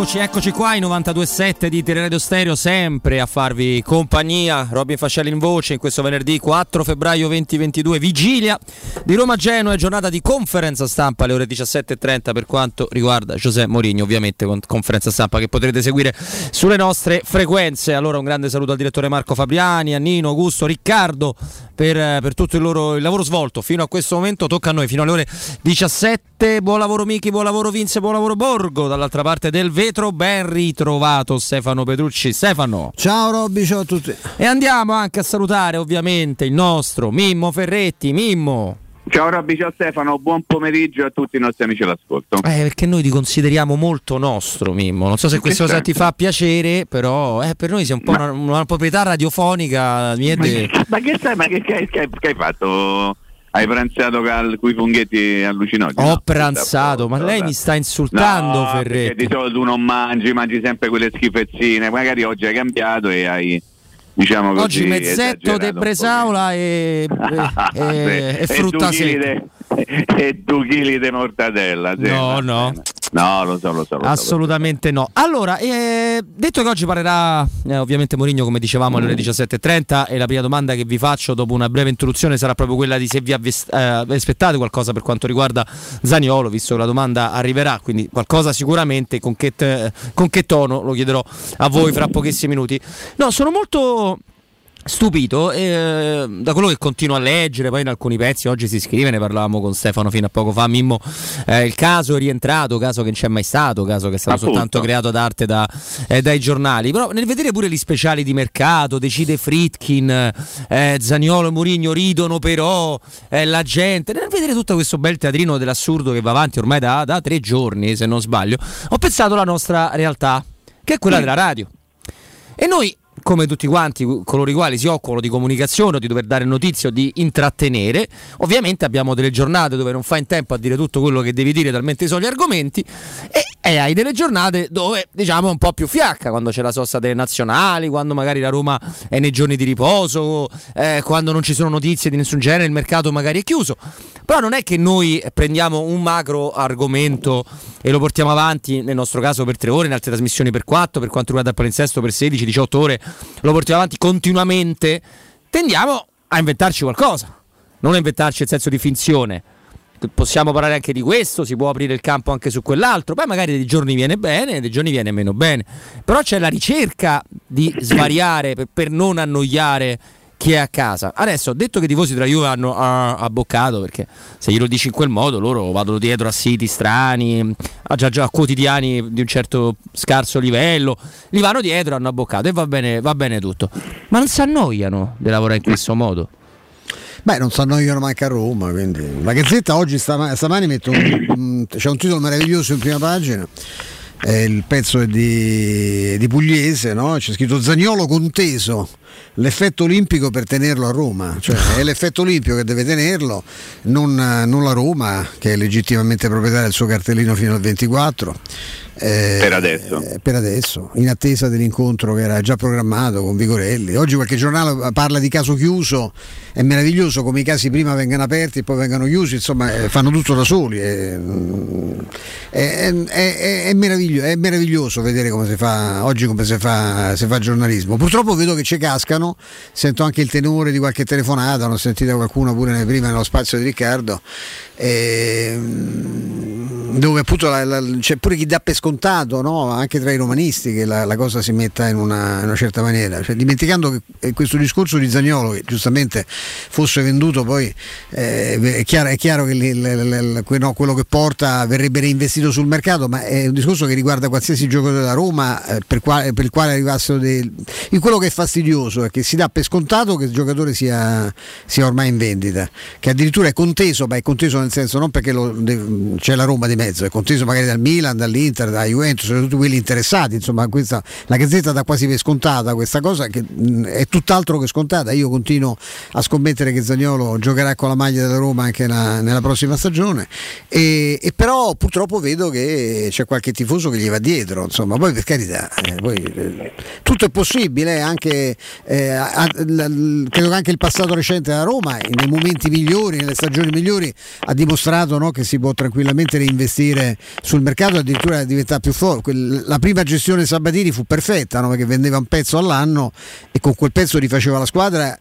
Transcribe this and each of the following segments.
eccoci, eccoci qua i 92.7 di Teleradio Stereo, sempre a farvi compagnia. Robin Fascelli in voce in questo venerdì 4 febbraio 2022, vigilia di Roma-Genoa, giornata di conferenza stampa alle ore 17.30 per quanto riguarda Giuseppe Mourinho, ovviamente con conferenza stampa che potrete seguire sulle nostre frequenze. Allora un grande saluto al direttore Marco Fabriani, a Nino, Augusto, Riccardo per, per tutto il, loro, il lavoro svolto fino a questo momento. Tocca a noi fino alle ore 17. Buon lavoro Michi, buon lavoro Vince, buon lavoro Borgo dall'altra parte del vetro. Ben ritrovato Stefano Petrucci. Stefano. Ciao Robby, ciao a tutti. E andiamo anche a salutare ovviamente il nostro Mimmo Ferretti. Mimmo. Ciao Robby, ciao Stefano, buon pomeriggio a tutti i nostri amici all'ascolto. Eh, perché noi ti consideriamo molto nostro, Mimmo. Non so se questa cosa ti fa piacere, però eh, per noi sei un po' ma... una, una, proprietà radiofonica. Niente... Ma, ma, che sai, ma che, che, che, che hai fatto? Hai pranzato con i funghetti allucinogeni? Ho no? pranzato, ma lei mi sta insultando, no, Ferretti. Di solito tu non mangi, mangi sempre quelle schifezzine. Magari oggi hai cambiato e hai diciamo così, Oggi mezzetto de Bresaula e, e, e, e frutta secca. E due chili di mortadella. Sì, no, no. No, lo so, lo so. Lo Assolutamente so, no. Allora, eh, detto che oggi parlerà eh, ovviamente Mourinho, come dicevamo, alle ore 17.30 e la prima domanda che vi faccio dopo una breve introduzione sarà proprio quella di se vi avvest- eh, aspettate qualcosa per quanto riguarda Zaniolo, visto che la domanda arriverà, quindi qualcosa sicuramente, con che, t- con che tono lo chiederò a voi fra pochissimi minuti. No, sono molto stupito eh, da quello che continuo a leggere poi in alcuni pezzi oggi si scrive ne parlavamo con Stefano fino a poco fa Mimmo eh, il caso è rientrato caso che non c'è mai stato caso che è stato Appunto. soltanto creato d'arte da, eh, dai giornali. Però nel vedere pure gli speciali di mercato decide Fritkin eh, Zaniolo e Murigno ridono però eh, la gente nel vedere tutto questo bel teatrino dell'assurdo che va avanti ormai da, da tre giorni se non sbaglio ho pensato alla nostra realtà che è quella della radio. E noi come tutti quanti coloro i quali si occupano di comunicazione o di dover dare notizie o di intrattenere, ovviamente abbiamo delle giornate dove non fai in tempo a dire tutto quello che devi dire, talmente sono gli argomenti, e, e hai delle giornate dove diciamo è un po' più fiacca, quando c'è la sosta delle nazionali, quando magari la Roma è nei giorni di riposo, eh, quando non ci sono notizie di nessun genere, il mercato magari è chiuso. Però non è che noi prendiamo un macro argomento e lo portiamo avanti, nel nostro caso per tre ore, in altre trasmissioni per quattro, per quanto riguarda il palinsesto per 16-18 ore lo portiamo avanti continuamente, tendiamo a inventarci qualcosa, non a inventarci il senso di finzione. Possiamo parlare anche di questo, si può aprire il campo anche su quell'altro, poi magari dei giorni viene bene, dei giorni viene meno bene, però c'è la ricerca di svariare per, per non annoiare chi è a casa. Adesso, detto che i tifosi della Juve hanno uh, abboccato, perché se glielo dici in quel modo, loro vanno dietro a siti strani, a, già, già quotidiani di un certo scarso livello, li vanno dietro, hanno abboccato e va bene, va bene tutto. Ma non si annoiano di lavorare in questo modo? Beh, non si annoiano manco a Roma, quindi la Gazzetta oggi stamani, stamani mette un, c'è un titolo meraviglioso in prima pagina eh, il pezzo è di, di Pugliese, no? c'è scritto Zagnolo conteso, l'effetto olimpico per tenerlo a Roma, cioè è l'effetto olimpico che deve tenerlo, non, non la Roma che è legittimamente proprietaria del suo cartellino fino al 24. Eh, per adesso. Eh, per adesso, in attesa dell'incontro che era già programmato con Vigorelli. Oggi qualche giornale parla di caso chiuso, è meraviglioso come i casi prima vengano aperti e poi vengano chiusi, insomma eh, fanno tutto da soli. Mm, è, è, è, è meraviglioso, vedere come si fa oggi come si fa, si fa, giornalismo. Purtroppo vedo che ci cascano, sento anche il tenore di qualche telefonata, hanno sentito qualcuno pure prima nello spazio di Riccardo. Mm, dove appunto c'è pure chi dà per scontato no? anche tra i romanisti che la, la cosa si metta in una, in una certa maniera cioè, dimenticando che eh, questo discorso di Zagnolo che giustamente fosse venduto poi eh, è, chiaro, è, chiaro, che le, le, le, no, quello che porta verrebbe reinvestito sul mercato ma è un discorso che riguarda qualsiasi giocatore da Roma eh, per, quale, per, il quale arrivassero dei... quello che è fastidioso è che si dà per scontato che il giocatore sia, sia ormai in vendita che addirittura è conteso ma è conteso nel senso non perché lo, c'è la Roma di mezzo è conteso magari dal Milan, dall'Inter, da Juventus, sono tutti quelli interessati, insomma questa, la Gazzetta dà quasi per scontata questa cosa che mh, è tutt'altro che scontata, io continuo a scommettere che Zagnolo giocherà con la maglia della Roma anche la, nella prossima stagione. E, e, però purtroppo vedo che c'è qualche tifoso che gli va dietro, insomma. Poi per carità, eh, poi, eh, tutto è possibile, anche, eh, a, a, credo che anche il passato recente della Roma nei momenti migliori, nelle stagioni migliori ha dimostrato no, che si può tranquillamente reinvestire investire sul mercato addirittura diventare più forte. La prima gestione Sabatini fu perfetta no? perché vendeva un pezzo all'anno e con quel pezzo rifaceva la squadra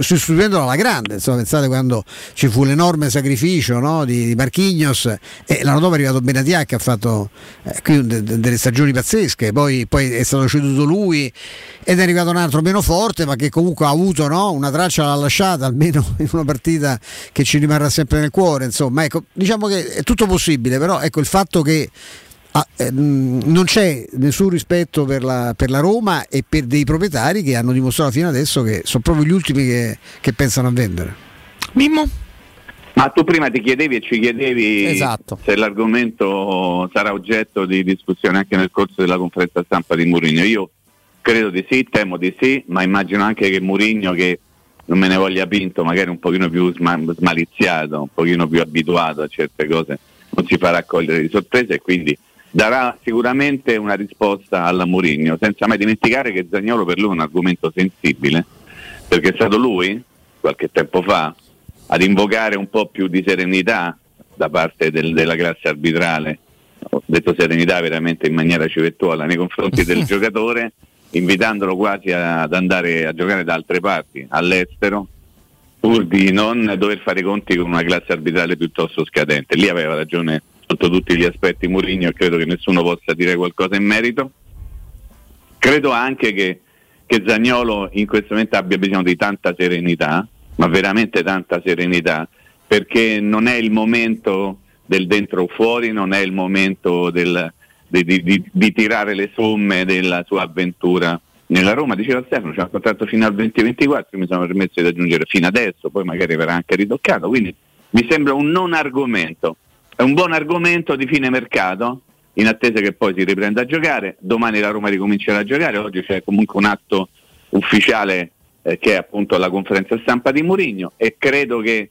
sostituendola alla grande. Insomma, pensate quando ci fu l'enorme sacrificio no? di, di Marchignos e l'anno dopo è arrivato Benatia che ha fatto eh, qui de, de, delle stagioni pazzesche, poi, poi, è stato ceduto lui ed è arrivato un altro meno forte ma che comunque ha avuto no? una traccia l'ha lasciata almeno in una partita che ci rimarrà sempre nel cuore. Insomma, ecco, diciamo che è tutto possibile, però ecco il fatto che Ah, eh, non c'è nessun rispetto per la, per la, Roma e per dei proprietari che hanno dimostrato fino adesso che sono proprio gli ultimi che, che pensano a vendere. Mimmo? Ma tu prima ti chiedevi e ci chiedevi esatto. se l'argomento sarà oggetto di discussione anche nel corso della conferenza stampa di Mourinho. Io credo di sì, temo di sì, ma immagino anche che Mourinho che non me ne voglia pinto, magari un pochino più smaliziato, un pochino più abituato a certe cose, non si farà cogliere di sorpresa e quindi darà sicuramente una risposta alla Mourinho, senza mai dimenticare che Zagnolo per lui è un argomento sensibile, perché è stato lui, qualche tempo fa, ad invocare un po' più di serenità da parte del, della classe arbitrale, ho detto serenità veramente in maniera civettuola nei confronti del giocatore, invitandolo quasi ad andare a giocare da altre parti, all'estero, pur di non dover fare conti con una classe arbitrale piuttosto scadente. Lì aveva ragione sotto tutti gli aspetti Mourinho e credo che nessuno possa dire qualcosa in merito. Credo anche che, che Zagnolo in questo momento abbia bisogno di tanta serenità, ma veramente tanta serenità, perché non è il momento del dentro o fuori, non è il momento del, di, di, di, di, tirare le somme della sua avventura nella Roma. Diceva Stefano, c'è un contratto fino al 2024, mi sono permesso di aggiungere fino adesso, poi magari verrà anche ritoccato, quindi mi sembra un non argomento è un buon argomento di fine mercato, in attesa che poi si riprenda a giocare. Domani la Roma ricomincerà a giocare, oggi c'è comunque un atto ufficiale eh, che è appunto la conferenza stampa di Mourinho e credo che,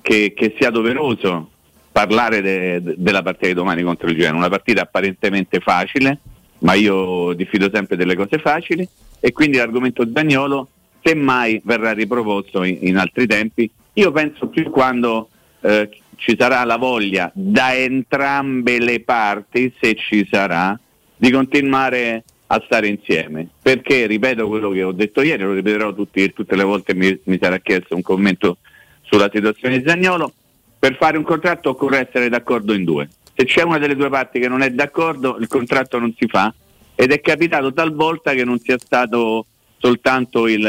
che, che sia doveroso parlare de, de, della partita di domani contro il Genoa, una partita apparentemente facile, ma io diffido sempre delle cose facili e quindi l'argomento Zagnolo semmai verrà riproposto in, in altri tempi. Io penso più quando eh, ci sarà la voglia da entrambe le parti, se ci sarà, di continuare a stare insieme. Perché, ripeto quello che ho detto ieri, lo ripeterò tutti, tutte le volte mi, mi sarà chiesto un commento sulla situazione di Zagnolo, per fare un contratto occorre essere d'accordo in due. Se c'è una delle due parti che non è d'accordo, il contratto non si fa ed è capitato talvolta che non sia stato soltanto il,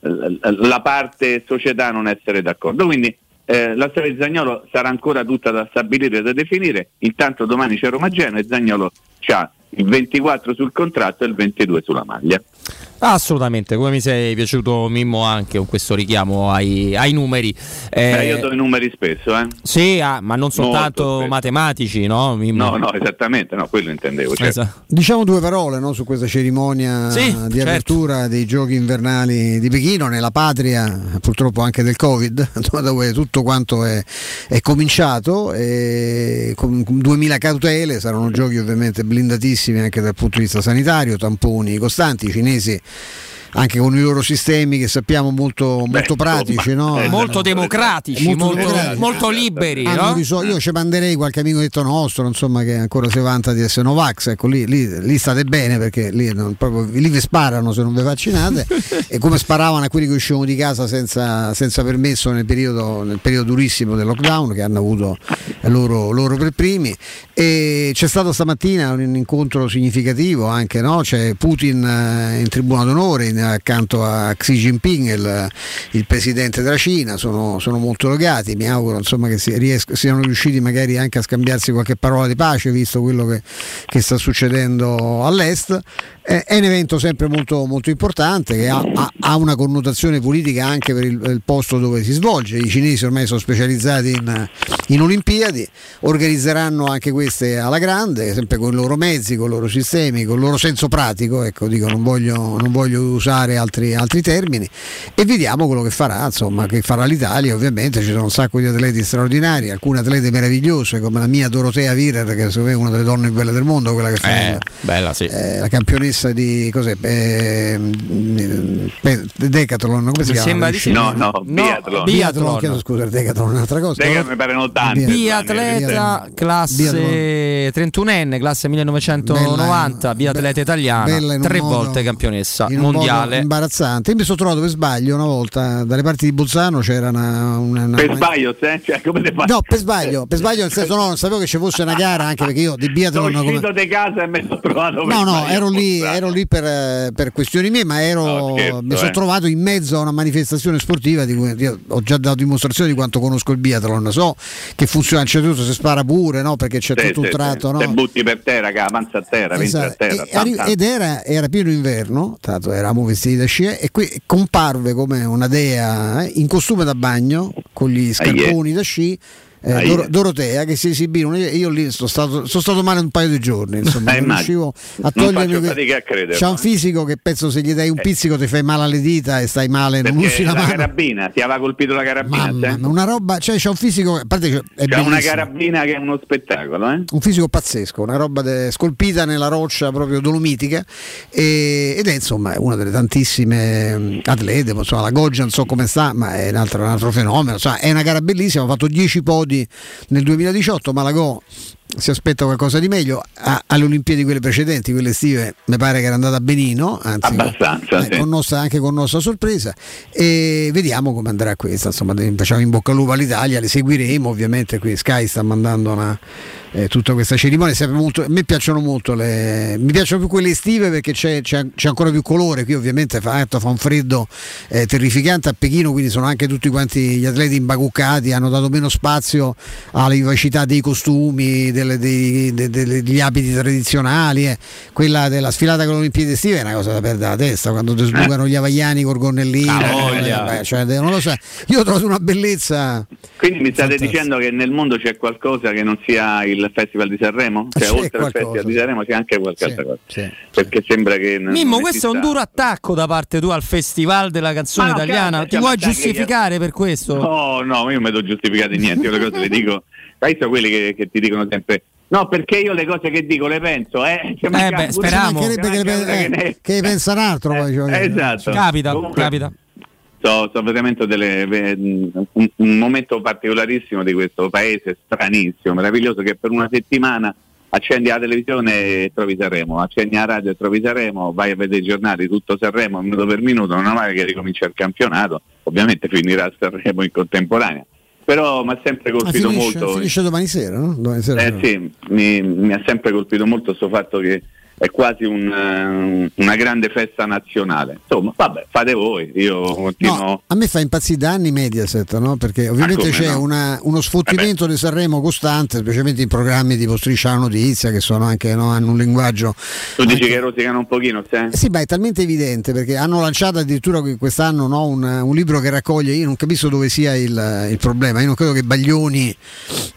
la parte società a non essere d'accordo. Quindi eh, la storia di Zagnolo sarà ancora tutta da stabilire e da definire. Intanto domani c'è Roma Genoa e Zagnolo ha il 24 sul contratto e il 22 sulla maglia. Assolutamente, come mi sei piaciuto Mimmo anche con questo richiamo ai, ai numeri. Eh, eh, io do i numeri spesso, eh? Sì, ah, ma non soltanto matematici, no? Mimmo? No, no, esattamente, no, quello intendevo. Certo. Esatto. Diciamo due parole no, su questa cerimonia sì, di certo. apertura dei giochi invernali di Pechino, nella patria purtroppo anche del Covid, dove tutto quanto è, è cominciato, e con 2000 cautele, saranno giochi ovviamente blindatissimi anche dal punto di vista sanitario, tamponi costanti, i cinesi anche con i loro sistemi che sappiamo molto, Beh, molto pratici, no? eh, molto democratici, molto, molto, democratici. molto liberi. No? Riso- io ci manderei qualche amico detto nostro, insomma, che ancora si vanta di essere Novax, ecco lì, lì, lì state bene perché lì, non, proprio, lì vi sparano se non vi vaccinate e come sparavano a quelli che uscivano di casa senza, senza permesso nel periodo, nel periodo, durissimo del lockdown che hanno avuto loro, loro per primi e c'è stato stamattina un incontro significativo anche, no? c'è Putin eh, in tribuna d'onore in accanto a Xi Jinping, il, il presidente della Cina, sono, sono, molto logati, mi auguro insomma, che si riesc- siano riusciti magari anche a scambiarsi qualche parola di pace visto quello che, che sta succedendo all'est. Eh, è un evento sempre molto, molto importante che ha, ha, ha, una connotazione politica anche per il, il, posto dove si svolge. I cinesi ormai sono specializzati in, in, Olimpiadi, organizzeranno anche queste alla grande, sempre con i loro mezzi, con i loro sistemi, con il loro senso pratico, ecco, dico, non, voglio, non voglio usare altri, altri, termini, e vediamo quello che farà, insomma, che farà l'Italia. Ovviamente ci sono un sacco di atleti straordinari, alcune atlete meravigliose come la mia Dorotea Virer, che è una delle donne più belle del mondo, quella che fa eh, bella, sì. eh, la campionessa di cos'è? Eh, Decathlon, come si chiama? Sembra di sì. No, no, biathlon. biathlon, chiedo scusa, Decathlon è un'altra cosa. Decathlon mi pare importante. Biatleta classe 31enne, classe 1990, biatleta italiana, tre modo, volte campionessa mondiale. imbarazzante. Io mi sono trovato per sbaglio una volta dalle parti di Bolzano c'era una, una, una Per sbaglio, eh? cioè, come No, per sbaglio, per sbaglio nel senso no, non sapevo che ci fosse una gara anche perché io di biathlon sono uscito come... di casa e mi sono trovato No, no, ero lì, ero lì per, per, questioni mie, ma ero, no, scherzo, mi sono eh. trovato in mezzo a una manifestazione sportiva di cui ho già dato dimostrazione di quanto conosco il biathlon. So che funziona, c'è tutto, si spara pure, no? Perché c'è sì, tutto sì, un tratto. Sì. No? Se butti per terra, che avanza a terra, esatto. a terra. E, ed era, era, pieno inverno, tanto eravamo vestiti da sci e qui comparve come una dea eh, in costume da bagno con gli scarponi da sci eh, Dor- Dorotea che si esibirono. Io lì sono stato, sono stato, male un paio di giorni. Insomma, eh, non riuscivo a togliermi. A credere, c'è un fisico che penso se gli dai un eh. pizzico ti fai male alle dita e stai male. non usi la, la carabina ti aveva colpito la carabina. Mamma, una roba, cioè c'è un fisico. A parte è c'è una carabina che è uno spettacolo. Eh? Un fisico pazzesco, una roba de, scolpita nella roccia proprio dolomitica. E, ed è insomma una delle tantissime mm, atlete. Insomma, la Goggia non so come sta, ma è un altro, un altro fenomeno. Insomma, è una gara bellissima. Ha fatto 10 podi episodi nel 2018, Malagò si aspetta qualcosa di meglio. A, alle Olimpiadi quelle precedenti, quelle estive, mi pare che era andata benino, anzi Abbastanza, eh, sì. con nostra, anche con nostra sorpresa. E vediamo come andrà questa. Insomma, facciamo in bocca al lupo all'Italia, le seguiremo. Ovviamente qui Sky sta mandando una, eh, tutta questa cerimonia. Molto, a me piacciono molto le, mi piacciono più quelle estive perché c'è, c'è, c'è ancora più colore. Qui ovviamente fa, fa un freddo eh, terrificante a Pechino, quindi sono anche tutti quanti gli atleti imbacuccati, hanno dato meno spazio alla vivacità dei costumi delle, dei, de, de, degli abiti tradizionali. Eh. Quella della sfilata con le Olimpiadi estive è una cosa da perdere la testa quando ti sbucano gli avagliani col gonnellino. Eh, cioè, non lo so. Io ho trovato una bellezza. Quindi mi state fantastica. dicendo che nel mondo c'è qualcosa che non sia il Festival di Sanremo? Cioè, c'è oltre al Festival di Sanremo c'è anche qualche altra cosa. C'è, Perché sembra che. Mimmo, questo è un duro attacco da parte tua al Festival della canzone no, italiana. Ti vuoi giustificare io... per questo? No, no, io non mi do giustificare niente. Io le cose le dico Sai sono quelli che, che, ti dicono sempre No, perché io le cose che dico le penso, eh? Cioè, eh beh, speriamo che, che, le, eh, che pensa un altro. Eh, cioè, esatto. Capita, Comunque, capita. So, so, veramente delle, un, un, momento particolarissimo di questo paese, stranissimo, meraviglioso, che per una settimana accendi la televisione e trovi Sanremo, accendi la radio e trovi Sanremo, vai a vedere i giornali, tutto Sanremo, minuto per minuto, non è mai che ricomincia il campionato, ovviamente finirà Sanremo in contemporanea però mi ha sempre colpito ah, finisce, molto. Finisce domani sera, no? Domani sera eh, sì, mi, mi, ha sempre colpito molto questo fatto che è quasi un, uh, una grande festa nazionale. Insomma, vabbè, fate voi, io continuo. No, a me fa impazzire da anni Mediaset, no? Perché ovviamente ah, c'è no? una, uno sfottimento eh di Sanremo costante, specialmente in programmi tipo Striscia la Notizia, che sono anche, no, hanno un linguaggio. Tu dici che rosicano un pochino, sì? Sì, ma è talmente evidente perché hanno lanciato addirittura quest'anno un, un, libro che raccoglie, io non capisco dove sia il, il problema, io non credo che Baglioni,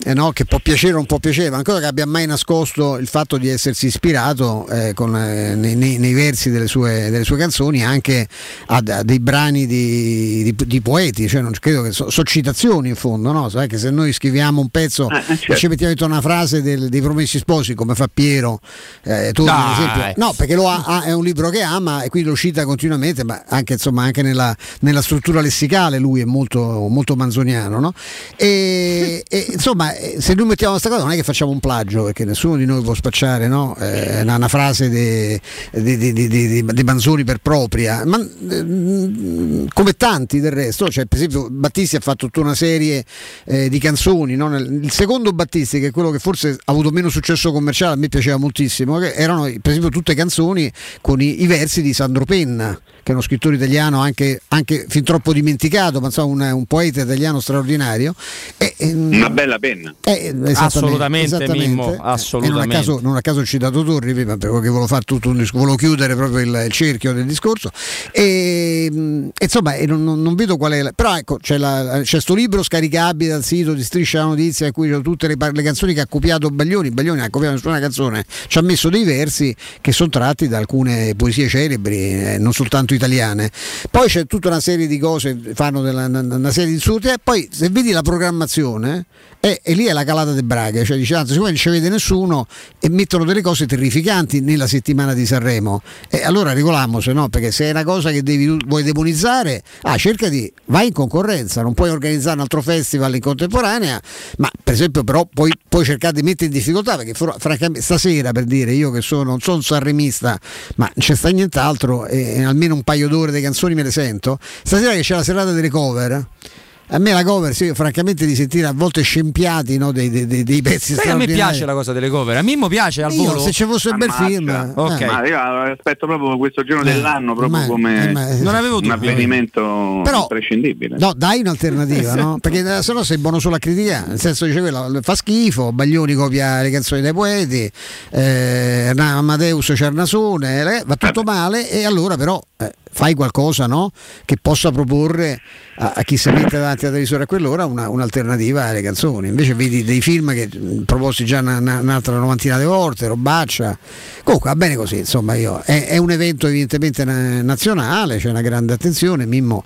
eh, che può piacere o non può piacere, ma non credo che abbia mai nascosto il fatto di essersi ispirato eh, con, eh, nei, nei, versi delle sue, delle sue, canzoni anche a, a dei brani di, di, di, poeti, cioè non credo che sono so citazioni in fondo, no? Sai che se noi scriviamo un pezzo eh certo. ci mettiamo dentro una frase del, dei Promessi Sposi come fa Piero, eh, tu ad esempio, no perché lo ha, ha, è un libro che ama e quindi lo cita continuamente, ma anche, insomma, anche nella, nella, struttura lessicale lui è molto, molto manzoniano, no? e, e, insomma eh, se noi mettiamo questa cosa non è che facciamo un plagio perché nessuno di noi può spacciare no? eh, una, una frase frase di Manzoni per propria, ma eh, come tanti del resto, cioè, per esempio Battisti ha fatto tutta una serie eh, di canzoni, no? il secondo Battisti che è quello che forse ha avuto meno successo commerciale, a me piaceva moltissimo, erano per esempio tutte canzoni con i, i versi di Sandro Penna che è uno scrittore italiano anche, anche fin troppo dimenticato, ma insomma un, un poeta italiano straordinario. E, e, Una bella penna. Eh, assolutamente, esattamente. Mimmo, assolutamente. Non a, caso, non a, caso, ho citato Torri prima perché volevo fare tutto un discorso, volevo chiudere proprio il, il, cerchio del discorso. E, insomma, non, non, vedo qual è. La, però ecco, c'è, questo libro scaricabile dal sito di Striscia la Notizia in cui c'è tutte le, le, canzoni che ha copiato Baglioni. Baglioni ha copiato nessuna canzone, ci ha messo dei versi che sono tratti da alcune poesie celebri, eh, non soltanto soltanto italiane. Poi c'è tutta una serie di cose, fanno della, una, una, serie di insulti e poi se vedi la programmazione e, e lì è la calata de braghe, cioè dice anzi siccome non ci vede nessuno e mettono delle cose terrificanti nella settimana di Sanremo e allora regoliamo se no perché se è una cosa che devi vuoi demonizzare, ah, cerca di vai in concorrenza, non puoi organizzare un altro festival in contemporanea, ma per esempio però puoi, puoi cercare di mettere in difficoltà perché francamente stasera per dire io che sono, non sono un sanremista, ma non c'è sta nient'altro e almeno un paio d'ore di canzoni me le sento. Stasera che c'è la serata delle cover a me la cover, sì, francamente, di sentire a volte scempiati no, dei, dei, dei, pezzi Sai a me piace la cosa delle cover. A Mimmo piace al io, volo. Se ci fosse un bel film, eh. okay. ma io aspetto proprio questo giorno eh, dell'anno proprio ma, come ma, non avevo un avvenimento Però, imprescindibile. No, dai un'alternativa, no? Perché eh, se no sei buono solo a criticare. Nel senso dice quello fa schifo, Baglioni copia le canzoni dei poeti, eh, Amadeus Cernasone, eh, va tutto eh male e allora però eh, fai qualcosa no? che possa proporre a, a, chi si mette davanti alla televisore a quell'ora una, un'alternativa alle canzoni. Invece vedi dei film che proposti già una, una, un'altra novantina di volte, robaccia. Comunque va bene così, insomma, io, è, è un evento evidentemente nazionale, c'è una grande attenzione, Mimmo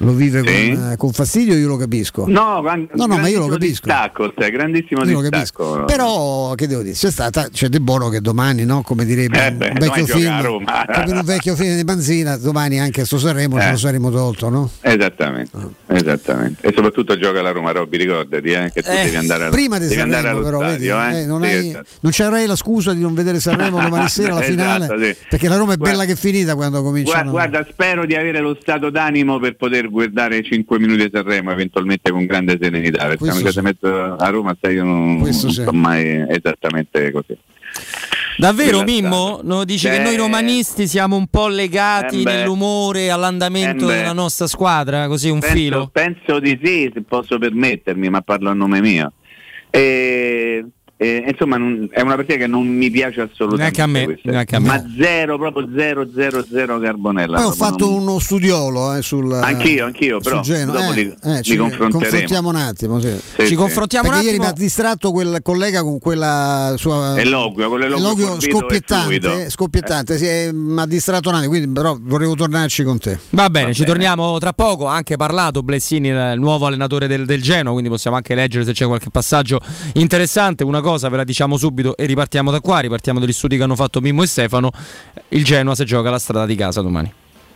lo vive sì. con, eh, con, fastidio, io lo capisco. No, gran, no, no ma io lo capisco. Distacco, cioè, grandissimo io distacco. Però, che devo dire, c'è stata, c'è De Bono che domani, no, come direbbe eh beh, un vecchio film, come un vecchio film di Manzina, domani anche a sto Sanremo eh. ce lo saremo tolto, no? Esattamente, oh. esattamente. E soprattutto gioca la Roma, Robby, ricordati eh, che tu devi andare al Prima di Sanremo, però, vedi, eh? non, sì, hai, esatto. non c'avrai la scusa di non vedere Sanremo domani sera la finale, esatto, sì. perché la Roma è bella guarda, che è finita quando comincia. Guarda, guarda, spero di avere lo stato d'animo per poter guardare 5 minuti di Sanremo eventualmente con grande serenità perché Questo sì. se metto a Roma sai io non, non sì. so mai esattamente così Davvero Mimmo? No, dice beh, che noi romanisti siamo un po' legati eh nell'umore all'andamento eh della nostra squadra, così un penso, filo? Penso di sì, se posso permettermi, ma parlo a nome mio. E eh, insomma, non, è una partita che non mi piace assolutamente. Neanche a me, neanche a me. Ma zero, proprio zero, zero, zero Carbonella. Poi ho fatto non... uno studiolo eh, sul. Anch'io, anch'io, però dopo eh, li, eh, ci confrontiamo un attimo. Sì. Sì, ci sì. confrontiamo Perché un attimo. ieri mi ha distratto quel collega con quella sua. Eloquio, eloquio scoppiettante. scoppiettante eh. mi ha distratto un attimo, quindi però volevo tornarci con te. Va bene, Va ci bene. torniamo tra poco. Ha anche parlato Blessini, il nuovo allenatore del, del Genoa, quindi possiamo anche leggere se c'è qualche passaggio interessante. Una cosa ve la diciamo subito e ripartiamo da qua, ripartiamo dagli studi che hanno fatto Mimmo e Stefano. Il Genoa se gioca la strada di casa domani.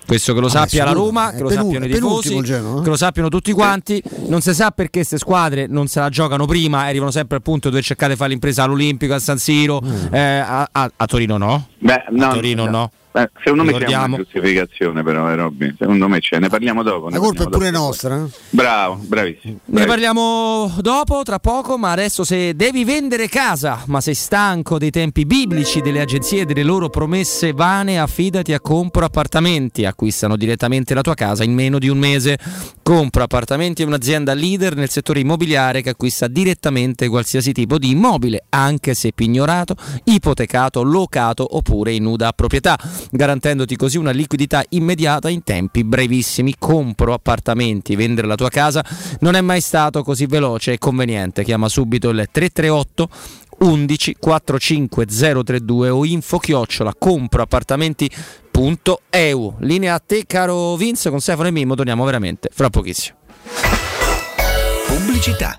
Questo che lo ah, sappia la Roma, che lo sappiano i tifosi, Genoa, eh? che lo sappiano tutti quanti. Non si sa perché queste squadre non se la giocano prima, arrivano sempre al punto dove cercare di fare l'impresa all'Olimpico, a San Siro, mm. eh, a, a, a, Torino no? Beh, no, a Torino no. no. Beh, secondo me c'è una giustificazione però, eh, Robby. Secondo me c'è, ne parliamo dopo. La colpa è pure dopo. nostra. Eh? Bravo, bravissimo. Ne parliamo dopo, tra poco, ma adesso se devi vendere casa, ma sei stanco dei tempi biblici delle agenzie e delle loro promesse vane, affidati a Compro Appartamenti. Acquistano direttamente la tua casa in meno di un mese. Compro Appartamenti è un'azienda leader nel settore immobiliare che acquista direttamente qualsiasi tipo di immobile, anche se pignorato, ipotecato, locato oppure in nuda proprietà garantendoti così una liquidità immediata in tempi brevissimi. Compro appartamenti, vendere la tua casa non è mai stato così veloce e conveniente. Chiama subito il 338 11 45 032 o info chiocciola compro appartamenti.eu. Linea a te caro Vince con Stefano e Mimmo, torniamo veramente fra pochissimo. Pubblicità.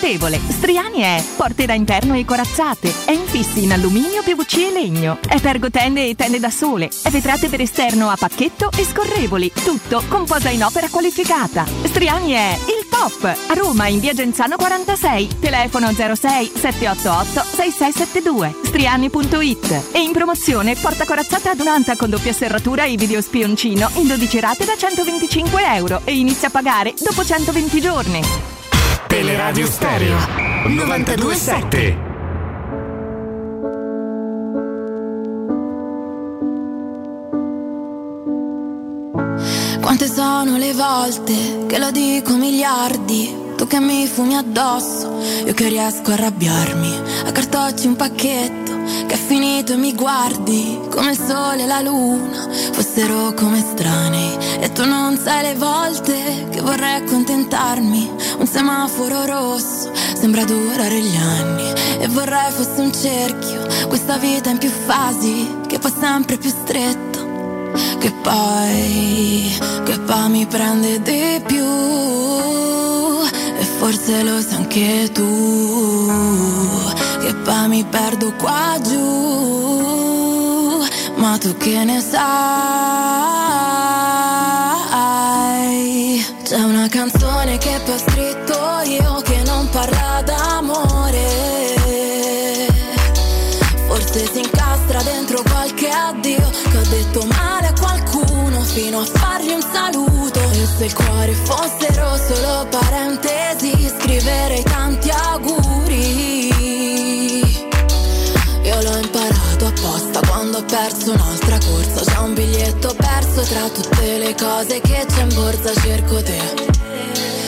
confortevole. Striani è porte da interno e corazzate, è infissi in alluminio, PVC e legno, è pergotende e tende da sole, è vetrate per esterno a pacchetto e scorrevoli, tutto con posa in opera qualificata. Striani è il top! A Roma in via Genzano 46, telefono 06 788 6672, striani.it e in promozione porta corazzata adunata con doppia serratura e video spioncino in 12 rate da 125 euro e inizia a pagare dopo 120 giorni. Teleradio Stereo 927 Quante sono le volte che lo dico miliardi Tu che mi fumi addosso. Io che riesco a arrabbiarmi A cartocci un pacchetto che è finito e mi guardi come il sole e la luna. Fossero come estranei e tu non sai le volte che vorrei accontentarmi. Un semaforo rosso sembra durare gli anni. E vorrei fosse un cerchio questa vita in più fasi che fa sempre più stretto. Che poi che poi mi prende di più forse lo sai anche tu che poi mi perdo qua giù, ma tu che ne sai? Se il cuore fossero solo parentesi scriverei tanti auguri l'ho imparato apposta quando ho perso un'altra corsa. C'è un biglietto perso tra tutte le cose che c'è in borsa, cerco te.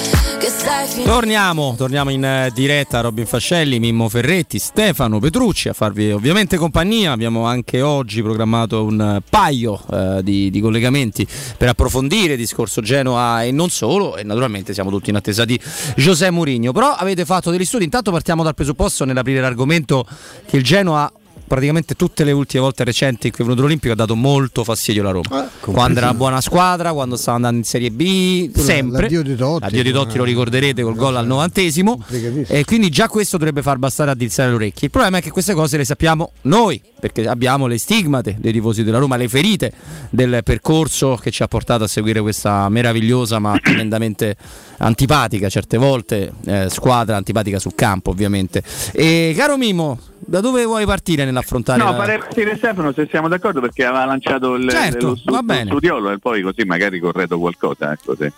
Torniamo, torniamo in eh, diretta Robin Fascelli, Mimmo Ferretti, Stefano Petrucci a farvi ovviamente compagnia. Abbiamo anche oggi programmato un eh, paio eh, di, di, collegamenti per approfondire il discorso Genoa e non solo. E naturalmente siamo tutti in attesa di José Mourinho. Però avete fatto degli studi. Intanto partiamo dal presupposto nell'aprire l'argomento che il Genoa praticamente tutte le ultime volte recenti in cui è venuto l'Olimpico ha dato molto fastidio alla Roma. Ah, quando era una buona squadra, quando stava andando in Serie B, sempre. l'addio di Totti, L'addio di Totti lo ricorderete col gol al novantesimo. E quindi già questo dovrebbe far bastare a dizzare le orecchie. Il problema è che queste cose le sappiamo noi, perché abbiamo le stigmate dei tifosi della Roma, le ferite del percorso che ci ha portato a seguire questa meravigliosa ma tremendamente antipatica certe volte eh, squadra antipatica sul campo ovviamente. E caro Mimo, da dove vuoi partire nell'affrontare? No, farei partire Stefano se siamo d'accordo perché aveva lanciato il, Certo, lo, stu- lo studiolo e poi così magari corredo qualcosa. Ecco, se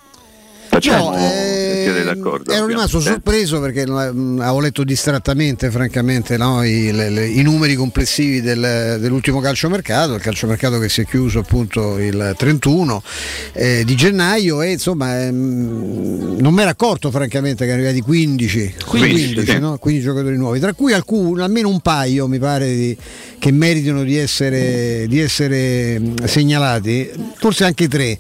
facciamo, siete eh, d'accordo. ero rimasto sorpreso perché mh, avevo letto distrattamente, francamente, no, i, le- le- i numeri complessivi del- dell'ultimo calciomercato, il calciomercato che si è chiuso appunto il 31 eh, di gennaio e insomma ehm, non mi ero accorto francamente che erano arrivati 15, 15, 15, sì. no? 15 giocatori nuovi, tra cui alcuni, almeno un paio mi pare di- che meritano di essere, di essere mh, segnalati, forse anche tre.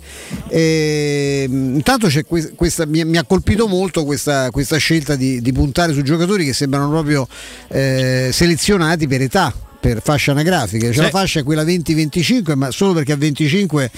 E, mh, intanto c'è que- questa, mi, mi ha colpito molto questa, questa scelta di, di puntare su giocatori che sembrano proprio eh, selezionati per età. Per fascia anagrafica, cioè Sì. la fascia è quella 20-25, ma solo perché a 25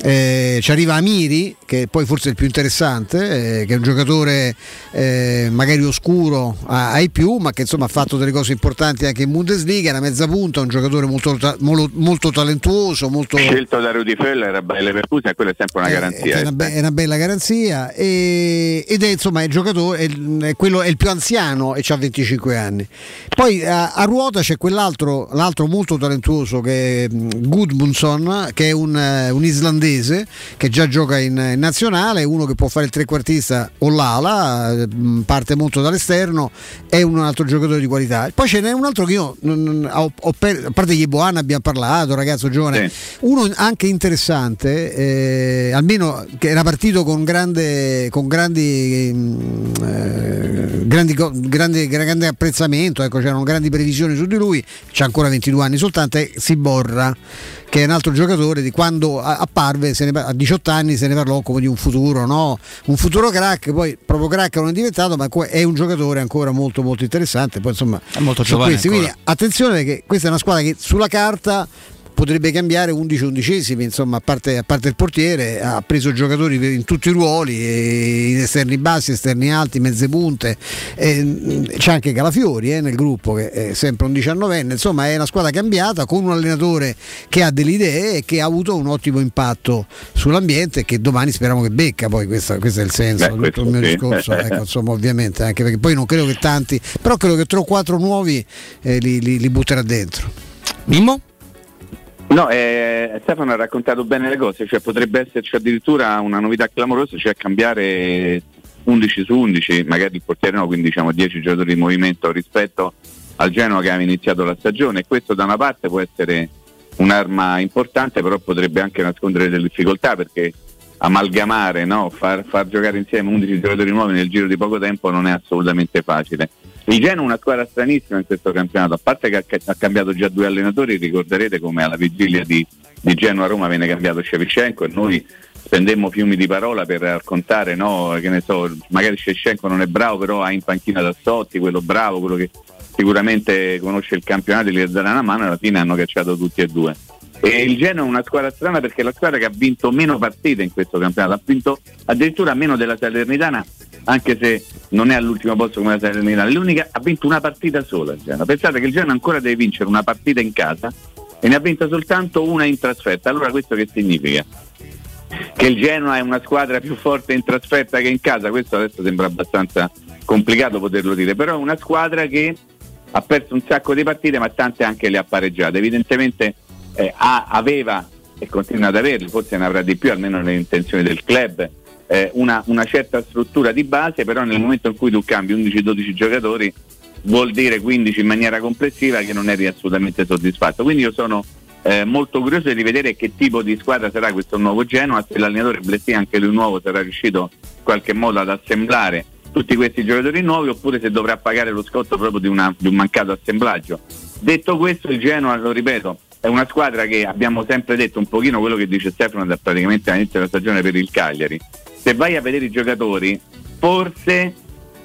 eh, ci arriva Amiri, che poi forse è il più interessante, eh, che è un giocatore eh, magari oscuro a- ai più, ma che insomma ha fatto delle cose importanti anche in Bundesliga, è una mezza punta, un giocatore molto, molo- molto talentuoso, molto, Scelto da Rudy Feller a Bayer Leverkusen, quella è sempre una eh, garanzia. è, una eh. be- è una bella garanzia e- ed è insomma il giocatore è, il- è quello, è il più anziano e ha 25 anni poi a, a ruota c'è quell'altro l'altro molto talentuoso che è mm, Gudmundsson che è un, eh, un islandese che già gioca in, in nazionale uno che può fare il trequartista o l'ala eh, mm, parte molto dall'esterno è un altro giocatore di qualità. Poi ce n'è un altro che io ho, ho per- a parte Yeboan abbiamo parlato ragazzo giovane uno anche interessante, eh, almeno che era partito con, grande, con grandi, mm, eh, grandi, grande, grande apprezzamento, ecco, c'erano grandi previsioni su di lui, ancora 22 anni soltanto, è Siborra, che è un altro giocatore di quando apparve ne a 18 anni se ne parlò come di un futuro, no? un futuro crack, poi proprio crack non è diventato, ma è un giocatore ancora molto molto interessante, poi insomma È molto giovane. Quindi ancora. attenzione perché questa è una squadra che sulla carta potrebbe cambiare 11 undicesimi insomma a parte, a parte il portiere ha preso giocatori in tutti i ruoli in esterni bassi esterni alti mezze punte c'è anche Calafiori eh, nel gruppo che è sempre un 19enne insomma è una squadra cambiata con un allenatore che ha delle idee e che ha avuto un ottimo impatto sull'ambiente e che domani speriamo che becca poi questo, questo è il senso Beh, tutto il mio sì. discorso ecco, insomma ovviamente anche perché poi non credo che tanti però credo che 3 o 4 nuovi eh, li, li- li butterà dentro Mimmo? No, eh, Stefano ha raccontato bene le cose, cioè potrebbe esserci addirittura una novità clamorosa, cioè cambiare 11 su 11, magari il portiere no, quindi diciamo 10 giocatori di movimento rispetto al Genoa che aveva iniziato la stagione questo da una parte può essere un'arma importante, però potrebbe anche nascondere delle difficoltà perché amalgamare, no? far, far giocare insieme 11 giocatori nuovi nel giro di poco tempo non è assolutamente facile. Il Genoa è una squadra stranissima in questo campionato, a parte che ha, cambiato già due allenatori, ricorderete come alla vigilia di, di Genoa-Roma viene cambiato Shevchenko e noi spendemmo fiumi di parola per raccontare, no, che ne so, magari Shevchenko non è bravo, però ha in panchina Tassotti, quello bravo, quello che sicuramente conosce il campionato e gli darà una mano, alla fine hanno cacciato tutti e due. E il Genoa è una squadra strana perché è la squadra che ha vinto meno partite in questo campionato, ha vinto addirittura meno della Salernitana, anche se non è all'ultimo posto come la Salernitana, l'unica ha vinto una partita sola il Genoa. Pensate che il Genoa ancora deve vincere una partita in casa e ne ha vinta soltanto una in trasferta. Allora questo che significa? Che il Genoa è una squadra più forte in trasferta che in casa, questo adesso sembra abbastanza complicato poterlo dire, però è una squadra che ha perso un sacco di partite ma tante anche le ha pareggiate. Evidentemente eh, ha- aveva e continua ad averle, forse ne avrà di più almeno nelle intenzioni del club, eh, una, una certa struttura di base, però nel momento in cui tu cambi 11-12 giocatori vuol dire 15 in maniera complessiva che non eri assolutamente soddisfatto. Quindi io sono eh, molto curioso di vedere che tipo di squadra sarà questo nuovo Genoa, se l'allenatore Blessi anche lui nuovo sarà riuscito in qualche modo ad assemblare tutti questi giocatori nuovi oppure se dovrà pagare lo scotto proprio di, una- di un mancato assemblaggio. Detto questo il Genoa, lo ripeto, è una squadra che abbiamo sempre detto un pochino quello che dice Stefano da praticamente all'inizio della stagione per il Cagliari. Se vai a vedere i giocatori, forse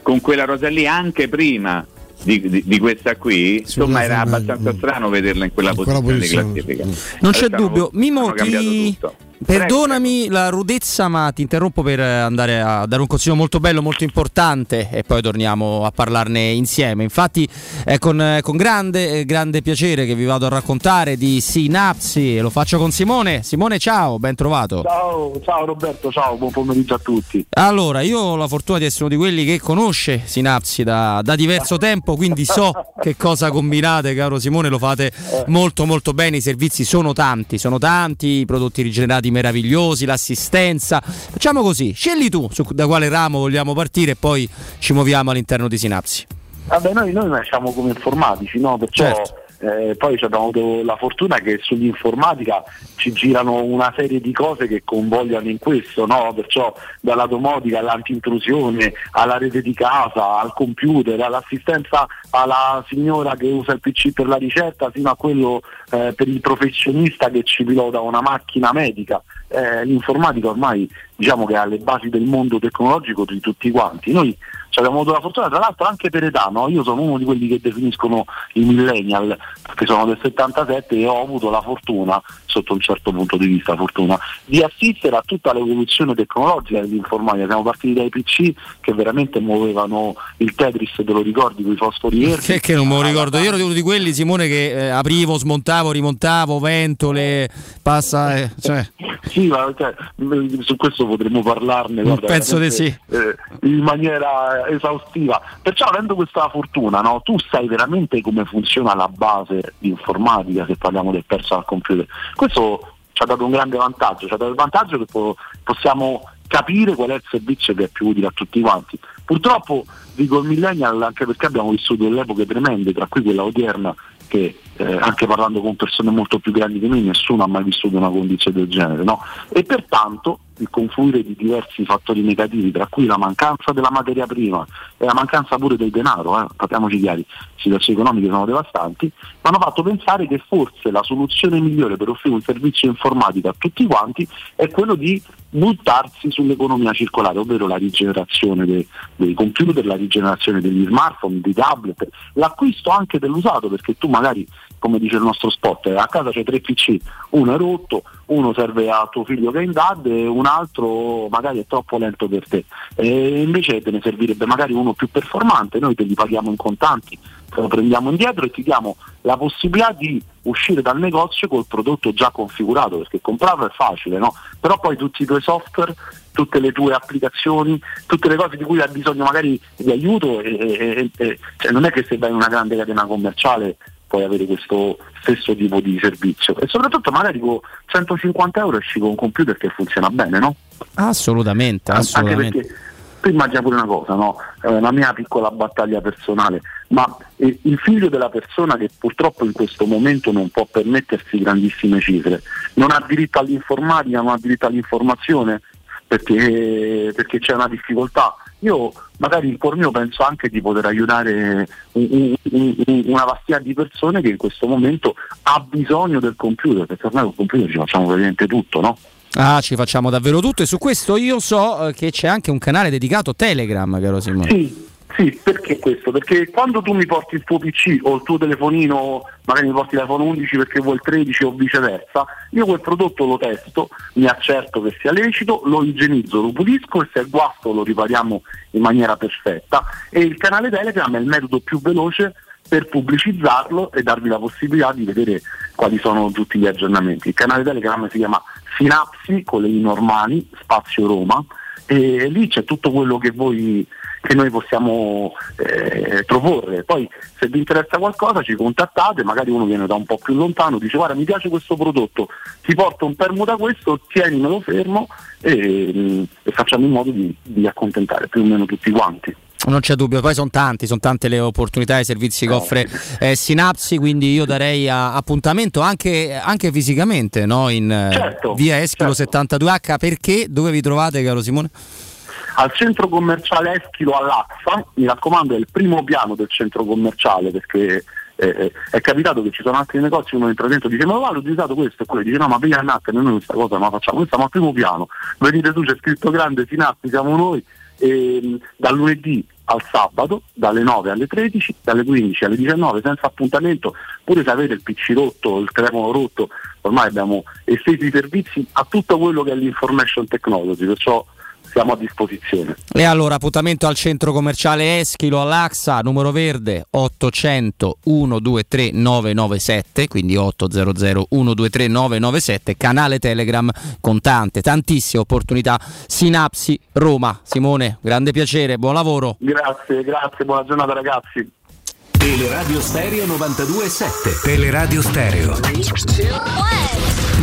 con quella rosa lì anche prima di, di, di questa qui, insomma era abbastanza strano vederla in quella, quella posizione, posizione. di classifica. Non c'è Adesso dubbio. Mimo, ti- tutto. Perdonami la rudezza, ma ti interrompo per eh, andare a dare un consiglio molto bello, molto importante e poi torniamo a parlarne insieme. Infatti è con, eh, con grande, eh, grande piacere che vi vado a raccontare di Sinapsi e lo faccio con Simone. Simone, ciao, ben trovato. Ciao, ciao Roberto, ciao, buon pomeriggio a tutti. Allora, io ho la fortuna di essere uno di quelli che conosce Sinapsi da, da diverso tempo, quindi so che cosa combinate, caro Simone, lo fate molto molto bene, i servizi sono tanti, sono tanti, i prodotti rigenerati meravigliosi, l'assistenza. Facciamo così, scegli tu su, da quale ramo vogliamo partire e poi ci muoviamo all'interno di Sinapsi. Vabbè, noi, noi nasciamo come informatici, no? Perciò Certo. Eh, poi abbiamo avuto la fortuna che sull'informatica ci girano una serie di cose che convogliano in questo, no? Perciò dalla domotica all'antintrusione, alla rete di casa, al computer, all'assistenza alla signora che usa il PC per la ricetta, fino a quello eh, per il professionista che ci pilota una macchina medica. Eh, l'informatica ormai diciamo che è alle basi del mondo tecnologico di tutti quanti. Noi ci abbiamo avuto la fortuna, tra l'altro anche per età, no? io sono uno di quelli che definiscono i millennial, perché sono del 77 e ho avuto la fortuna, sotto un certo punto di vista fortuna, di assistere a tutta l'evoluzione tecnologica dell'informatica. Siamo partiti dai PC che veramente muovevano il Tetris, te lo ricordi, con i fosfori verdi. Che, che non me lo ricordo, io ero uno di quelli, Simone, che eh, aprivo, smontavo, rimontavo, ventole, passa... eh, cioè. Sì, ma cioè, su questo potremmo parlarne guarda, penso di veramente, eh, in maniera esaustiva. Perciò avendo questa fortuna, no, tu sai veramente come funziona la base di informatica se parliamo del personal computer. Questo ci ha dato un grande vantaggio, ci ha dato il vantaggio che po- possiamo capire qual è il servizio che è più utile a tutti quanti. Purtroppo dico il millennial anche perché abbiamo vissuto delle epoche tremende, tra cui quella odierna che eh, anche parlando con persone molto più grandi di me nessuno ha mai vissuto una condizione del genere no? e pertanto il confluire di diversi fattori negativi tra cui la mancanza della materia prima e la mancanza pure del denaro eh, parliamoci chiari, situazioni economiche sono devastanti mi hanno fatto pensare che forse la soluzione migliore per offrire un servizio informatico a tutti quanti è quello di buttarsi sull'economia circolare, ovvero la rigenerazione dei, dei computer, la rigenerazione degli smartphone, dei tablet, l'acquisto anche dell'usato, perché tu magari, come dice il nostro spot, a casa c'è tre PC, uno è rotto, uno serve a tuo figlio che è in DAD e un altro magari è troppo lento per te. E invece te ne servirebbe magari uno più performante, noi te li paghiamo in contanti, te lo prendiamo indietro e ti diamo la possibilità di uscire dal negozio col prodotto già configurato, perché comprarlo è facile, no? Però poi tutti i tuoi software, tutte le tue applicazioni, tutte le cose di cui hai bisogno magari di aiuto, e, e- e- cioè non è che se vai in una grande catena commerciale puoi avere questo stesso tipo di servizio e soprattutto magari con 150 euro esci con un computer che funziona bene, no? Assolutamente, Anche assolutamente. perché tu immagina pure una cosa, no? È una mia piccola battaglia personale, ma eh, il figlio della persona che purtroppo in questo momento non può permettersi grandissime cifre, non ha diritto all'informatica, non ha diritto all'informazione perché, perché c'è una difficoltà. Io magari in cuor mio penso anche di poter aiutare un- un- un- una vastia di persone che in questo momento ha bisogno del computer, perché ormai col computer ci facciamo praticamente tutto, no? Ah, ci facciamo davvero tutto e su questo io so eh, che c'è anche un canale dedicato Telegram, caro Simone. Sì, sì, perché questo? Perché quando tu mi porti il tuo PC o il tuo telefonino, magari mi porti l'iPhone 11 perché vuoi il 13 o viceversa, io quel prodotto lo testo, mi accerto che sia lecito, lo igienizzo, lo pulisco e se è guasto lo ripariamo in maniera perfetta e il canale Telegram è il metodo più veloce per pubblicizzarlo e darvi la possibilità di vedere quali sono tutti gli aggiornamenti. Il canale Telegram si chiama Sinapsi con le I normali, spazio Roma, e lì c'è tutto quello che voi che noi possiamo eh, proporre. Poi se vi interessa qualcosa ci contattate, magari uno viene da un po' più lontano, dice guarda mi piace questo prodotto, ti porto un permuta questo, tienimelo fermo e, mm, e facciamo in modo di, di accontentare più o meno tutti quanti. Non c'è dubbio, poi sono tanti, sono tante le opportunità e i servizi che offre eh, Sinapsi, quindi io darei a- appuntamento anche, anche fisicamente no? in eh, Certo, via Eschilo 72H perché? Dove vi trovate caro Simone? Al centro commerciale Eschilo all'Axa, mi raccomando è il primo piano del centro commerciale perché eh, eh, è capitato che ci sono altri negozi, uno entra dentro e dice ma guarda ho utilizzato questo e quello. Dice no ma via andate, noi questa cosa non la facciamo, noi stiamo al primo piano, vedete tu c'è scritto grande Sinapsi, siamo noi, e, mh, dal lunedì al sabato dalle 9 alle 13, dalle 15 alle 19 senza appuntamento, pure se avete il PC rotto, il telefono rotto, ormai abbiamo esteso i servizi a tutto quello che è l'information technology, perciò siamo a disposizione. E allora appuntamento al centro commerciale Eschilo all'Axa, numero verde 800 123 997, quindi 800 123 997, canale Telegram con tante, tantissime opportunità. Sinapsi Roma. Simone, grande piacere, buon lavoro. Grazie, grazie, buona giornata ragazzi. Teleradio Stereo 92.7 Teleradio Stereo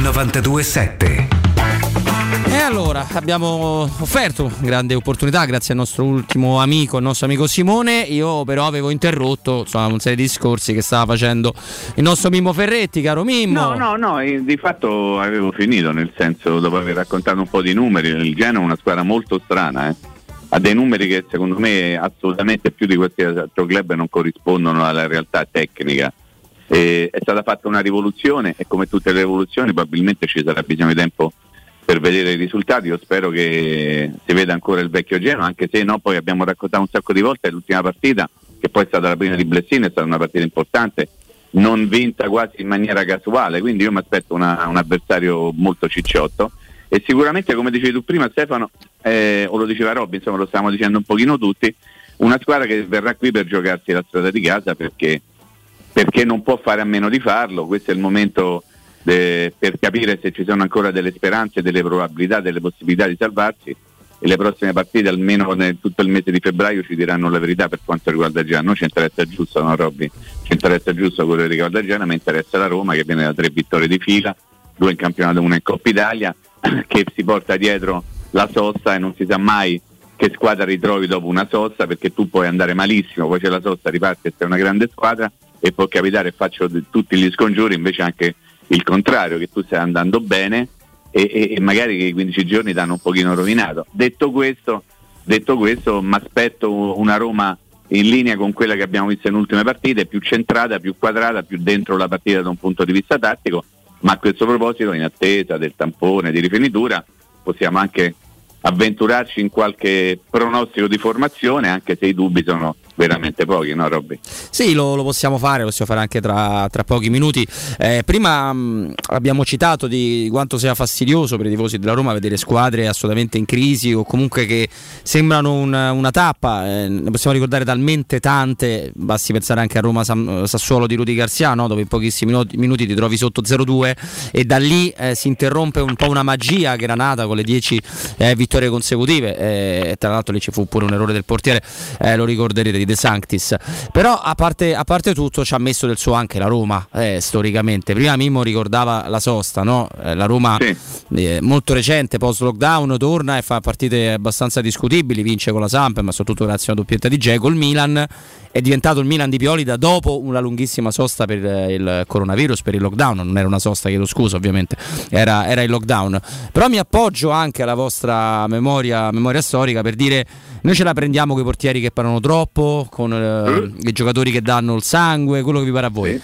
92.7 E allora abbiamo offerto grande opportunità grazie al nostro ultimo amico, il nostro amico Simone. Io però avevo interrotto insomma, una serie di discorsi che stava facendo il nostro Mimmo Ferretti, caro Mimmo. No, no, no, eh, di fatto avevo finito, nel senso dopo aver raccontato un po' di numeri, il Genoa è una squadra molto strana, eh. ha dei numeri che secondo me assolutamente più di qualsiasi altro club non corrispondono alla realtà tecnica. E è stata fatta una rivoluzione e come tutte le rivoluzioni probabilmente ci sarà bisogno di tempo per vedere i risultati. Io spero che si veda ancora il vecchio Genoa, anche se no, poi abbiamo raccontato un sacco di volte l'ultima partita, che poi è stata la prima di Blessino, è stata una partita importante, non vinta quasi in maniera casuale, quindi io mi aspetto un avversario molto cicciotto. E sicuramente, come dicevi tu prima, Stefano, eh, o lo diceva Robby, insomma lo stiamo dicendo un pochino tutti, una squadra che verrà qui per giocarsi la strada di casa perché, perché non può fare a meno di farlo. Questo è il momento de- per capire se ci sono ancora delle speranze, delle probabilità, delle possibilità di salvarsi. E le prossime partite, almeno nel tutto il mese di febbraio, ci diranno la verità per quanto riguarda Genoa. Noi ci interessa giusto, no Robby? Ci interessa giusto quello che riguarda Genoa, mi interessa la Roma che viene da tre vittorie di fila, due in campionato, una in Coppa Italia, che si porta dietro la sosta e non si sa mai che squadra ritrovi dopo una sosta perché tu puoi andare malissimo, poi c'è la sosta, riparti e sei una grande squadra e può capitare, faccio tutti gli scongiuri, invece anche il contrario, che tu stai andando bene e, e- e magari che i 15 giorni ti hanno un pochino rovinato. Detto questo, detto questo mi aspetto una Roma in linea con quella che abbiamo visto in ultime partite, più centrata, più quadrata, più dentro la partita da un punto di vista tattico, ma a questo proposito, in attesa del tampone di rifinitura, possiamo anche avventurarci in qualche pronostico di formazione, anche se i dubbi sono veramente pochi, no Robby? Sì, lo, lo possiamo fare, lo possiamo fare anche tra, tra pochi minuti. Eh, prima mh, abbiamo citato di quanto sia fastidioso per i tifosi della Roma vedere squadre assolutamente in crisi o comunque che sembrano una, una tappa. Eh, ne possiamo ricordare talmente tante, basti pensare anche a Roma Sam- Sassuolo di Rudy Garcia, no? dove in pochissimi minuti, ti trovi sotto 0-2 e da lì eh, si interrompe un po' una magia che era nata con le 10 eh, vittorie consecutive. Eh, tra l'altro lì ci fu pure un errore del portiere, eh, lo ricorderete di De Sanctis. Però a parte, a parte tutto ci ha messo del suo anche la Roma, eh, storicamente. Prima Mimmo ricordava la sosta, no? Eh, la Roma eh, molto recente, post lockdown, torna e fa partite abbastanza discutibili, vince con la Samp, ma soprattutto grazie a una doppietta di Geco. Il Milan è diventato il Milan di Pioli da dopo una lunghissima sosta per eh, il coronavirus, per il lockdown. Non era una sosta, chiedo scusa, ovviamente, era, era il lockdown. Però mi appoggio anche alla vostra memoria, memoria storica per dire noi ce la prendiamo con i portieri che parlano troppo, con eh, i giocatori che danno il sangue, quello che vi pare a voi.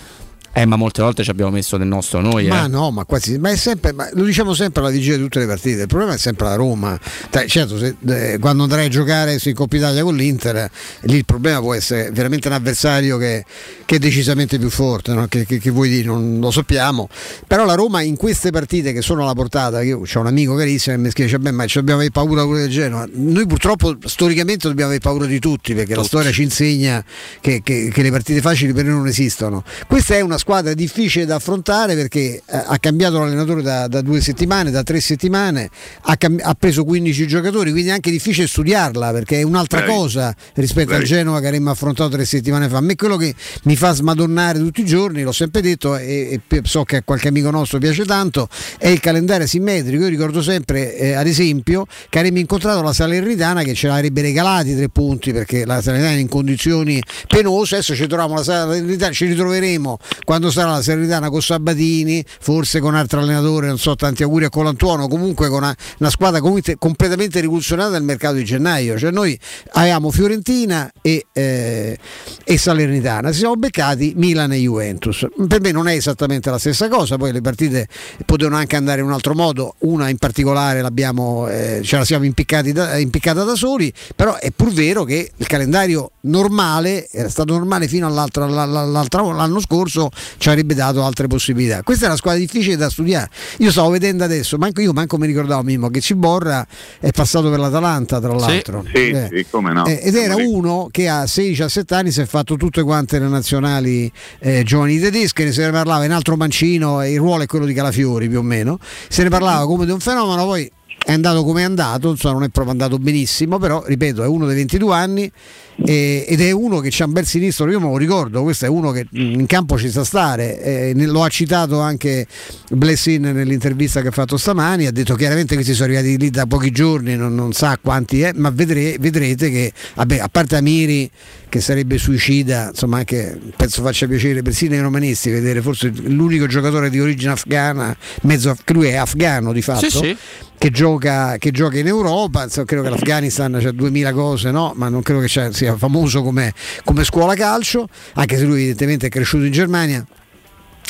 Eh, ma molte volte ci abbiamo messo del nostro noi. Ma eh. no, ma quasi, ma è sempre, ma lo diciamo sempre alla vigilia di tutte le partite. Il problema è sempre la Roma. Certo, se- eh, quando andrai a giocare su in Coppa Italia con l'Inter, lì il problema può essere veramente un avversario che, che è decisamente più forte, no? che, che- che vuoi dire, non lo sappiamo. Però la Roma in queste partite che sono alla portata, io ho un amico carissimo che mi scrive, "Beh, ma ci dobbiamo avere paura pure del Genoa. Noi purtroppo storicamente dobbiamo avere paura di tutti, perché la storia ci insegna che, che- che le partite facili per noi non esistono. Questa è una squadra difficile da affrontare perché eh, ha cambiato l'allenatore da, da due settimane, da tre settimane, ha, cam- ha preso 15 giocatori, quindi è anche difficile studiarla perché è un'altra Bravi. cosa rispetto al Bravi. Genova che avremmo affrontato tre settimane fa. A me quello che mi fa smadonnare tutti i giorni, l'ho sempre detto e, e so che a qualche amico nostro piace tanto, è il calendario simmetrico. Io ricordo sempre, eh, ad esempio, che avremmo incontrato la Salernitana che ce l'avrebbe regalati tre punti perché la Salernitana è in condizioni penose. Adesso ci troviamo la Salernitana, ci ritroveremo quando sarà la Serenitana con Sabatini, forse con altro allenatore, non so, tanti auguri a Colantuono, comunque con una, una squadra comunque completamente rivoluzionata nel mercato di gennaio. Cioè noi avevamo Fiorentina e, eh, e Salernitana, si siamo beccati Milan e Juventus. Per me non è esattamente la stessa cosa, poi le partite potevano anche andare in un altro modo, una in particolare l'abbiamo, eh, ce la siamo da, impiccata da soli, però è pur vero che il calendario normale, era stato normale fino all'altro, all'altro, l'anno scorso, ci avrebbe dato altre possibilità. Questa è una squadra difficile da studiare. Io stavo vedendo adesso, manco io manco mi ricordavo Mimmo che Ciborra è passato per l'Atalanta tra l'altro. Sì, eh. sì, come no. Eh, ed era uno che a 16-17 anni si è fatto tutte quante le nazionali eh, giovani tedesche, se ne parlava in altro mancino, il ruolo è quello di Calafiori più o meno, se ne parlava come di un fenomeno, poi è andato come è andato, insomma non è proprio andato benissimo, però ripeto è uno dei 22 anni e, ed è uno che c'ha un bel sinistro, io me lo ricordo, questo è uno che in campo ci sa stare, eh, lo ha citato anche Blessin nell'intervista che ha fatto stamani, ha detto chiaramente che si sono arrivati lì da pochi giorni, non, non sa quanti è, ma vedre, vedrete che vabbè, a parte Amiri che sarebbe suicida, insomma anche penso faccia piacere persino ai romanisti vedere forse l'unico giocatore di origine afghana, mezzo, lui è afghano di fatto. Sì, sì. Che gioca, che gioca, in Europa, insomma, credo che l'Afghanistan c'è 2000 cose, no? ma non credo che sia famoso come, come scuola calcio, anche se lui evidentemente è cresciuto in Germania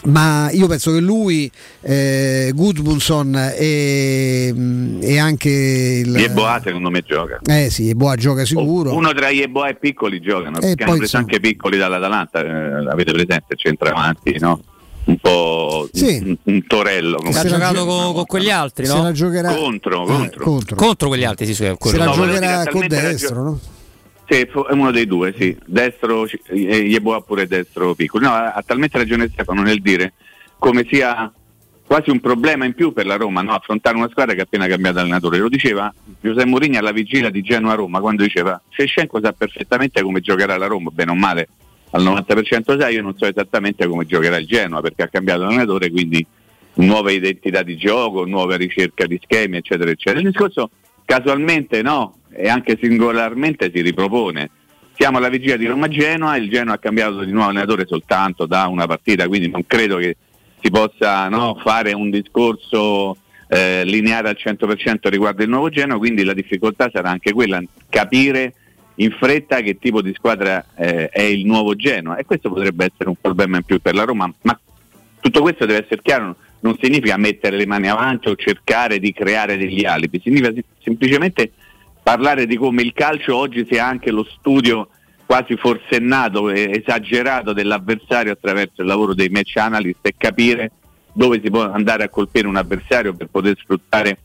ma io penso che lui, eh, Gudmundsson e, e, anche il Yeboah secondo me gioca. Eh sì, Yeboah gioca sicuro. Uno tra Yeboah e piccoli giocano, e hanno preso anche piccoli dall'Atalanta, eh, avete presente, centravanti, no? Un po' sì. un, un, torello. Ha giocato con, con, quegli altri, no? Se la giocherà contro, eh, contro. contro. quegli altri, sì, sì, Se la no, giocherà con destro, no? Sì, è uno dei due, sì. Destro, Yeboah pure destro piccolo. No, ha talmente ragione Stefano nel dire come sia quasi un problema in più per la Roma, no? affrontare una squadra che ha appena cambiato allenatore. Lo diceva Giuseppe Mourinho alla vigilia di Genoa-Roma quando diceva Shevchenko sa perfettamente come giocherà la Roma, bene o male al 90% sa, io non so esattamente come giocherà il Genoa perché ha cambiato allenatore, quindi nuove identità di gioco, nuova ricerca di schemi, eccetera, eccetera. Il discorso casualmente no, e anche singolarmente si ripropone. Siamo alla vigilia di Roma-Genoa, il Genoa ha cambiato di nuovo allenatore soltanto da una partita, quindi non credo che si possa no, fare un discorso eh, lineare al 100% riguardo il nuovo Genoa, quindi la difficoltà sarà anche quella, capire in fretta che tipo di squadra eh, è il nuovo Genoa e questo potrebbe essere un problema in più per la Roma, ma tutto questo deve essere chiaro, non significa mettere le mani avanti o cercare di creare degli alibi, significa semplicemente parlare di come il calcio oggi sia anche lo studio quasi forsennato e esagerato dell'avversario attraverso il lavoro dei match analyst e capire dove si può andare a colpire un avversario per poter sfruttare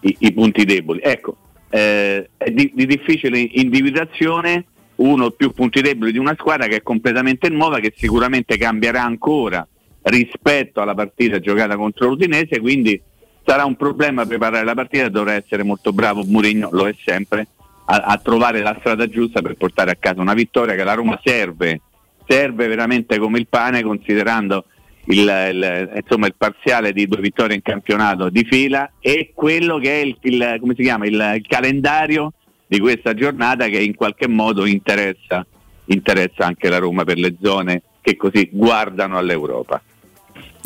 i, i punti deboli. Ecco, eh, è di, di, difficile individuazione uno o più punti deboli di una squadra che è completamente nuova, che sicuramente cambierà ancora rispetto alla partita giocata contro l'Udinese, quindi sarà un problema preparare la partita, dovrà essere molto bravo Mourinho, lo è sempre, a, a, trovare la strada giusta per portare a casa una vittoria che la Roma serve, serve veramente come il pane considerando il, il, insomma, il parziale di due vittorie in campionato di fila e quello che è il, il, chiama, calendario di questa giornata che in qualche modo interessa, interessa anche la Roma per le zone che così guardano all'Europa.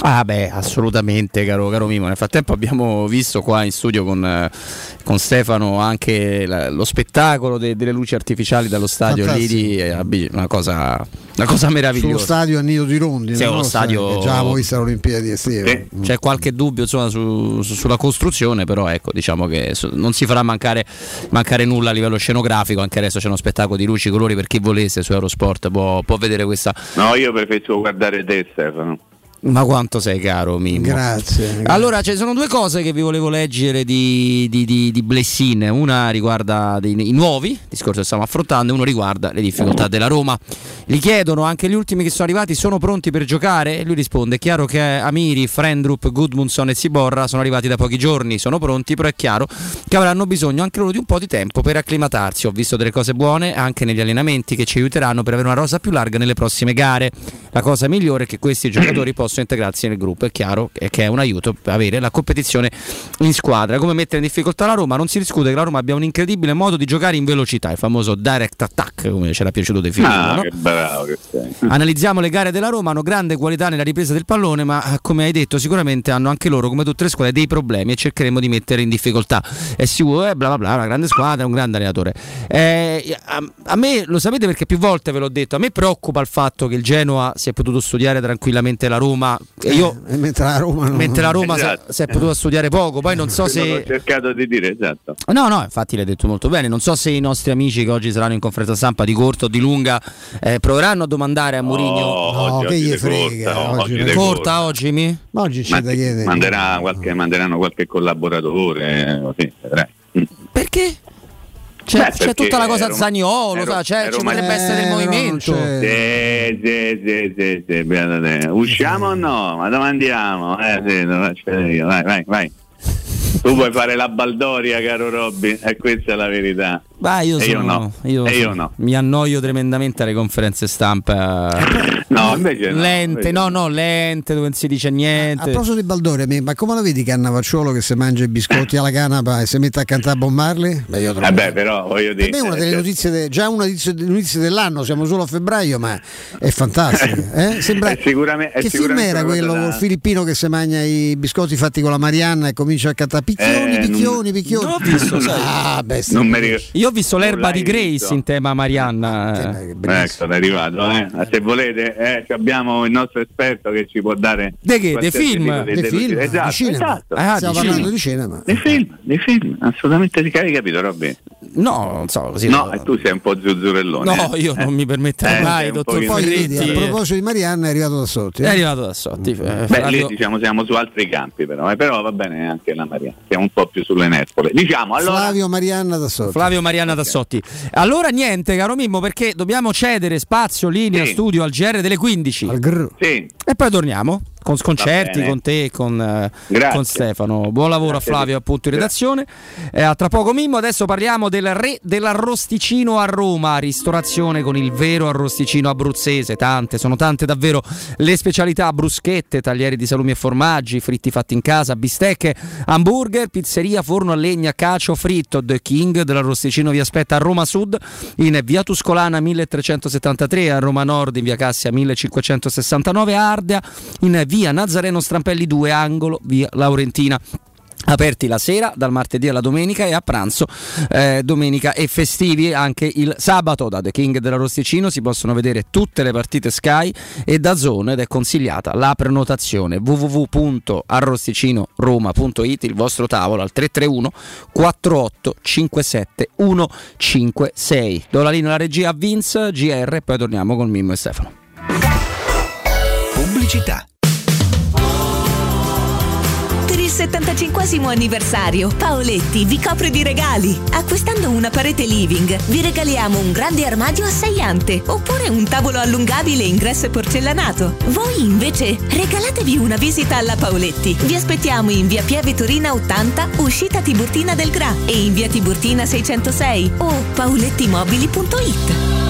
Ah beh, assolutamente caro, caro Mimo. Nel frattempo abbiamo visto qua in studio con, eh, con Stefano anche la, lo spettacolo de, delle luci artificiali dallo stadio Lidi, una cosa, una cosa meravigliosa. Sullo stadio a Nido di Rondi, sì, no? stadio... già avevo visto le Olimpiadi estive. Sì. C'è qualche dubbio insomma, su, su, sulla costruzione, però ecco, diciamo che non si farà mancare, mancare, nulla a livello scenografico, anche adesso c'è uno spettacolo di luci e colori per chi volesse su Eurosport può, può vedere questa... No, io preferisco guardare te Stefano. Ma quanto sei caro Mimmo. Grazie, grazie. Allora, ci sono due cose che vi volevo leggere di, di, di, di Blessin. Una riguarda i nuovi, discorso che stiamo affrontando, e uno riguarda le difficoltà della Roma. Gli chiedono anche gli ultimi che sono arrivati, sono pronti per giocare? E lui risponde, è chiaro che Amiri, Frendrup, Gudmundsson e Siborra sono arrivati da pochi giorni, sono pronti, però è chiaro che avranno bisogno anche loro di un po' di tempo per acclimatarsi. Ho visto delle cose buone anche negli allenamenti che ci aiuteranno per avere una rosa più larga nelle prossime gare. La cosa migliore è che questi giocatori possano possono integrarsi nel gruppo. È chiaro che è un aiuto avere la competizione in squadra. Come mettere in difficoltà la Roma? Non si discute che la Roma abbia un incredibile modo di giocare in velocità, il famoso direct attack, come ci era piaciuto definirlo. Ah, no? che bravo che sei. Analizziamo le gare della Roma, hanno grande qualità nella ripresa del pallone, ma eh, come hai detto sicuramente hanno anche loro, come tutte le squadre, dei problemi e cercheremo di mettere in difficoltà. È sicuro, eh, bla bla bla, una grande squadra, un grande allenatore. Eh, a, a me, lo sapete perché più volte ve l'ho detto, a me preoccupa il fatto che il Genoa si è potuto studiare tranquillamente la Roma e io... Eh, mentre la Roma, non- mentre la Roma si è- Esatto. si è potuta studiare poco, poi non so se... Ho cercato di dire, esatto. No, no, infatti l'hai detto molto bene. Non so se i nostri amici che oggi saranno in conferenza stampa di corto o di lunga eh, proveranno a domandare a Mourinho. Oh, oggi, che gli frega, corta, oggi Corta oggi mi? Ma oggi c'è Ma da chiedere. manderà qualche- manderanno qualche collaboratore, eh, così. Mm. Perché? C'è, Beh, c'è tutta la cosa Roma- Zagnolo, è Ro- sa, c'è- è ci Roma- potrebbe essere il Eh, no, movimento. Sì, sì, sì, sì. Usciamo o no? Ma dove andiamo? Eh sì, io. Vai, vai, vai. Tu puoi fare la baldoria, caro Robby, e questa è la verità. Beh, io, E sono, io no. io E io no. Mi annoio tremendamente alle conferenze stampa. No, invece no, lente, invece no, no, lente, dove non si dice A niente. proposito di Baldore, ma come la vedi Canna Vacciolo che si mangia i biscotti alla canapa e si mette a cantare a Bob Marley? Beh, io trovo- Vabbè, però voglio Per dire. me è una delle eh, notizie, de- già una delle notizie dell'anno, siamo solo a febbraio, ma è fantastica. Eh? Sembra, È sicuramente- è che film era quello da- col filippino che si mangia i biscotti fatti con la Marianna e comincia a cantare picchioni, Eh, non- picchioni, picchioni? non ho visto, sai. Ah, beh, sì. Non mi ricordo. Ho visto l'erba di Grace visto? in tema Marianna. eh. Ecco, è arrivato. Eh. Se volete, eh, abbiamo il nostro esperto che ci può dare. De che? De qualsiasi film? di Dei delusione. film, esatto, di cinema. esatto. Ah, Stiamo di parlando cinema. di cinema. Dei film, dei film, assolutamente che hai capito, Robby? No, non so, così. No, e tu sei un po' zuzzurellone. No, eh. io non mi permetterei Eh, mai, dottor Poi a proposito di Marianna è arrivato da sotto. È arrivato da Sotti. eh, Beh, Flavio- lì diciamo siamo su altri campi, però, eh, però va bene anche la Maria. Siamo un po' più sulle nervole. Diciamo allora. Flavio Marianna da sotto. Flavio Marianna Tassotti. Allora niente, caro Mimmo, perché dobbiamo cedere spazio, linea, Sì. studio al GR delle 15. Al grr. Sì, E poi torniamo con sconcerti, con te con, eh, con Stefano. Buon lavoro Grazie. a Flavio appunto in redazione. Eh, a tra poco Mimmo, adesso parliamo del re dell'arrosticino a Roma, ristorazione con il vero arrosticino abruzzese, tante, sono tante davvero le specialità, bruschette, taglieri di salumi e formaggi, fritti fatti in casa, bistecche, hamburger, pizzeria, forno a legna, cacio fritto, The King dell'arrosticino vi aspetta a Roma Sud in via Tuscolana 1373, a Roma Nord in via Cassia 1569, a Ardea in via Nazareno Strampelli 2, angolo via Laurentina. Aperti la sera, dal martedì alla domenica e a pranzo eh, domenica e festivi anche il sabato da The King dell'Arrosticino si possono vedere tutte le partite Sky e da Zone ed è consigliata la prenotazione www.arrosticinoroma.it il vostro tavolo al 331 48 57 156 do la linea alla regia a Vince GR e poi torniamo con Mimmo e Stefano Pubblicità. Il 75 anniversario, Paoletti vi copre di regali. Acquistando una parete living, vi regaliamo un grande armadio a sei oppure un tavolo allungabile ingresso e porcellanato. Voi invece regalatevi una visita alla Paoletti. Vi aspettiamo in via Pieve Torina 80, uscita Tiburtina del Gra e in via Tiburtina 606 o paolettimobili.it.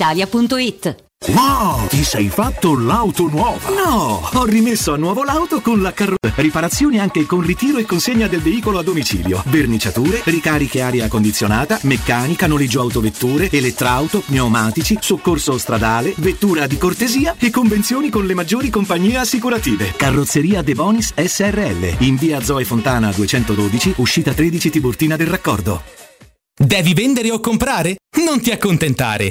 brispalitalia.it. Wow, ti sei fatto l'auto nuova? No, ho rimesso a nuovo l'auto con la carrozzeria. Riparazioni anche con ritiro e consegna del veicolo a domicilio. Verniciature, ricariche aria condizionata, meccanica, noleggio autovetture, elettrauto, pneumatici, soccorso stradale, vettura di cortesia e convenzioni con le maggiori compagnie assicurative. Carrozzeria De Bonis SRL. In via Zoe Fontana 212, uscita 13 Tiburtina del Raccordo. Devi vendere o comprare? Non ti accontentare.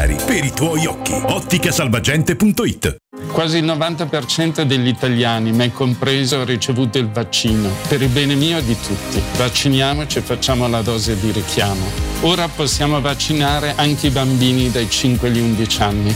per i tuoi occhi. Otticasalvagente.it Quasi il 90% degli italiani, me compreso, ha ricevuto il vaccino. Per il bene mio e di tutti. Vacciniamoci e facciamo la dose di richiamo. Ora possiamo vaccinare anche i bambini dai 5 agli 11 anni.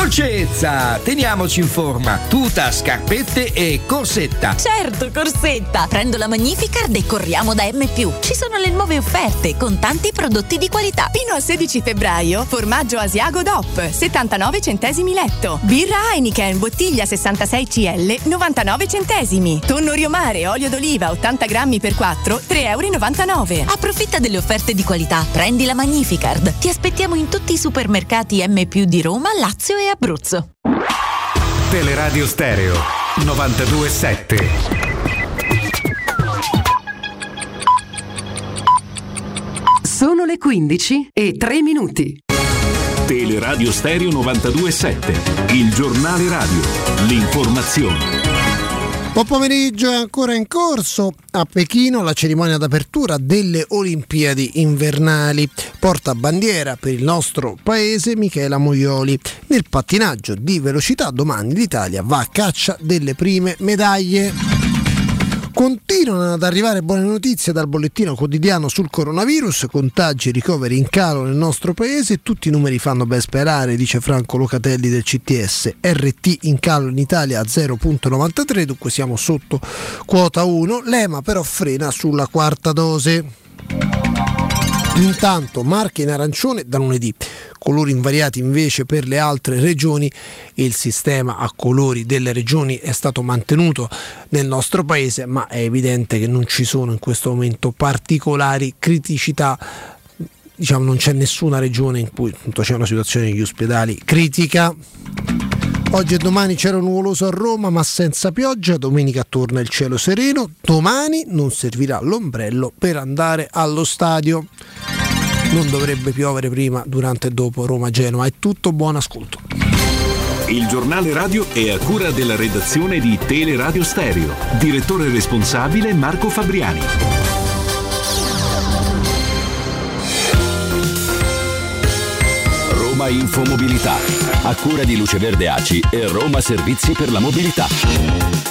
Dolcezza! Teniamoci in forma. Tuta, scarpette e corsetta. Certo, Corsetta! Prendo la Magnificard e corriamo da M+. Ci sono le nuove offerte con tanti prodotti di qualità. Fino al 16 febbraio, formaggio Asiago DOP, 79 centesimi letto. Birra Heineken, bottiglia 66 CL, 99 centesimi. Tonno Riomare, olio d'oliva, 80 grammi per 4, 3,99 euro. Approfitta delle offerte di qualità. Prendi la Magnificard. Ti aspettiamo in tutti i supermercati M+, di Roma, Lazio e Abruzzo. Teleradio Stereo 927. Sono le 15 e 3 minuti. Teleradio Stereo 927, il giornale radio, l'informazione. Buon pomeriggio è ancora in corso a Pechino la cerimonia d'apertura delle Olimpiadi invernali. Porta bandiera per il nostro paese Michela Moioli. Nel pattinaggio di velocità domani l'Italia va a caccia delle prime medaglie. Continuano ad arrivare buone notizie dal bollettino quotidiano sul coronavirus, contagi e ricoveri in calo nel nostro paese, tutti i numeri fanno ben sperare, dice Franco Locatelli del CTS. RT in calo in Italia a 0.93, dunque siamo sotto quota 1, l'EMA però frena sulla quarta dose. Intanto Marche in arancione da lunedì, colori invariati invece per le altre regioni il sistema a colori delle regioni è stato mantenuto nel nostro paese, ma è evidente che non ci sono in questo momento particolari criticità. Diciamo non c'è nessuna regione in cui appunto, c'è una situazione negli ospedali critica. Oggi e domani c'era nuvoloso a Roma ma senza pioggia, domenica torna il cielo sereno, domani non servirà l'ombrello per andare allo stadio. Non dovrebbe piovere prima, durante e dopo Roma-Genoa. È tutto, buon ascolto. Il giornale radio è a cura della redazione di Teleradio Stereo. Direttore responsabile Marco Fabriani. Roma Infomobilità. A cura di Luce Verde Aci e Roma Servizi per la Mobilità.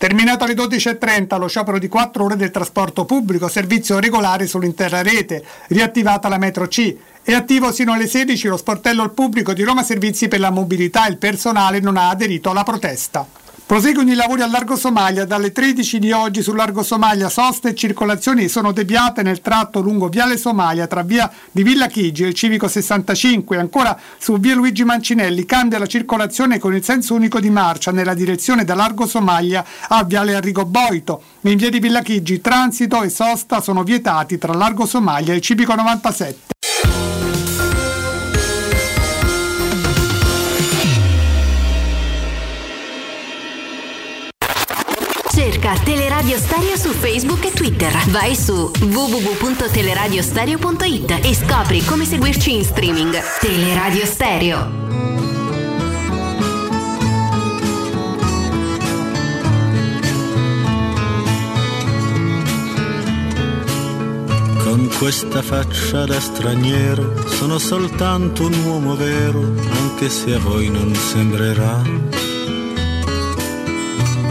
Terminato alle 12.30 lo sciopero di 4 ore del trasporto pubblico, servizio regolare sull'intera rete, riattivata la metro C. È attivo sino alle 16 lo sportello al pubblico di Roma Servizi per la Mobilità. Il personale non ha aderito alla protesta. Proseguono i lavori al Largo Somalia. Dalle 13 di oggi sul Largo Somalia soste e circolazioni sono deviate nel tratto lungo Viale Somalia tra via di Villa Chigi e il Civico 65. Ancora su via Luigi Mancinelli cambia la circolazione con il senso unico di marcia nella direzione da Largo Somalia a Viale Arrigo Boito. In via di Villa Chigi transito e sosta sono vietati tra Largo Somalia e il Civico 97. Teleradio Stereo su Facebook e Twitter. Vai su www.teleradiostereo.it e scopri come seguirci in streaming. Teleradio Stereo. Con questa faccia da straniero sono soltanto un uomo vero, anche se a voi non sembrerà.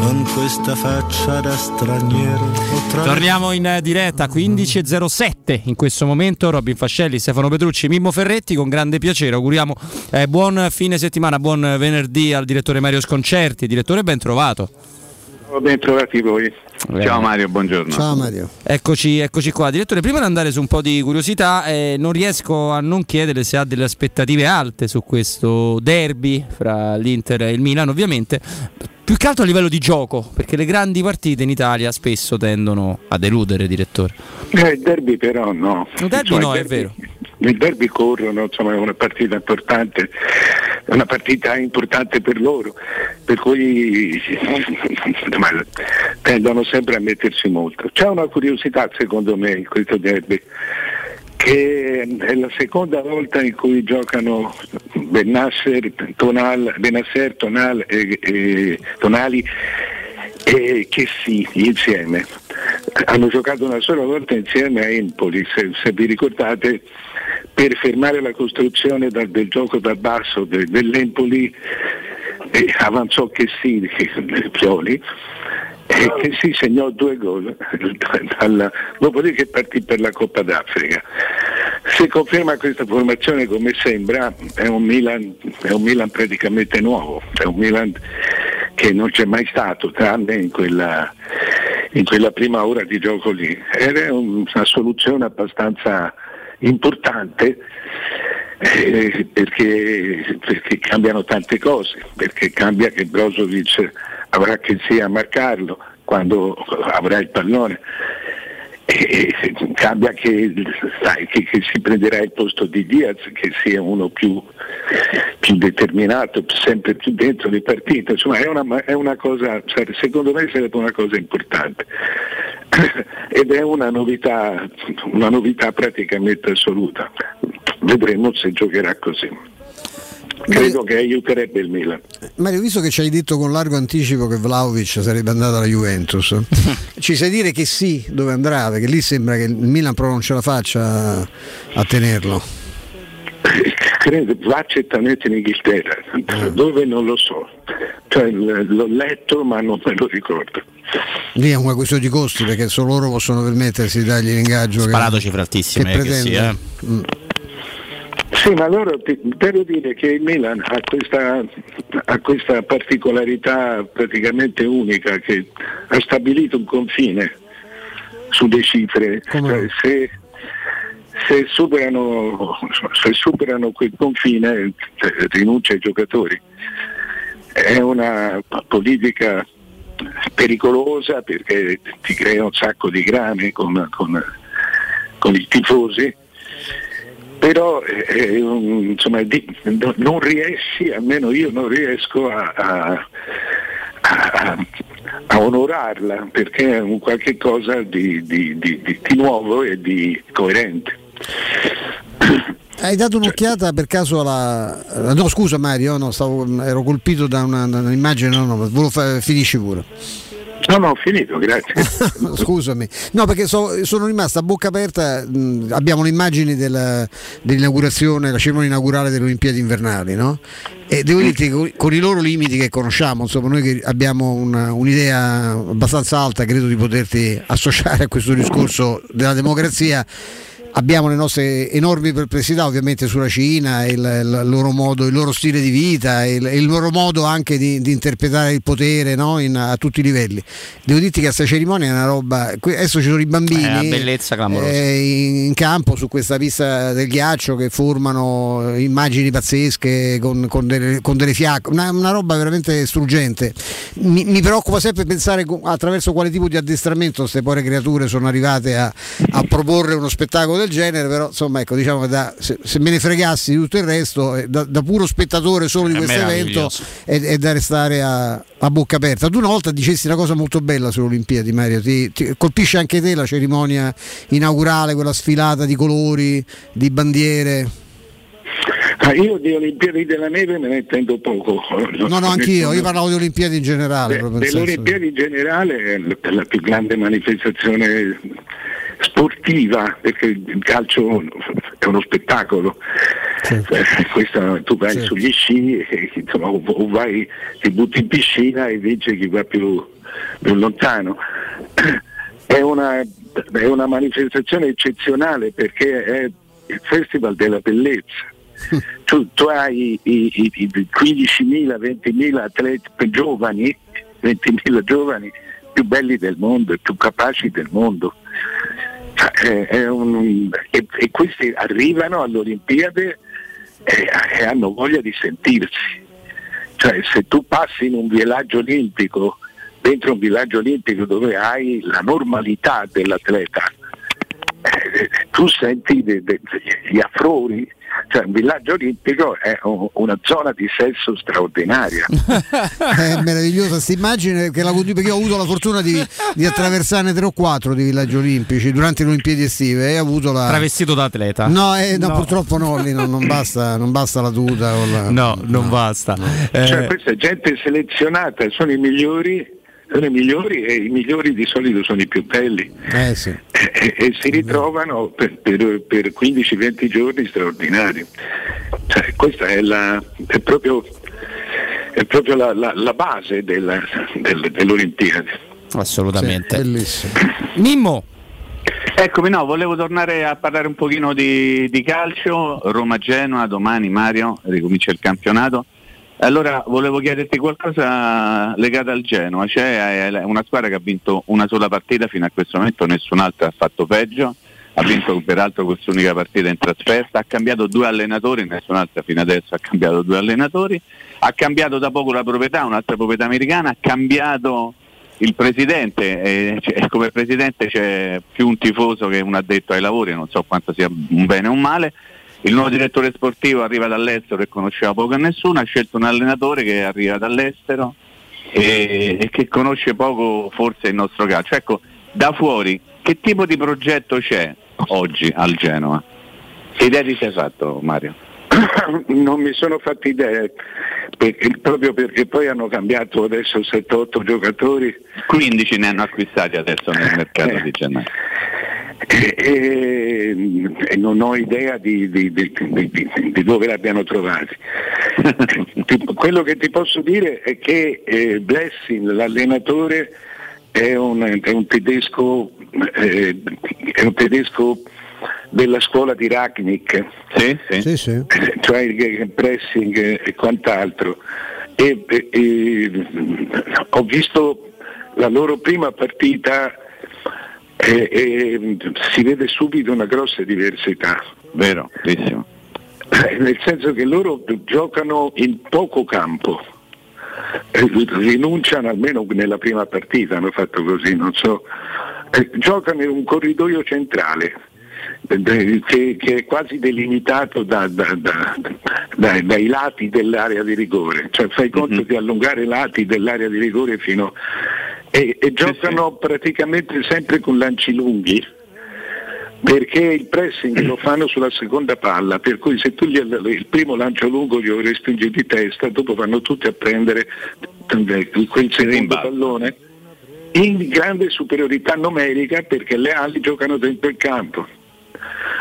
Con questa faccia da straniero. Torniamo in diretta 15.07 in questo momento. Robin Fascelli, Stefano Petrucci, Mimmo Ferretti. Con grande piacere auguriamo eh, buon fine settimana, buon venerdì al direttore Mario Sconcerti. Direttore, ben trovato. Ben trovati voi. Ciao Mario, buongiorno. Ciao Mario. Eccoci, eccoci qua. Direttore, prima di andare su un po' di curiosità, eh, non riesco a non chiedere se ha delle aspettative alte su questo derby fra l'Inter e il Milan, ovviamente. Più che altro a livello di gioco, perché le grandi partite in Italia spesso tendono a deludere, direttore. Eh, il derby però no. Il derby Insomma, no, il è derby- vero. Il derby corrono, insomma è una partita importante, una partita importante per loro, per cui tendono sempre a mettersi molto. C'è una curiosità secondo me in questo derby, che è la seconda volta in cui giocano Benasser, Tonal, Benasser Tonal e, e Tonali e che sì, insieme. Hanno giocato una sola volta insieme a Empoli, se, se vi ricordate, per fermare la costruzione dal- del gioco da basso de- dell'Empoli eh, avanzò che sì, che- Pioli, e che si segnò due gol, dalla- dopodiché partì per la Coppa d'Africa. Se conferma questa formazione come sembra, è un Milan, è un Milan praticamente nuovo, è un Milan che non c'è mai stato, tranne in quella, in quella prima ora di gioco lì. Un- una soluzione abbastanza importante eh, perché, perché cambiano tante cose, perché cambia che Brozovic avrà che sia a marcarlo quando avrà il pallone. E cambia che, che- che si prenderà il posto di Diaz, che sia uno più, più determinato, sempre più dentro le partite. Insomma, è una, è una cosa, sare- secondo me sarebbe una cosa importante. Ed è una novità, una novità praticamente assoluta. Vedremo se giocherà così. Credo che aiuterebbe il Milan. Mario, visto che ci hai detto con largo anticipo che Vlaovic sarebbe andato alla Juventus, ci sai dire che sì, dove andrà? Perché lì sembra che il Milan proprio non ce la faccia a tenerlo. Credo va certamente in Inghilterra, dove non lo so. Cioè, l'ho letto ma non me lo ricordo. Lì è una questione di costi perché solo loro possono permettersi di dargli l'ingaggio. che- Sparato cifre altissime, che eh, che sì, eh. Mm. Sì, ma allora devo dire che il Milan ha questa, ha questa particolarità praticamente unica che ha stabilito un confine sulle cifre. Cioè, se, se superano, se superano quel confine cioè, rinuncia ai giocatori. È una politica pericolosa perché ti crea un sacco di grane con, con- con i tifosi però eh, eh, insomma, di- no- non riesci, almeno io non riesco a, a- a- a onorarla perché è un qualche cosa di, di- di- nuovo e di coerente. Hai dato un'occhiata per caso alla. No, scusa Mario, no, stavo- ero colpito da, una- un'immagine, no, no, finisci pure. No, no, ho finito, grazie. Scusami, no perché so- sono rimasto a bocca aperta, mh, abbiamo le immagini della- dell'inaugurazione, la cerimonia inaugurale delle Olimpiadi invernali, no? E devo dirti che con i loro limiti che conosciamo, insomma noi che abbiamo una- un'idea abbastanza alta, credo di poterti associare a questo discorso della democrazia. Abbiamo le nostre enormi perplessità ovviamente sulla Cina, il, il loro modo, il loro stile di vita, il, il loro modo anche di, di interpretare il potere no? In- a tutti i livelli. Devo dirti che questa cerimonia è una roba. Adesso ci sono i bambini È una bellezza clamorosa. eh, in, campo su questa pista del ghiaccio che formano immagini pazzesche con, con delle, con delle fiacche, una, una roba veramente struggente. Mi, mi preoccupa sempre pensare attraverso quale tipo di addestramento queste povere creature sono arrivate a, a proporre uno spettacolo del genere, però insomma ecco diciamo che da- se, se me ne fregassi di tutto il resto, eh, da, da puro spettatore solo di È questo evento è, è da restare a, a bocca aperta. Tu una volta dicesti una cosa molto bella sulle Olimpiadi, Mario. Ti, ti colpisce anche te la cerimonia inaugurale, quella sfilata di colori, di bandiere? Ah, io di Olimpiadi della Neve me ne intendo poco. No, no, anch'io. Io parlavo di Olimpiadi in generale. nel Delle Olimpiadi in generale è la più grande manifestazione sportiva perché il calcio è uno spettacolo. Eh, questa- tu vai sugli sci e insomma, o, o vai, ti butti in piscina e vince chi va più, più lontano. È una, è una manifestazione eccezionale perché è il festival della bellezza. Tu, tu hai i, i- i 15.000, 20.000 atleti giovani, 20.000 giovani più belli del mondo e più capaci del mondo. Cioè, un- e, e questi arrivano alle Olimpiadi e, e hanno voglia di sentirsi. Cioè, se tu passi in un villaggio olimpico, dentro un villaggio olimpico dove hai la normalità dell'atleta, eh, tu senti de- de- gli affrori, cioè un villaggio olimpico è un- una zona di sesso straordinaria. È meravigliosa questa immagine che la- perché io ho avuto la fortuna di, di attraversarne tre o quattro di villaggi olimpici durante le Olimpiadi estive e ho avuto la... Travestito da atleta. No, eh, no, purtroppo no, lì non, non basta, non basta la tuta. o la- No, non basta. Cioè, Eh, questa è gente selezionata, sono i migliori, sono i migliori e i migliori di solito sono i più belli. Eh sì. e, e si ritrovano per, per- per 15-20 giorni straordinari. Cioè, questa è, la, è proprio, è proprio la, la- la base della, del- dell'Olimpiade. Assolutamente. bellissimo. Mimmo. Eccomi, no, volevo tornare a parlare un pochino di, di calcio, Roma-Genoa, domani Mario, ricomincia il campionato. Allora volevo chiederti qualcosa legato al Genoa, c'è eh, una squadra che ha vinto una sola partita fino a questo momento, nessun'altra ha fatto peggio, ha vinto peraltro quest'unica partita in trasferta, ha cambiato due allenatori, nessun'altra fino adesso ha cambiato due allenatori, ha cambiato da poco la proprietà, un'altra proprietà americana, ha cambiato il presidente e c- e come presidente c'è più un tifoso che un addetto ai lavori, non so quanto sia un bene o un male. Il nuovo direttore sportivo arriva dall'estero e conosceva poco a nessuno, ha scelto un allenatore che arriva dall'estero e, e che conosce poco forse il nostro calcio. Ecco, da fuori che tipo di progetto c'è oggi al Genoa? Che idea ti sei fatto Mario? non mi sono fatti idee, perché- proprio perché poi hanno cambiato adesso 7-8 giocatori 15 ne hanno acquistati adesso nel mercato Eh. di gennaio. E, e- e non ho idea di, di- di- di- di- di dove li abbiano trovati. Ti- Quello che ti posso dire è che eh, Blessing, l'allenatore, è un, è un tedesco, eh, è un tedesco della scuola di Ragnick, Sì, sì. cioè il il pressing e quant'altro. E, e- e, ho visto la loro prima partita e, e si vede subito una grossa diversità. Vero, verissimo. Eh, Nel senso che loro giocano in poco campo, Eh, rinunciano almeno nella prima partita, hanno fatto così, non so, Eh, giocano in un corridoio centrale che, che è quasi delimitato da- da- da- dai, dai lati dell'area di rigore, cioè fai conto di allungare i lati dell'area di rigore fino, e, e giocano praticamente sempre con lanci lunghi perché il pressing lo fanno sulla seconda palla, per cui se tu gli, il primo lancio lungo glielo respingi di testa, dopo vanno tutti a prendere quel secondo pallone in grande superiorità numerica perché le ali giocano dentro il campo.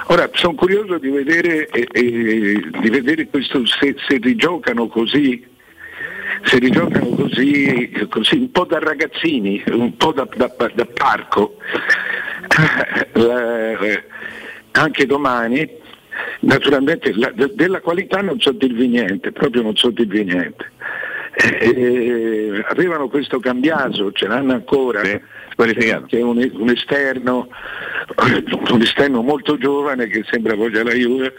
Ora sono curioso di vedere, eh, eh, di vedere questo, se, se rigiocano così se rigiocano così, così, un po' da ragazzini, un po' da, da, da parco, eh, anche domani, naturalmente la, della qualità non so dirvi niente, proprio non so dirvi niente. Eh, avevano questo cambiaso, ce l'hanno ancora, sì, che è un, un, esterno, un esterno molto giovane che sembra voglia la Juve,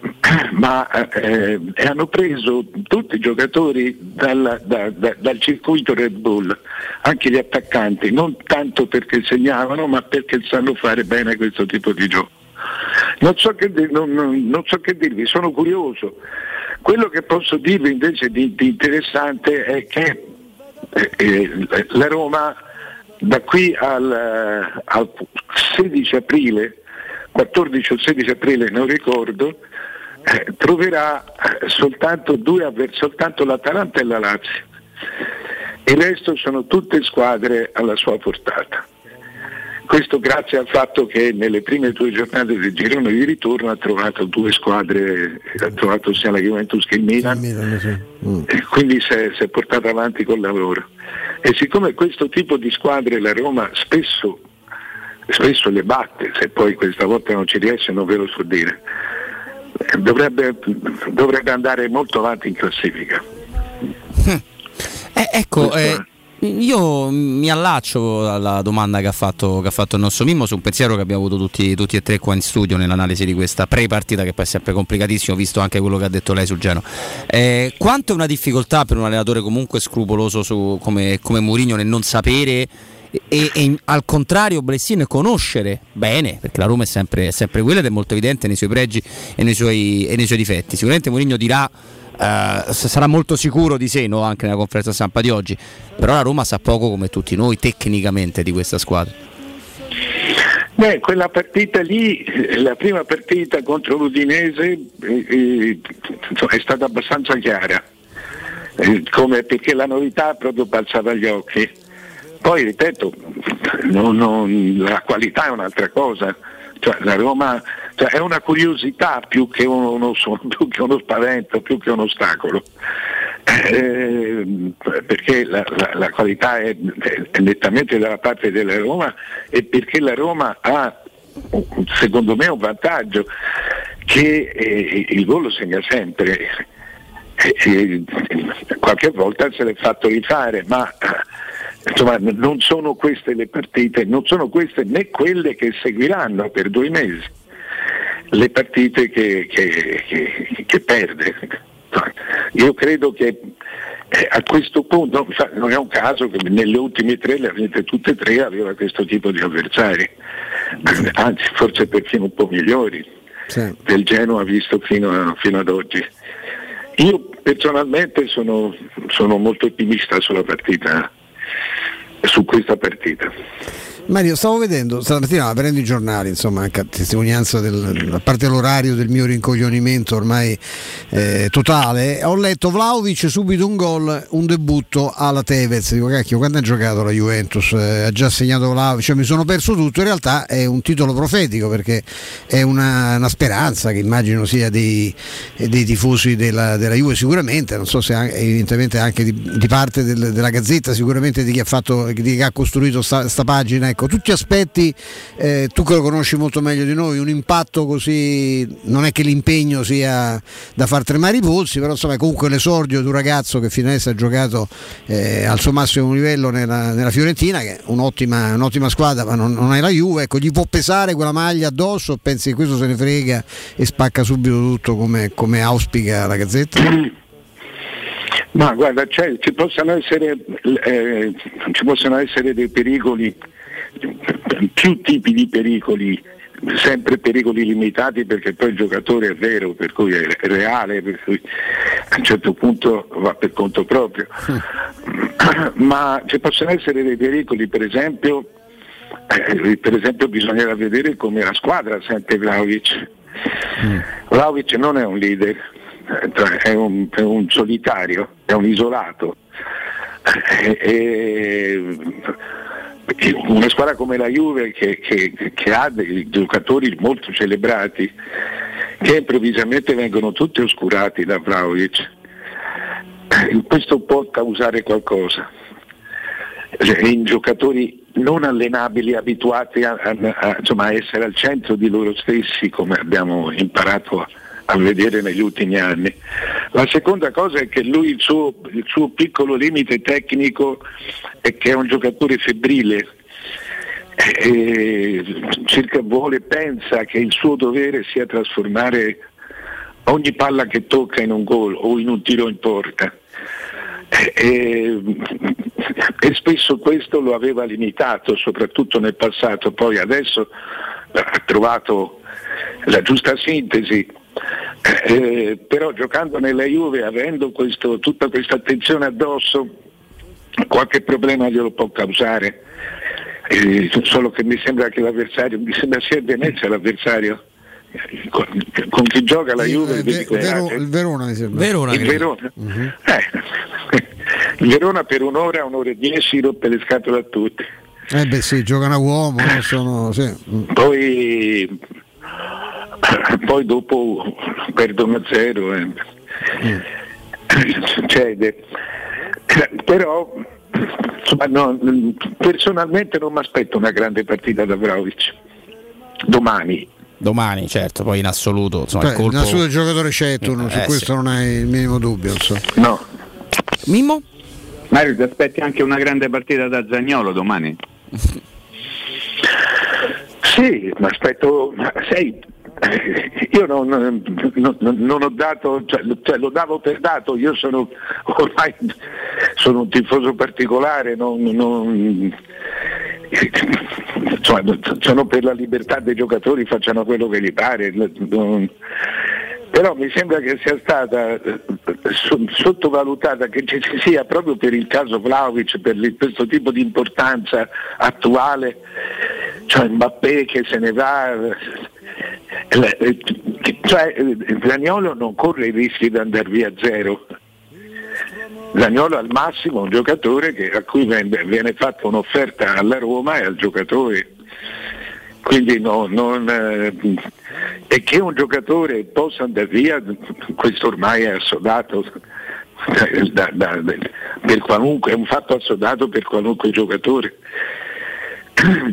ma eh, hanno preso tutti i giocatori dalla, da, da, dal circuito Red Bull, anche gli attaccanti, non tanto perché segnavano, ma perché sanno fare bene questo tipo di gioco. Non so che, non, non so che dirvi, sono curioso. Quello che posso dirvi invece di, di interessante è che eh, eh la Roma da qui al, al 16 aprile 14 o 16 aprile non ricordo, eh, troverà soltanto, due, soltanto l'Atalanta e la Lazio. Il resto sono tutte squadre alla sua portata. Questo grazie al fatto che nelle prime due giornate del girone di ritorno ha trovato due squadre, ha trovato sia la Juventus che il Milan, mm. e quindi si è, si è portato avanti col lavoro. E siccome questo tipo di squadre la Roma spesso, spesso le batte, se poi questa volta non ci riesce non ve lo so dire, dovrebbe, dovrebbe andare molto avanti in classifica. Eh, ecco, eh, io mi allaccio alla domanda che ha, fatto, che ha, fatto, il nostro Mimmo su un pensiero che abbiamo avuto tutti, tutti, e tre qua in studio nell'analisi di questa pre-partita che poi è sempre complicatissimo, visto anche quello che ha detto lei sul Geno. Eh, quanto è una difficoltà per un allenatore comunque scrupoloso su, come, come Mourinho nel non sapere e, e, al contrario Blessino conoscere bene, perché la Roma è sempre, è sempre quella ed è molto evidente nei suoi pregi e nei suoi, e nei suoi difetti. Sicuramente Mourinho dirà, uh, sarà molto sicuro di sé no? anche nella conferenza stampa di oggi, però la Roma sa poco come tutti noi tecnicamente di questa squadra. Beh, quella partita lì, la prima partita contro l'Udinese eh, eh, è stata abbastanza chiara, eh, come perché la novità proprio balzava agli occhi poi ripeto, non, non, la qualità è un'altra cosa, cioè, la Roma cioè, è una curiosità più che uno, più che uno spavento, più che un ostacolo. Eh, perché la, la, la qualità è, è, nettamente dalla parte della Roma e perché la Roma ha secondo me un vantaggio che eh, il volo segna sempre eh, qualche volta se l'è fatto rifare ma insomma, non sono queste le partite, non sono queste né quelle che seguiranno per due mesi, le partite che, che, che, che perde. Io credo che eh, a questo punto non è un caso che nelle ultime tre, le avete tutte e tre, aveva questo tipo di avversari, anzi forse perfino un po' migliori sì. del Genoa visto fino, a, fino ad oggi. Io personalmente sono, sono molto ottimista sulla partita su questa partita. Mario, stavo vedendo stamattina aprendo i giornali, insomma, anche a testimonianza del, a parte l'orario del mio rincoglionimento ormai eh, totale, ho letto Vlaovic subito un gol, un debutto alla Tevez. Dico, cacchio, quando ha giocato la Juventus? Eh, ha già segnato Vlaovic, cioè, mi sono perso tutto. In realtà è un titolo profetico perché è una, una speranza che immagino sia dei, dei tifosi della, della, Juve, sicuramente, non so se anche, evidentemente anche di, di parte del, della Gazzetta, sicuramente di chi ha, fatto, di chi ha costruito sta, sta pagina ecco, tutti aspetti, eh, tu che lo conosci molto meglio di noi, un impatto così, non è che l'impegno sia da far tremare i polsi, però insomma comunque l'esordio di un ragazzo che fino adesso ha giocato eh, al suo massimo livello nella, nella, Fiorentina, che è un'ottima, un'ottima squadra, ma non, non, è la Juve, ecco, gli può pesare quella maglia addosso, pensi che questo se ne frega e spacca subito tutto come, come auspica la Gazzetta? Ma guarda, cioè, ci, possono essere, eh, ci possono essere dei pericoli più tipi di pericoli, sempre pericoli limitati perché poi il giocatore è vero, per cui è reale, per cui a un certo punto va per conto proprio. ma ci possono essere dei pericoli, per esempio, eh, per esempio bisognerà vedere come la squadra sente Vlaovic. Vlaovic non è un leader, eh, è un, è un solitario, è un isolato. Eh, e- e una squadra come la Juve che, che- che ha dei giocatori molto celebrati che improvvisamente vengono tutti oscurati da Vlaovic, questo può causare qualcosa. Cioè, In giocatori non allenabili, abituati a, a- a- insomma, a essere al centro di loro stessi, come abbiamo imparato a, a vedere negli ultimi anni. La seconda cosa è che lui il suo, il suo piccolo limite tecnico è che è un giocatore febbrile. E cerca, vuole, pensa che il suo dovere sia trasformare ogni palla che tocca in un gol o in un tiro in porta. E- e spesso questo lo aveva limitato, soprattutto nel passato, poi adesso ha trovato la giusta sintesi. Eh, però giocando nella Juve, avendo questo- tutta questa attenzione addosso, qualche problema glielo può causare. Eh, solo che mi sembra che l'avversario, mi sembra sia Venezia l'avversario. Con, con chi gioca la Juve Eh, Ve- quelle Vero- il Verona mi sembra. il Verona. Eh, il Verona per un'ora, un'ora e dieci rompe le scatole a tutti. Eh beh sì, giocano a uomo, no? sono, sì. Mm. Poi, poi dopo perdono a zero. eh. Succede. Però insomma, no, personalmente non mi aspetto una grande partita da Vlaovic. Domani. Domani, certo, poi in assoluto. Insomma, Cioè, il colpo... Innanzitutto il giocatore c'è, tu non- su Eh, questo sì. non hai il minimo dubbio. insomma. No. Mimmo? Mario, ti aspetti anche una grande partita da Zagnolo domani? Sì, ma aspetto, eh, io non, non- non- ho dato, cioè, cioè, lo davo per dato, io sono ormai sono un tifoso particolare, non, non- insomma, sono per la libertà dei giocatori, facciano quello che gli pare. però mi sembra che sia stata so- sottovalutata, che ci sia proprio per il caso Vlaovic, per questo tipo di importanza attuale, cioè Mbappé che se ne va, eh, eh, cioè eh, Zaniolo non corre i rischi di andare via zero. Zaniolo al massimo è un giocatore che- a cui viene, fatta un'offerta alla Roma e al giocatore. Quindi no- non, e che un giocatore possa andare via, questo ormai è assodato eh, da- da- per qualunque, è un fatto assodato per qualunque giocatore.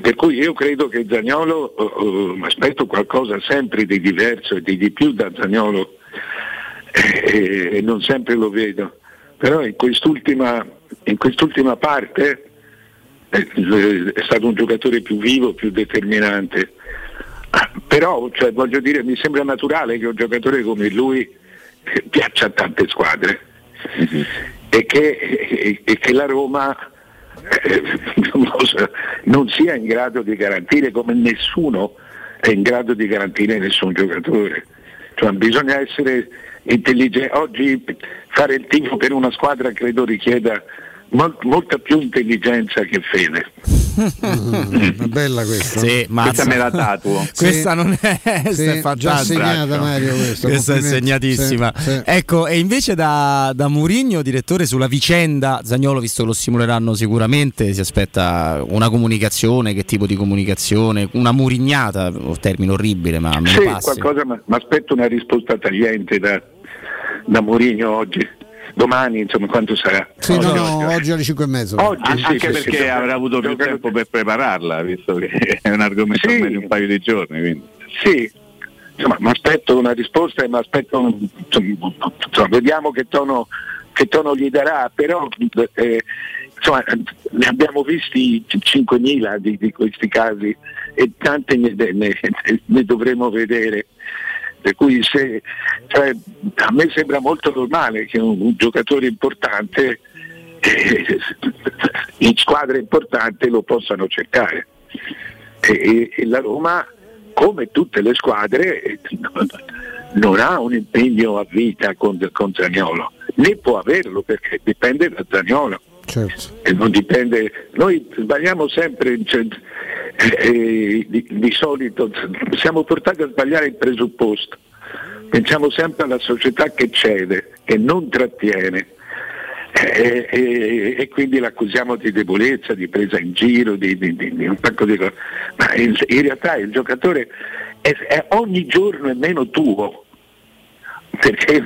Per cui io credo che Zagnolo, eh, eh, aspetto qualcosa sempre di diverso e di, di più da Zagnolo e, e non sempre lo vedo. Però in quest'ultima, in quest'ultima parte eh, è stato un giocatore più vivo, più determinante. Però cioè, voglio dire, mi sembra naturale che un giocatore come lui eh, piaccia a tante squadre e, che, e- e che la Roma eh, so, non sia in grado di garantire come nessuno è in grado di garantire nessun giocatore. Cioè, bisogna essere intelligenti. Oggi fare il tifo per una squadra credo richieda mol- molta più intelligenza che fede. È bella questa. Sì. Questa me la tatuo. Questa non è, Sì, è già segnata, Mario, questa. Questa è segnatissima. Sì, sì. Ecco, e invece da, da Murigno, direttore, sulla vicenda Zagnolo, visto che lo simuleranno sicuramente, si aspetta una comunicazione, che tipo di comunicazione? Una murignata, un termine orribile, ma Sì, qualcosa, ma aspetto una risposta tagliente da, da Mourinho oggi. Domani, insomma, quanto sarà? Sì, no, no, oggi alle 5 e mezzo. Oggi An- sì, anche perché perché avrà avuto più tempo per prepararla, visto che è un argomento Sì. di un paio di giorni. Quindi. Sì, insomma, mi aspetto una risposta e mi aspetto, insomma, vediamo che tono, che tono gli darà, però eh, insomma, ne abbiamo visti 5.000 di, di questi casi e tante ne, ne- ne dovremo vedere. Per cui se, cioè, a me sembra molto normale che un, un giocatore importante eh, in squadra importante lo possano cercare. E, e- la Roma, come tutte le squadre, non- non ha un impegno a vita con, con Zagnolo, né può averlo perché dipende da Zagnolo. Certo. E non dipende, noi sbagliamo sempre, cioè, eh, di, di solito siamo portati a sbagliare il presupposto. Pensiamo sempre alla società che cede, che non trattiene. E, e- e quindi l'accusiamo di debolezza, di presa in giro, di, di- di- di un pacco di cose. Ma in, in realtà il giocatore è, è ogni giorno è meno tuo, perché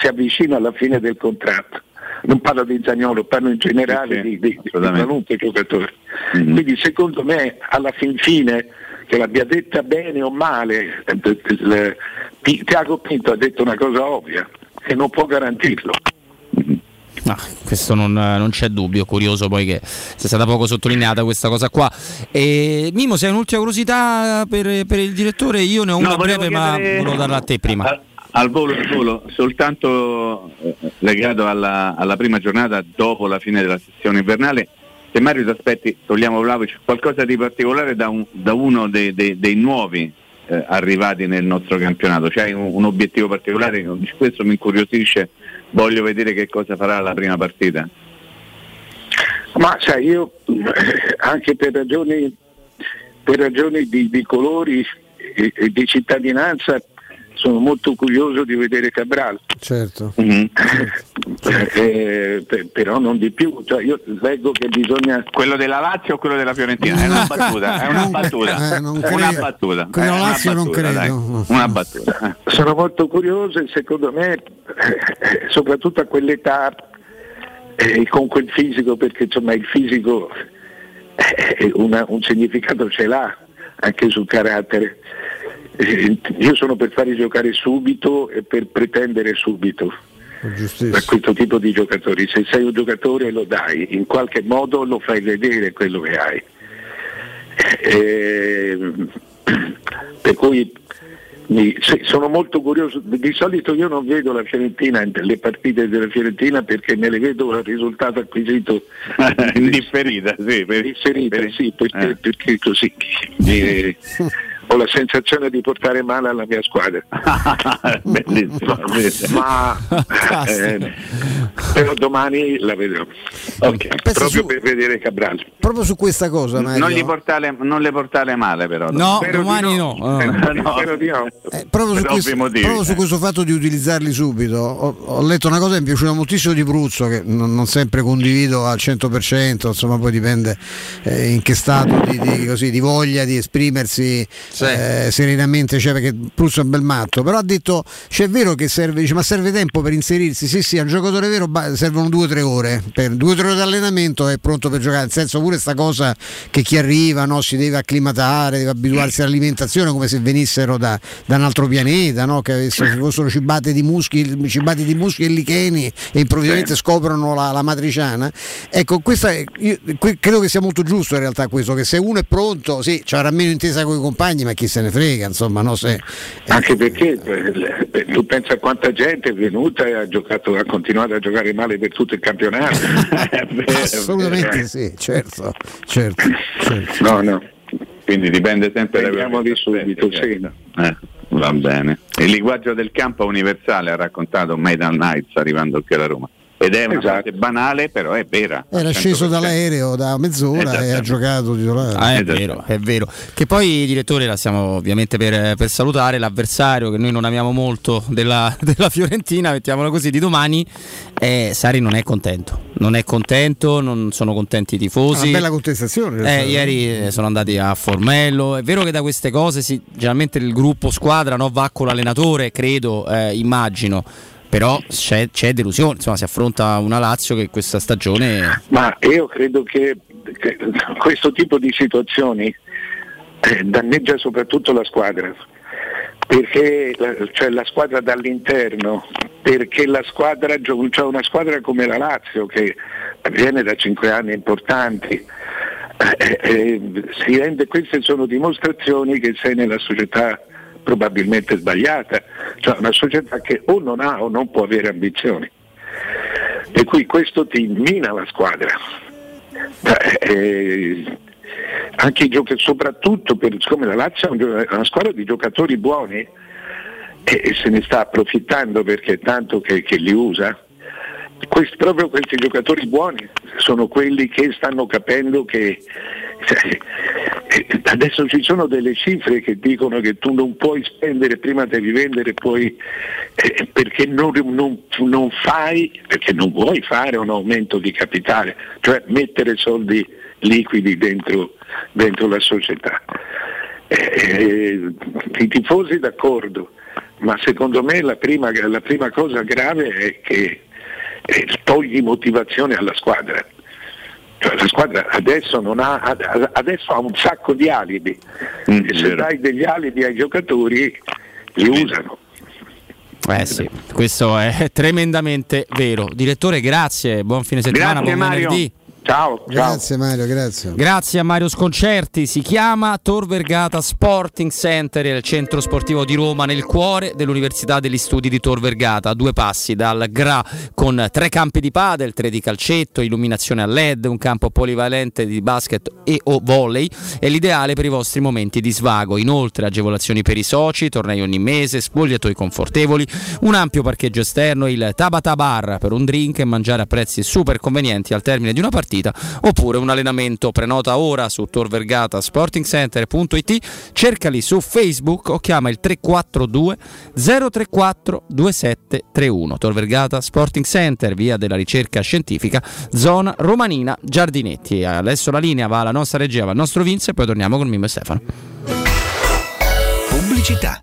si avvicina alla fine del contratto. Non parlo di Zagnolo, parlo in generale di, di, di qualunque giocatore. Quindi secondo me alla fin fine, che l'abbia detta bene o male, eh, Tiago Pinto ha detto una cosa ovvia, che non può garantirlo. Ah, questo non, non c'è dubbio, curioso poi che sia stata poco sottolineata questa cosa qua. E, Mimo, se hai un'ultima curiosità per, per il direttore, io ne ho una No, volevo breve, ma chiedere- volevo darla a te prima. Al, al volo, al volo, soltanto eh, legato alla, alla prima giornata dopo la fine della sessione invernale, se Mario ti aspetti, togliamo Vlaovic, qualcosa di particolare da, un- da uno dei, dei- dei nuovi eh, arrivati nel nostro campionato, c'hai un, un obiettivo particolare, questo mi incuriosisce, voglio vedere che cosa farà la prima partita. Ma sai, io anche per ragioni, per ragioni di, di colori e, e di cittadinanza sono molto curioso di vedere Cabral. Certo. Eh, per- però non di più, cioè, io leggo che bisogna. Quello della Lazio o quello della Fiorentina? È una battuta, è una battuta. Eh, non una credo. battuta. Quello è della una Lazio non battuta, credo. dai. Una battuta. Sono molto curioso e secondo me, eh, soprattutto a quell'età, eh, con quel fisico, perché insomma il fisico eh, una- un significato ce l'ha anche sul carattere. Eh, Io sono per farli giocare subito e per pretendere subito da questo tipo di giocatori. Se sei un giocatore lo dai, in qualche modo lo fai vedere quello che hai. Eh, per cui mi- se- sono molto curioso, di solito io non vedo la Fiorentina, le partite della Fiorentina perché me le vedo il risultato acquisito Indifferita, sì, per- differita, per- sì, perché, eh. perché così eh, ho la sensazione di portare male alla mia squadra. Bellissimo, Ma eh, però domani la vedrò. Proprio per vedere Cabral. Proprio su questa cosa, Mario. Non, gli portare, non le portare male però. No, Spero domani no. no. Ah. Spero di no. Eh, proprio, su questo, ovvi motivi. proprio su questo fatto di utilizzarli subito ho, ho letto una cosa che mi è piaciuta moltissimo di Bruzzo che non, non sempre condivido al 100% insomma poi dipende eh, in che stato di, di- così, di voglia di esprimersi eh, serenamente cioè perché Bruzzo è un bel matto però ha detto cioè, è vero che serve dice, ma serve tempo per inserirsi sì sì a un giocatore vero ba- servono due o tre ore per due o tre ore di allenamento è pronto per giocare nel senso pure sta cosa che chi arriva no, si deve acclimatare deve abituarsi all'alimentazione come se venissero da, da un altro pianeta no? che fossero cibate di muschi cibati di muschi e licheni e improvvisamente scoprono la, la matriciana ecco questa io- credo che sia molto giusto in realtà questo che se uno è pronto sì c'avrà meno intesa con i compagni ma chi se ne frega insomma no? se, Anche perché eh, tu pensa a quanta gente è venuta e ha, giocato, ha continuato a giocare male per tutto il campionato. assolutamente sì certo certo, certo. No, no. Quindi dipende sempre da Vediamo di subito, sì. Eh, va bene. Il linguaggio del campo universale ha raccontato Maidan Nights arrivando qui alla Roma. Ed è una Esatto. frase banale, però è vera. era sceso 100%. dall'aereo da mezz'ora e ha giocato titolare Ah, è vero, è vero. Che poi, direttore, la stiamo ovviamente per, per salutare. L'avversario che noi non amiamo molto della, della Fiorentina, mettiamola così, di domani. eh, Sari non è contento. Non è contento, non sono contenti i tifosi. una bella contestazione Eh, ieri eh, sono andati a Formello. È vero che da queste cose si- generalmente il gruppo squadra no, va con l'allenatore, credo, eh, immagino. Però c'è, c'è delusione, insomma, si affronta una Lazio che questa stagione Ma io credo che, che questo tipo di situazioni eh, danneggia soprattutto la squadra, perché cioè la squadra dall'interno, perché la squadra, c'è una squadra come la Lazio che viene da cinque anni importanti, eh, eh, si rende, queste sono dimostrazioni che sei nella società probabilmente sbagliata, cioè una società che o non ha o non può avere ambizioni. Per cui questo ti mina la squadra. Eh, anche i giochi, soprattutto per, siccome la Lazio è una squadra di giocatori buoni e, e se ne sta approfittando perché è tanto che, che li usa questi- proprio questi giocatori buoni sono quelli che stanno capendo che adesso ci sono delle cifre che dicono che tu non puoi spendere prima devi vendere poi eh, perché non, non- non fai perché non vuoi fare un aumento di capitale cioè mettere soldi liquidi dentro, dentro la società eh, i tifosi d'accordo ma secondo me la prima, la prima cosa grave è che eh, togli motivazione alla squadra. Cioè, la squadra adesso, non ha, ad- adesso ha un sacco di alibi e se vero. dai degli alibi ai giocatori li usano. Eh sì, questo è tremendamente vero. Direttore, grazie, buon fine settimana, Grazie, buon Mario. venerdì. Ciao, Grazie Mario, grazie. Grazie a Mario Sconcerti, si chiama Tor Vergata Sporting Center, il centro sportivo di Roma nel cuore dell'Università degli Studi di Tor Vergata, a due passi dal GRA con tre campi di padel, tre di calcetto, illuminazione a LED, un campo polivalente di basket e o volley, è l'ideale per i vostri momenti di svago. Inoltre agevolazioni per i soci, tornei ogni mese, spogliatoi confortevoli, un ampio parcheggio esterno, il Tabata Bar per un drink e mangiare a prezzi super convenienti al termine di una partita oppure un allenamento. Prenota ora su torvergata.sportingcenter.it, cercali su Facebook o chiama il 342 034 2731. Tor Vergata Sporting Center, via della ricerca scientifica, zona Romanina Giardinetti. Adesso la linea va alla nostra regia, va al nostro Vince e poi torniamo con Mimmo e Stefano. Pubblicità.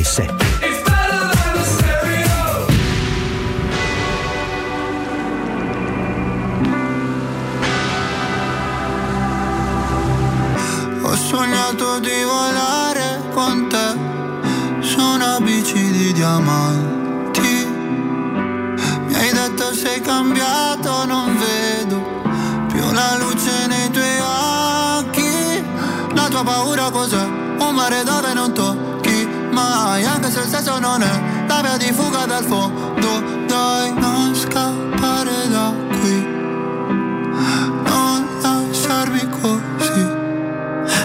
92.7 Ho sognato di volare con te su una bici di diamanti. Mi hai detto sei cambiato, non vedo più la luce nei tuoi occhi. La tua paura cos'è? Un mare dove non tocchi mai, anche se il senso non è la via di fuga dal fondo. Dai, non scappare da qui, non lasciarmi così.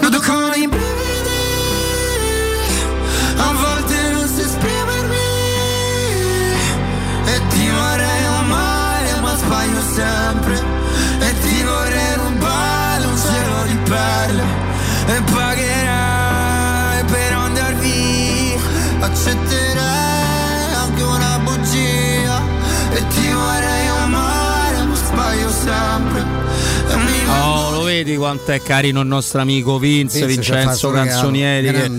Noto con i brividi A volte non so esprimermi. E ti vorrei amare ma sbaglio sempre. E ti vorrei rubare un cielo di perle vedi quanto è carino il nostro amico Vince, Vince Vincenzo Canzonieri che,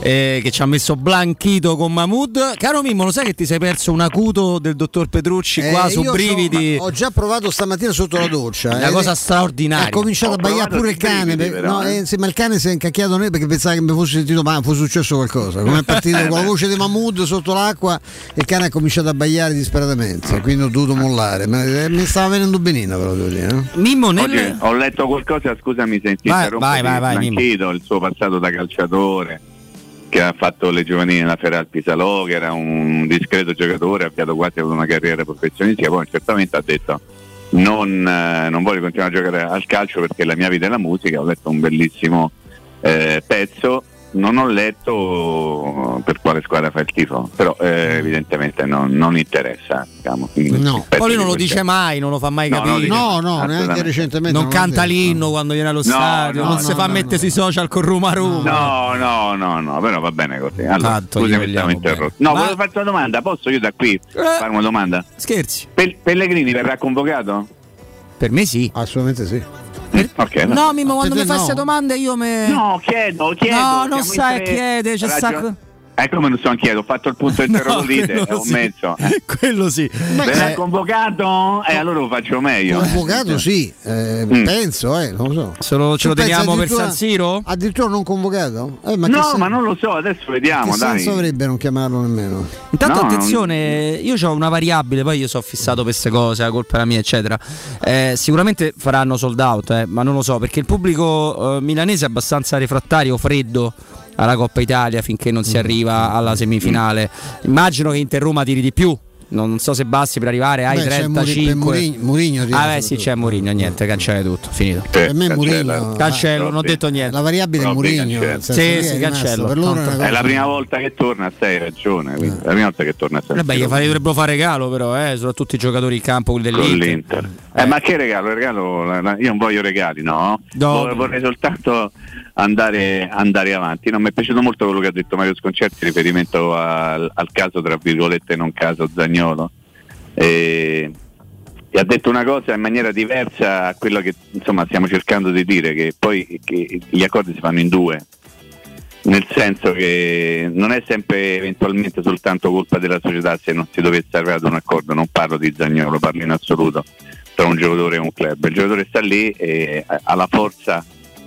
eh, che ci ha messo Blanchito con Mahmood. Caro Mimmo, lo sai che ti sei perso un acuto del dottor Petrucci qua Eh, su io Brividi? so- ho già provato stamattina sotto la doccia. Una ed cosa è- straordinaria. Ha cominciato Ho a baiare provato pure il cane. brividi, per- però, no, eh. eh, sì, ma il cane si è incacchiato noi perché pensava che mi fosse sentito ma fosse successo qualcosa. Come è partito con la voce di Mahmood sotto l'acqua, il cane ha cominciato a baiare disperatamente. Quindi ho dovuto mollare. Ma eh, mi stava venendo benino, però devo dire. no? Mimmo, Oggi ho letto qualcosa, scusami se ti Vai, vai, vai, il suo passato da calciatore che ha fatto le giovanili nella Feral Pisalò, che era un discreto giocatore, ha avviato quasi una carriera professionistica, poi certamente ha detto non, eh, non voglio continuare a giocare al calcio perché la mia vita è la musica, ho letto un bellissimo eh, pezzo, non ho letto per quale squadra fa il tifo, però eh, evidentemente non, non interessa. Diciamo, No. Poi lui non lo di dice mai, non lo fa mai No, non capire. No, no, Assolutamente. neanche recentemente. Non l'ha canta detto. l'inno quando viene allo No, stadio, no, non no, si fa no, mettere sui social con Roma Roma. No, no, no, no, però va bene così. Allora, Tanto scusami, vogliamo stavo interrotto. No, Ma- volevo farti una domanda, posso io da qui fare una domanda? Scherzi. Pel- Pellegrini verrà convocato? Per me sì. Assolutamente sì. Ok. No, Mimmo, quando mi fai no. queste domande io me. No, chiedo, chiedo. No, non sai tre. chiede, c'è Ragion- sacco. Eh, come non so anch'io, ho fatto il punto interrogante, quello è un sì. mezzo. Eh. Quello sì. Verrà eh, convocato? E allora lo faccio meglio. eh. Convocato sì, eh, Mm. penso, eh, non lo so. Se lo, ce lo pensi teniamo per San Siro? Addirittura non convocato? Eh, ma no, sen- ma non lo so, adesso vediamo, che dai. senso avrebbe non chiamarlo nemmeno? Intanto No, attenzione, io ho una variabile, poi io sono fissato per queste cose, la colpa è la mia, eccetera. Eh, sicuramente faranno sold out, eh, ma non lo so, perché il pubblico eh, milanese è abbastanza refrattario, freddo alla Coppa Italia finché non Mm. si arriva alla semifinale. Immagino che Inter Roma tiri di più. Non so se basti per arrivare ai Beh, c'è Muri- 35. per Mourinho- Mourinho tira ah, beh, sì, c'è Mourinho, niente, cancella tutto, finito. Per me Mourinho Cancello, non ho detto niente. La variabile è Robby senso Sì, sì, cancello. Per loro è cosa- È la prima volta che torna, stai ragione. quindi, È la prima volta che torna a San Vabbè, gli Siro. fa- gli dovrebbero fare regalo, però, eh, soprattutto i giocatori in campo, quelli con dell'Inter. l'Inter. Eh, ma che regalo? Il regalo la- la- io non voglio regali, no? No. Vor- Vorrei soltanto andare, andare avanti. Non mi è piaciuto molto quello che ha detto Mario Sconcerti in riferimento al, al caso, tra virgolette, non caso Zagnolo. E, e ha detto una cosa in maniera diversa a quello che insomma stiamo cercando di dire, che poi che gli accordi si fanno in due. Nel senso che non è sempre eventualmente soltanto colpa della società se non si dovesse arrivare ad un accordo, non parlo di Zagnolo, parlo in assoluto tra un giocatore e un club. Il giocatore sta lì e ha la forza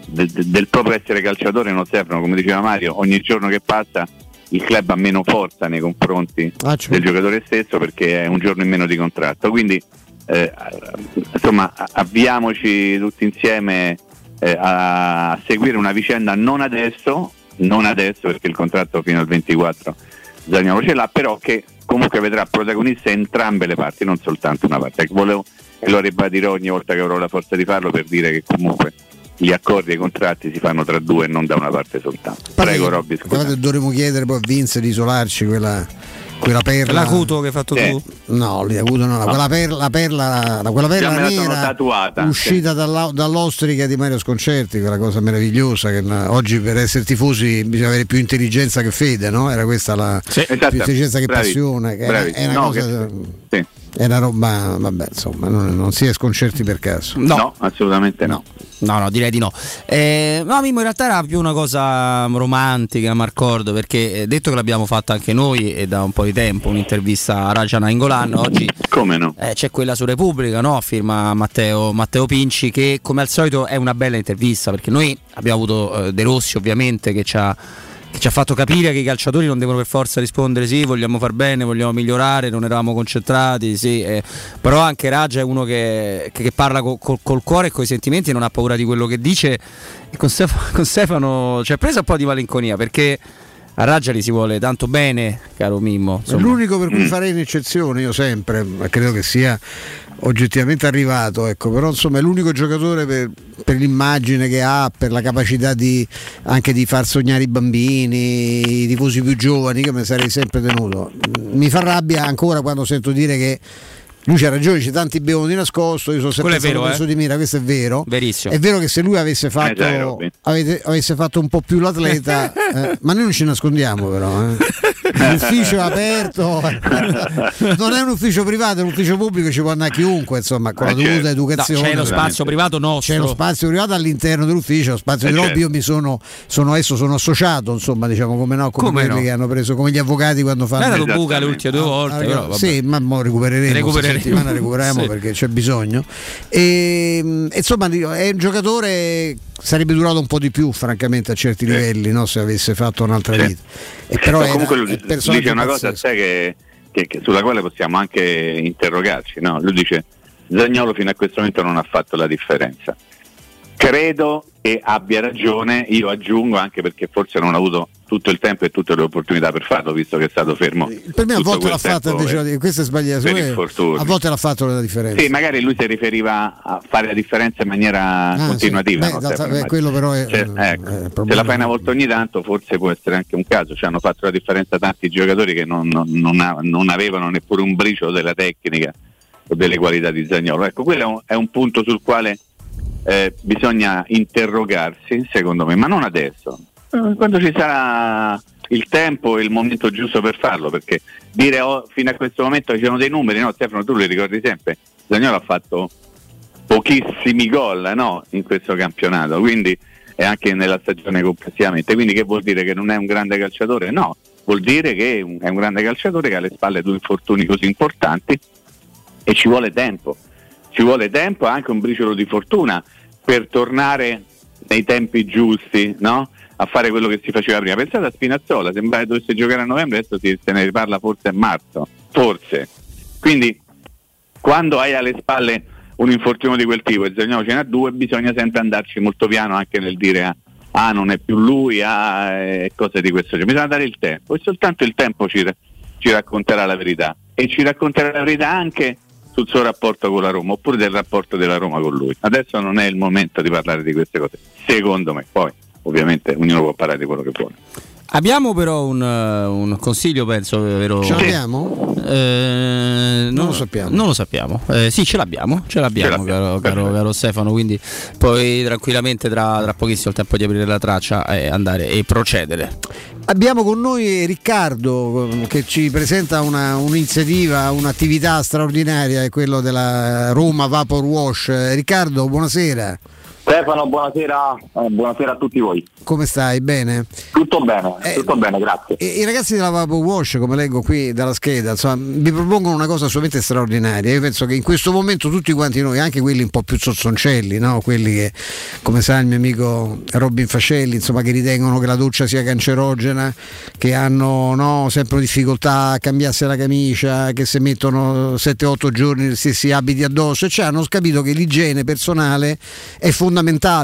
de- de- del proprio essere calciatore non servono, come diceva Mario, ogni giorno che passa il club ha meno forza nei confronti Ah, certo. del giocatore stesso perché è un giorno in meno di contratto. Quindi eh, insomma avviamoci tutti insieme eh, a seguire una vicenda non adesso, non adesso perché il contratto fino al 24 Zagnolo ce l'ha, però che comunque vedrà protagoniste entrambe le parti, non soltanto una parte. Ecco, Volevo, e lo ribadirò ogni volta che avrò la forza di farlo per dire che comunque gli accordi e i contratti si fanno tra due e non da una parte soltanto. Prego Robby, dovremmo chiedere poi a Vince di isolarci quella, quella perla. L'acuto che hai fatto Sì. tu? No, l'acuto no, quella perla, la perla, la- quella perla nera tatuata. uscita dalla- dall'ostrica di Mario Sconcerti, quella cosa meravigliosa che oggi per essere tifosi bisogna avere più intelligenza che fede, no? Era questa la più Esatto. intelligenza che Bravissimo, passione, che era, bravissimo. è una No, cosa che- sì. È una roba, vabbè, insomma, non, non si è sconcerti per caso. No, assolutamente no. No, no, direi di no. Eh, no, Mimmo, in realtà era più una cosa romantica, mi ricordo, perché eh, detto che l'abbiamo fatta anche noi e da un po' di tempo, un'intervista a Raja Nainggolan, oggi Come no? eh, c'è quella su Repubblica, no? firma Matteo, Matteo Pinci, che come al solito è una bella intervista, perché noi abbiamo avuto eh, De Rossi ovviamente che ci ha che ci ha fatto capire che i calciatori non devono per forza rispondere sì, vogliamo far bene, vogliamo migliorare, non eravamo concentrati, sì, eh, però anche Raja è uno che, che- che parla co- col, col cuore e con i sentimenti, non ha paura di quello che dice e con Stefano, con Stefano ci ha preso un po' di malinconia perché a Raja gli si vuole tanto bene, caro Mimmo. Insomma. l'unico per cui farei un'eccezione, io sempre, ma credo che sia oggettivamente arrivato, ecco, però insomma è l'unico giocatore per, per l'immagine che ha, per la capacità di, anche di far sognare i bambini, i tifosi più giovani, che mi sarei sempre tenuto. Mi fa rabbia ancora quando sento dire che lui c'ha ragione, c'è tanti bevono di nascosto, io sono sempre Quello è stato vero, preso eh. di mira, questo è vero. Verissimo. È vero che se lui avesse fatto, Robby. avete- avesse fatto un po' più l'atleta, eh, ma noi non ci nascondiamo però. L'ufficio è aperto, non è un ufficio privato, è un ufficio pubblico, ci può andare chiunque, insomma, con la Eh, dovuta certo. educazione. No, c'è lo spazio privato nostro. C'è lo spazio privato all'interno dell'ufficio, lo spazio Eh, di lobby. certo. Io mi sono, sono adesso sono associato, insomma, diciamo come no, come, Come quelli no? che hanno preso, come gli avvocati quando fanno. Era buca le ultime due volte, Ah, però, sì, ma mo recupereremo, Recupereremo. settimana recuperiamo Sì. perché c'è bisogno. E, mh, insomma, è un giocatore sarebbe durato un po' di più, francamente, a certi livelli, no, se avesse fatto un'altra vita. E però era- comunque è lui una cosa pazzesco. sai, che, che- che- sulla quale possiamo anche interrogarci. no? Lui dice Zagnolo fino a questo momento non ha fatto la differenza. Credo che abbia ragione, io aggiungo anche perché forse non ha avuto tutto il tempo e tutte le opportunità per farlo, visto che è stato fermo. Per me a volte l'ha fatta tempo invece, questo è sbagliato, a volte l'ha fatto la differenza. Sì, magari lui si riferiva a fare la differenza in maniera Ah, continuativa. sì. no? Beh, d'altra- Sempre, beh, quello però è- Cioè, è- ecco, è se la fai una volta ogni tanto, forse può essere anche un caso. Cioè, hanno fatto la differenza tanti giocatori che non, non- non ha- non avevano neppure un briciolo della tecnica o delle qualità di Zagnolo. Ecco, quello è un, è un punto sul quale eh, bisogna interrogarsi, secondo me, ma non adesso. Eh, Quando ci sarà il tempo e il momento giusto per farlo, perché dire oh, fino a questo momento ci sono dei numeri, no Stefano, tu li ricordi sempre, Zagnolo ha fatto pochissimi gol no, in questo campionato, quindi e anche nella stagione complessivamente. Quindi che vuol dire che non è un grande calciatore? No, vuol dire che è un, grande calciatore che ha alle spalle due infortuni così importanti e ci vuole tempo. Ci vuole tempo e anche un briciolo di fortuna per tornare nei tempi giusti, no? A fare quello che si faceva prima. Pensate a Spinazzola, sembra che dovesse giocare a novembre, adesso si- se ne riparla forse a marzo. Forse. Quindi quando hai alle spalle un infortunio di quel tipo e Zagnolo ce n'ha due, bisogna sempre andarci molto piano anche nel dire ah, ah, non è più lui, ah, e cose di questo genere. Bisogna dare il tempo e soltanto il tempo ci, ci racconterà la verità e ci racconterà la verità anche sul suo rapporto con la Roma oppure del rapporto della Roma con lui. Adesso non è il momento di parlare di queste cose, secondo me. Poi ovviamente ognuno può parlare di quello che vuole. Abbiamo però un, eh, un consiglio, penso, vero? Ce l'abbiamo? Eh, non, lo sappiamo. Non lo sappiamo. Eh, sì, ce l'abbiamo, ce l'abbiamo, Ce l'abbiamo, caro, caro, caro Stefano. Quindi poi tranquillamente tra, tra pochissimo il tempo di aprire la traccia e andare e procedere. Abbiamo con noi Riccardo che ci presenta una- un'iniziativa, un'attività straordinaria, è quello della Roma Vapor Wash. Riccardo, buonasera. Stefano, buonasera, eh, buonasera a tutti voi. Come stai? Bene? Tutto bene, Eh, tutto bene, grazie. I ragazzi della Vapo Wash, come leggo qui dalla scheda, insomma, vi propongono una cosa assolutamente straordinaria. Io penso che in questo momento tutti quanti noi, anche quelli un po' più zozzoncelli, no? quelli che, come sa il mio amico Robin Fascelli, insomma, che ritengono che la doccia sia cancerogena, che hanno no, sempre difficoltà a cambiarsi la camicia, che se mettono 7-8 giorni gli stessi abiti addosso, cioè hanno capito che l'igiene personale è fondamentale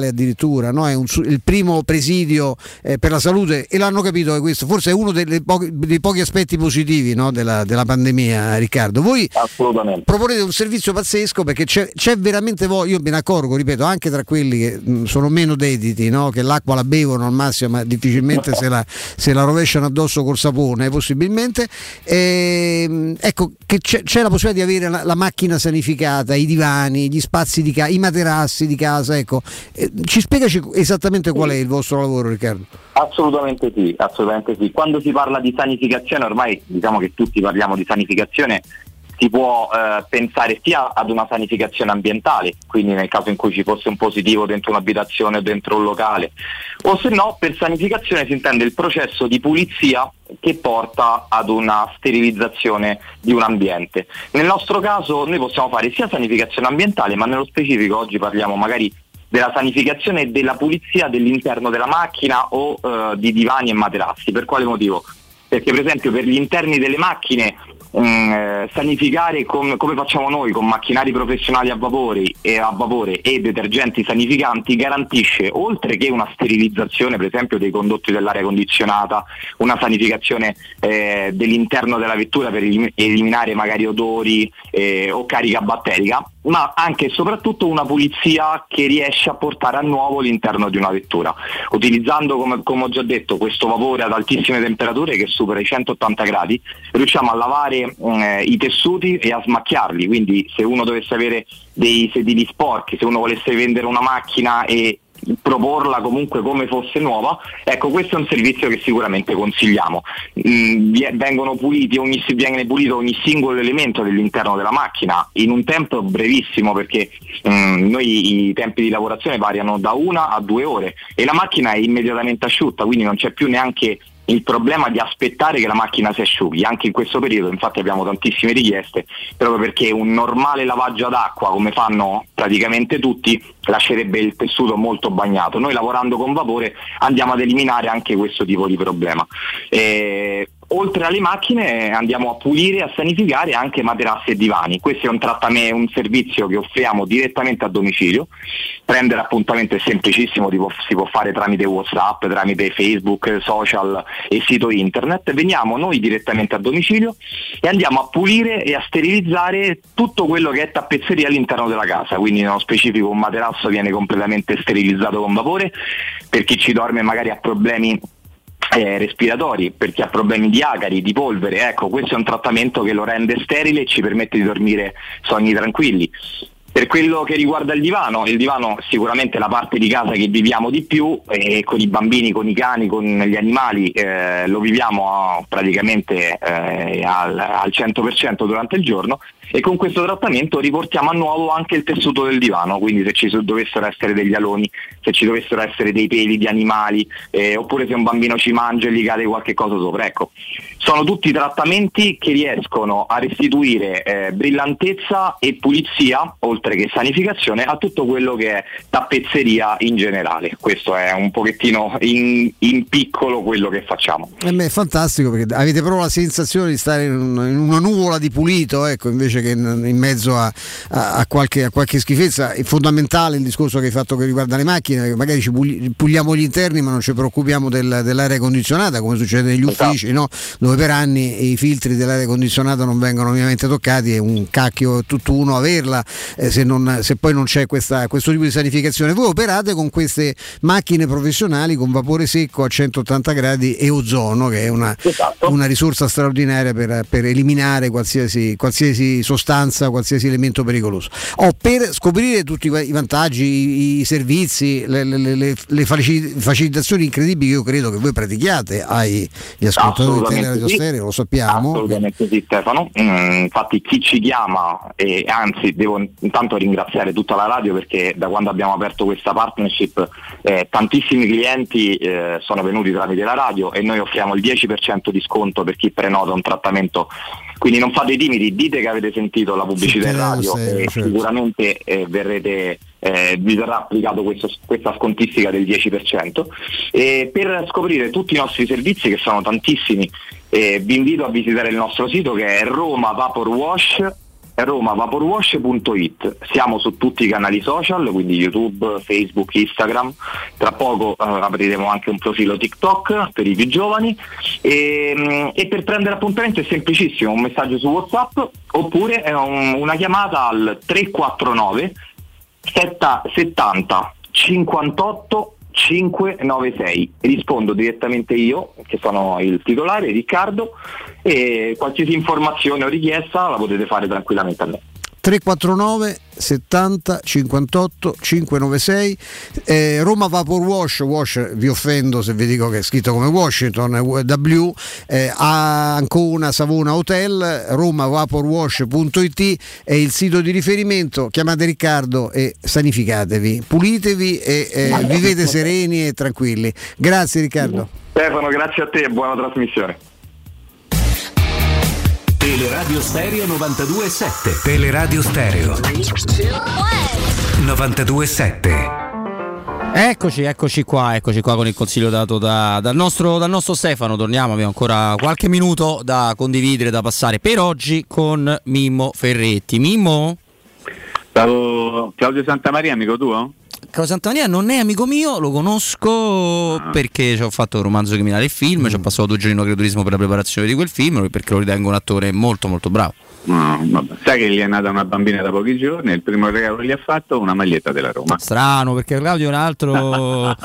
addirittura, no? è un il primo presidio eh, per la salute e l'hanno capito che questo forse è uno pochi- dei pochi aspetti positivi no? della, della pandemia, Riccardo. Voi proponete un servizio pazzesco perché c'è, c'è veramente voglia, io me ne accorgo, ripeto, anche tra quelli che mh, sono meno dediti, no? che l'acqua la bevono al massimo, ma difficilmente se la, se la rovesciano addosso col sapone, possibilmente. Ehm, ecco, che c'è, c'è la possibilità di avere la, la macchina sanificata, i divani, gli spazi di casa, i materassi di casa, ecco. Eh, ci spiegaci esattamente qual è il vostro lavoro, Riccardo? Assolutamente sì, assolutamente sì. Quando si parla di sanificazione, ormai diciamo che tutti parliamo di sanificazione, si può eh, pensare sia ad una sanificazione ambientale, quindi nel caso in cui ci fosse un positivo dentro un'abitazione o dentro un locale, o se no per sanificazione si intende il processo di pulizia che porta ad una sterilizzazione di un ambiente. Nel nostro caso noi possiamo fare sia sanificazione ambientale, ma nello specifico oggi parliamo magari della sanificazione e della pulizia dell'interno della macchina o eh, di divani e materassi. Per quale motivo? Perché per esempio per gli interni delle macchine mm, eh, sanificare com- come facciamo noi con macchinari professionali a vapore, e a vapore e detergenti sanificanti garantisce oltre che una sterilizzazione per esempio dei condotti dell'aria condizionata, una sanificazione eh, dell'interno della vettura per elim- eliminare magari odori eh, o carica batterica, ma anche e soprattutto una pulizia che riesce a portare a nuovo l'interno di una vettura, utilizzando come, come ho già detto questo vapore ad altissime temperature che supera i 180 gradi, riusciamo a lavare eh, i tessuti e a smacchiarli, quindi se uno dovesse avere dei sedili sporchi, se uno volesse vendere una macchina e proporla comunque come fosse nuova, ecco questo è un servizio che sicuramente consigliamo. Mm, vengono puliti ogni, viene pulito ogni singolo elemento dell'interno della macchina in un tempo brevissimo perché mm, noi i tempi di lavorazione variano da una a due ore e la macchina è immediatamente asciutta, quindi non c'è più neanche il problema di aspettare che la macchina si asciughi, anche in questo periodo infatti abbiamo tantissime richieste, proprio perché un normale lavaggio ad acqua come fanno praticamente tutti lascerebbe il tessuto molto bagnato. Noi lavorando con vapore andiamo ad eliminare anche questo tipo di problema. Eh, oltre alle macchine andiamo a pulire e a sanificare anche materassi e divani. Questo è un, un servizio che offriamo direttamente a domicilio. Prendere appuntamento è semplicissimo, si può fare tramite Whatsapp, tramite Facebook, social e sito internet. Veniamo noi direttamente a domicilio e andiamo a pulire e a sterilizzare tutto quello che è tappezzeria all'interno della casa. Quindi nello specifico un materasso viene completamente sterilizzato con vapore. Per chi ci dorme magari ha problemi eh, respiratori, per chi ha problemi di acari, di polvere, ecco, questo è un trattamento che lo rende sterile e ci permette di dormire sogni tranquilli. Per quello che riguarda il divano, il divano sicuramente è la parte di casa che viviamo di più e con i bambini, con i cani, con gli animali eh, lo viviamo ah, praticamente eh, al, al 100% durante il giorno e con questo trattamento riportiamo a nuovo anche il tessuto del divano, quindi se ci dovessero essere degli aloni, se ci dovessero essere dei peli di animali eh, oppure se un bambino ci mangia e gli cade qualche cosa sopra. Ecco, sono tutti trattamenti che riescono a restituire eh, brillantezza e pulizia, oltre che sanificazione, a tutto quello che è tappezzeria in generale. Questo è un pochettino in, in piccolo quello che facciamo. Eh beh, è fantastico perché avete proprio la sensazione di stare in, un- in una nuvola di pulito, ecco, invece che in, in mezzo a, a- a qualche, a qualche schifezza. È fondamentale il discorso che hai fatto che riguarda le macchine, che magari ci puli- puliamo gli interni ma non ci preoccupiamo del- dell'aria condizionata, come succede negli uffici, no? dove per anni i filtri dell'aria condizionata non vengono ovviamente toccati, è un cacchio tutt'uno averla, eh, se, non- se poi non c'è questa- questo tipo di sanificazione. Voi operate con queste macchine professionali con vapore secco a 180 gradi e ozono, che è una, una risorsa straordinaria per, per eliminare qualsiasi, qualsiasi sostanza, qualsiasi elemento pericoloso. Oh, per scoprire tutti i vantaggi, i, i servizi, le, le- le- le faci- facilitazioni incredibili che io credo che voi pratichiate ai gli ascoltatori Radio Sì. Stereo, lo sappiamo. Assolutamente sì Stefano, Mm, infatti chi ci chiama e anzi devo intanto ringraziare tutta la radio perché da quando abbiamo aperto questa partnership eh, tantissimi clienti eh, sono venuti tramite la radio e noi offriamo il 10% di sconto per chi prenota un trattamento. Quindi non fate i timidi, dite che avete sentito la pubblicità in radio Stereo, e certo. sicuramente eh, verrete, eh, vi verrà applicato questo- questa scontistica del 10%. E per scoprire tutti i nostri servizi, che sono tantissimi, eh, vi invito a visitare il nostro sito che è Roma Vapor Wash romavaporwash.it siamo su tutti i canali social quindi youtube, facebook, instagram. Tra poco eh, apriremo anche un profilo tiktok per i più giovani. E, mm, e per prendere appuntamento è semplicissimo un messaggio su whatsapp oppure eh, un- una chiamata al 349 setta- 70 58 596 rispondo direttamente io che sono il titolare Riccardo e qualsiasi informazione o richiesta la potete fare tranquillamente a me 349 70 58 596 eh, Roma Vapor Wash, Wash vi offendo se vi dico che è scritto come Washington è W eh, Ancona Savona Hotel romavaporwash.it è il sito di riferimento. Chiamate Riccardo e sanificatevi pulitevi e eh, vivete sereni e tranquilli. Grazie Riccardo. Stefano grazie a te buona trasmissione Teleradio Stereo 92.7 Teleradio Stereo 92.7 Eccoci, eccoci qua, eccoci qua con il consiglio dato da- dal, nostro, dal nostro Stefano. Torniamo, abbiamo ancora qualche minuto da condividere, da passare per oggi con Mimmo Ferretti. Mimmo? Ciao Claudio Santamaria, amico tuo? Claudio Santamaria non è amico mio, lo conosco perché ci ho fatto il romanzo criminale e film, ci ho passato due giorni in agriturismo per la preparazione di quel film perché lo ritengo un attore molto molto bravo. No, vabbè. Sai che gli è nata una bambina da pochi giorni e il primo regalo che gli ha fatto una maglietta della Roma. Strano perché Claudio è un altro,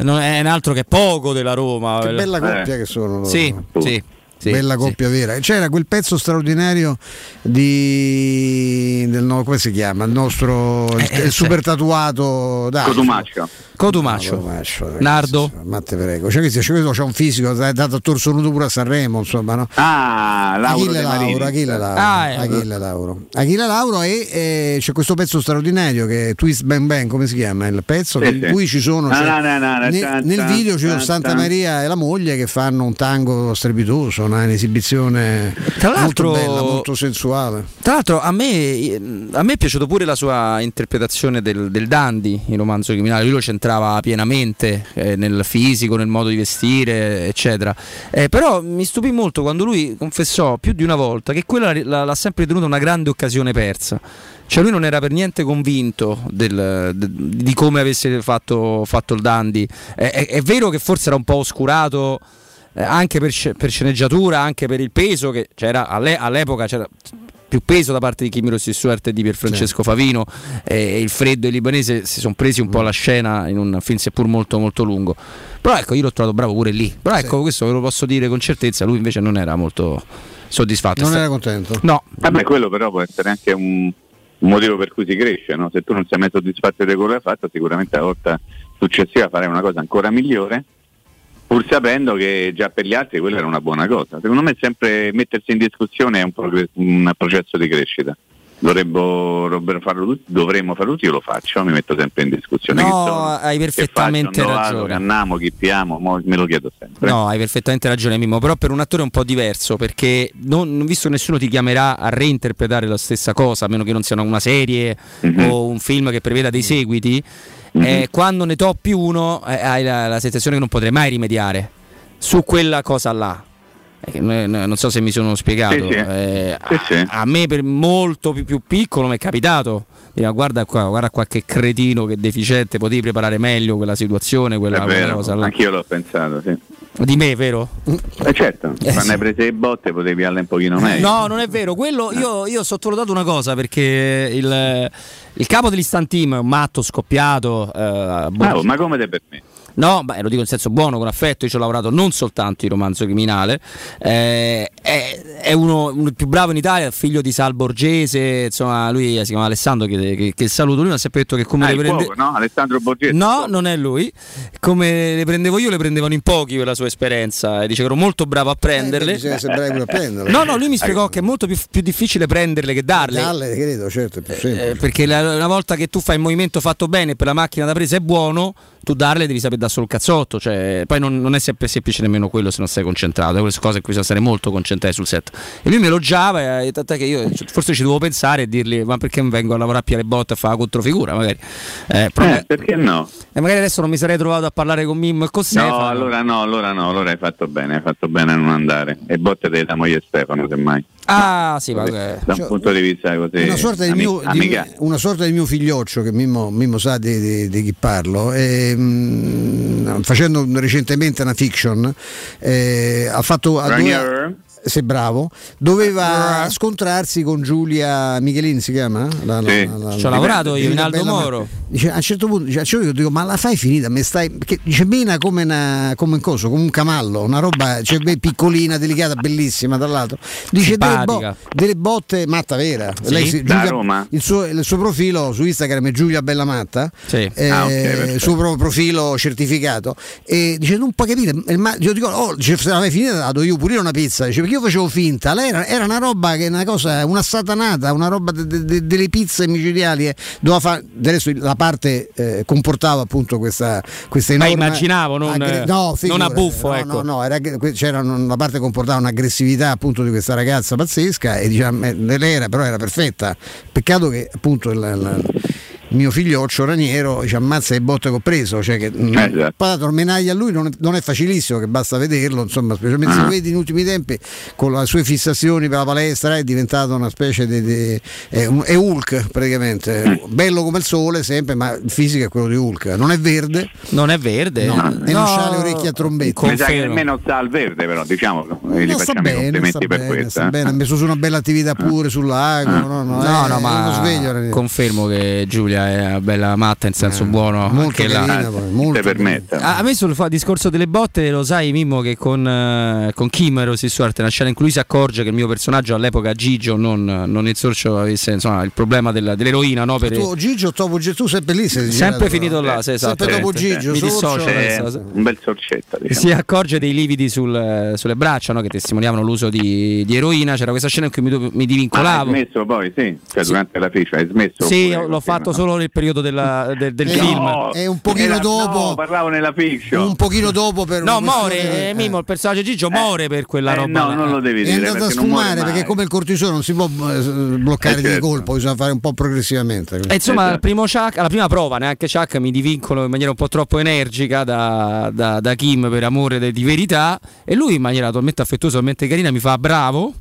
non è un altro che è poco della Roma. che bella coppia che sono. Sì, sì. Sì, bella sì. coppia vera. C'era quel pezzo straordinario di del come si chiama? Il nostro il, Eh, il super tatuato. Cotumaccio. Cotumaccio. Cotumaccio, Nardo. Ma te prego. C'è, questo- c'è, questo- c'è un fisico, è dato a torso nudo pure a Sanremo, insomma, no? Ah, Lauro Achille De Marini. Lauro, Achille Lauro, Ah, eh. Achille Lauro. Achille Lauro e eh, c'è questo pezzo straordinario che è Twist Bang Bang, come si chiama il pezzo? Sì, che- in sì. cui ci sono cioè, na, na, na, ne- tan, nel video c'è tan, Santa tan. Maria e la moglie che fanno un tango strepitoso, una- un'esibizione Tra l'altro- molto bella, molto sensuale. Tra l'altro a me, a me è piaciuto pure la sua interpretazione del, del Dandy in romanzo criminale, lui lo centrava pienamente eh, nel fisico, nel modo di vestire, eccetera. Eh, però mi stupì molto quando lui confessò più di una volta che quella la- l'ha sempre ritenuta una grande occasione persa. Cioè lui non era per niente convinto del- de- di come avesse fatto, fatto il Dandy. Eh, è, è vero che forse era un po' oscurato eh, anche per, per sceneggiatura, anche per il peso che c'era all'e- all'epoca c'era più peso da parte di Chimiro Stewart e di Pierfrancesco Favino. E il freddo e il libanese si sono presi un po' la scena in un film seppur molto molto lungo. Però ecco io l'ho trovato bravo pure lì. Però ecco questo ve lo posso dire con certezza lui invece non era molto soddisfatto. Non era contento? no. Vabbè, quello però può essere anche un, un motivo per cui si cresce, no? Se tu non sei mai soddisfatto di quello che hai fatto, sicuramente la volta successiva farai una cosa ancora migliore, pur sapendo che già per gli altri quella era una buona cosa. Secondo me sempre mettersi in discussione è un, progre- un processo di crescita. Dovrebbe, dovrebbero farlo tutti, dovremmo farlo tutti, io lo faccio, mi metto sempre in discussione. No, sono, hai perfettamente faccio, ragione. andiamo, chi piamo, mo me lo chiedo sempre. No, hai perfettamente ragione Mimmo, però per un attore è un po' diverso perché non, non- visto nessuno ti chiamerà a reinterpretare la stessa cosa, a meno che non sia una serie Mhm. o un film che preveda dei seguiti, eh, quando ne toppi uno eh, hai la, la sensazione che non potrai mai rimediare su quella cosa là. Eh, non so se mi sono spiegato. Sì, sì. Eh, Sì, sì. A, a me per molto più, più piccolo mi è capitato. Dire, "Ma guarda qua, guarda qua che cretino, che deficiente, potevi preparare meglio quella situazione, quella, vero, cosa là. anch'io l'ho pensato, sì. Di me, vero? Eh certo, Eh, quando sì. hai preso le botte potevi darle un pochino meglio. No, non è vero. Quello io, io ho sottovalutato una cosa perché il, il capo dell'Instant Team è un matto scoppiato. eh, boh. Ah, ma come te permetti? No, beh, lo dico in senso buono, con affetto. Io ci ho lavorato non soltanto in romanzo criminale. Eh, è, è uno, uno più bravo in Italia, figlio di Sal Borgese. Insomma, lui si chiama Alessandro. Che, che, che saluto. Lui mi ha sempre detto che come Ah, le prende. no? Alessandro Borghese. No, non è lui. Come le prendevo io, le prendevano in pochi per la sua esperienza. E dice che ero molto bravo a prenderle. Eh, bravi pure a prenderle. No, no, lui mi spiegò che è molto più, più difficile prenderle che darle. Dalle, credo, certo, è più semplice. Eh, perché la- una volta che tu fai il movimento fatto bene per la macchina da presa è buono, tu darle devi sapere dare solo il cazzotto. Cioè, poi non, non è sempre semplice nemmeno quello se non sei concentrato. È quelle cose in cui bisogna stare molto concentrati sul set. E lui mi elogiava, e tant'è che io forse ci dovevo pensare e dirgli: Ma perché non vengo a lavorare a le botte e fare la controfigura? Magari. Eh, però- Eh, perché no? e magari adesso non mi sarei trovato a parlare con Mimmo e con No, Stefano. allora no, allora no, allora hai fatto bene, hai fatto bene a non andare. E botte te da moglie Stefano, semmai. Ah, sì, ma Da un punto di vista così. una sorta, di ami- mio, di- una sorta di mio figlioccio che Mimmo, Mimmo sa di, di- di chi parlo e, mm, facendo recentemente una fiction eh, ha fatto ha due- Sei bravo doveva scontrarsi con Giulia Michelin si chiama? La- Sì. la- la- Ci ho lavorato io, Giulia in Aldo Bella- Moro. Dice, a un certo punto dice, un certo dico ma la fai finita me stai perché dice mena come, una, come un coso come un camallo una roba cioè, beh, piccolina delicata bellissima tra l'altro dice delle, bo- delle botte matta vera Sì? Lei si- Da Giulia- Roma? il suo, il suo profilo su Instagram è Giulia Bella Matta Sì. eh, Ah, ok, perfetto. il suo proprio profilo certificato e dice non puoi capire ma- io dico oh dice, se la fai finita la do io pure io una pizza dice perché io facevo finta lei era, era una roba che una cosa una satanata una roba de- de- de- delle pizze micidiali eh. doveva fare adesso la parte eh, comportava appunto questa, questa Ma enorme immaginavo, non- aggre- no, non figurati, a buffo, no, ecco. no, no, era, c'era un- la parte comportava un'aggressività appunto di questa ragazza pazzesca e diciamo, eh, lei era, però era perfetta peccato che appunto il- il mio figlioccio Raniero ci ammazza le botte che ho preso cioè che mm, Eh, esatto. poi la tormenaglia a lui non è, non è facilissimo che basta vederlo insomma specialmente se Ah. lo vedi in ultimi tempi con le sue fissazioni per la palestra è diventato una specie di, di- è, un- è Hulk praticamente Mm. bello come il sole sempre ma il fisico è quello di Hulk non è verde non è verde no, e non No. ha le orecchie a trombetta Mi sa che nemmeno sta al verde, però diciamo, gli No, sta facciamo i bene, sta complimenti per bene, questo. sta eh. bene, ha messo su una bella attività pure sul lago. No, no, No, no, è uno ma sveglio, confermo che Giulia è una bella matta in senso buono. molto carina, poi, molto Te permette. A a me sul discorso delle botte lo sai Mimmo che con, eh, con Kim Rosy Stuart è una scena in cui lui si accorge che il mio personaggio all'epoca Gigio non, non il sorcio avesse insomma, il problema della- dell'eroina no, per, Tu, Gigio, Topo Gesù, sempre lì. sei sempre girato, finito no? là sì, esatto Sempre dopo Gigio, dissocio eh, adesso. un bel sorcetto. Diciamo. si accorge dei lividi sul- sulle braccia no, che testimoniavano l'uso di, di eroina c'era questa scena in cui mi, mi Ah, divincolavo hai smesso poi, sì, cioè durante la ficha hai smesso? sì l'ho fatto solo nel periodo della- del, del Eh, film no, e un pochino Era- dopo- No, parlavo nella fiction. Un pochino dopo per no muore questione- eh, Mimmo il personaggio Gigio muore per quella eh, roba no, non lo devi È dire andato a perché non muore sfumare perché come il cortisone non si può eh, bloccare Eh, di certo. colpo, bisogna fare un po' progressivamente. E insomma, al primo Chuck, alla prima prova, neanche Chuck mi divincolo in maniera un po' troppo energica da, da- da Kim per amore de- di verità. E lui, in maniera totalmente affettuosa, totalmente carina, mi fa bravo.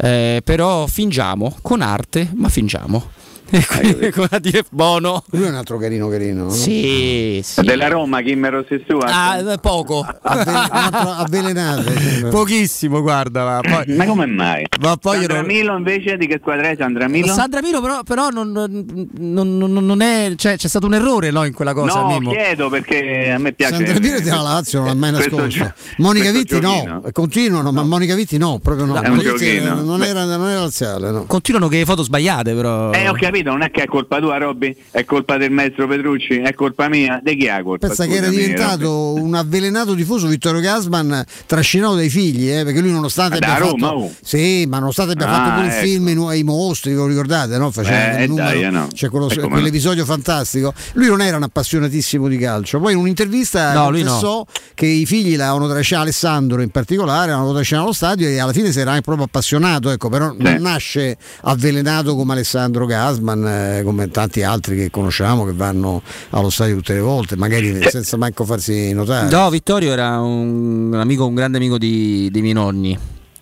eh, però fingiamo con arte, ma fingiamo. E quindi, come a dire, buono. Lui è un altro carino carino. no? Sì, sì. Della Roma, Kim Rossi Stuart. Ah, eh, poco. Avvelenato. Pochissimo, guarda. Ma, poi, Ma come mai? ma poi Sandra non- Milo invece di che squadra è Sandra Milo? Sandra Milo però, però non, non- non- non è cioè, c'è stato un errore no, in quella cosa no, Mimmo. chiedo perché a me piace. Sandra Miro della Lazio non l'ha mai nascosto. gio- Monica Vitti giochino. no, continuano, ma Monica Vitti no, proprio no. È un Monica Vitti non era, non era laziale, no. continuano che foto sbagliate però Eh, ho capito, non è che è colpa tua, Robby, è colpa del maestro Petrucci, è colpa mia. Di chi ha colpa? Pensa che era diventato un avvelenato tifoso Vittorio Gasman trascinato dai figli, eh, perché lui nonostante da abbia Roma, fatto, oh. sì, ma nonostante abbia Ah, fatto pure il ecco. film I, I mostri, ve lo ricordate, no? Faceva Eh, numero, dai, no. c'è quello- E no. quell'episodio fantastico. Lui non era un appassionatissimo di calcio. Poi in un'intervista No, lui no. confessò che i figli l'avevano trascinato, Alessandro in particolare, l'avevano trascinato allo stadio e alla fine si era anche proprio appassionato, ecco, però non nasce avvelenato come Alessandro Gasman, eh, come tanti altri che conosciamo che vanno allo stadio tutte le volte, magari senza manco farsi notare. No, Vittorio era un, un amico, un grande amico di- dei miei nonni.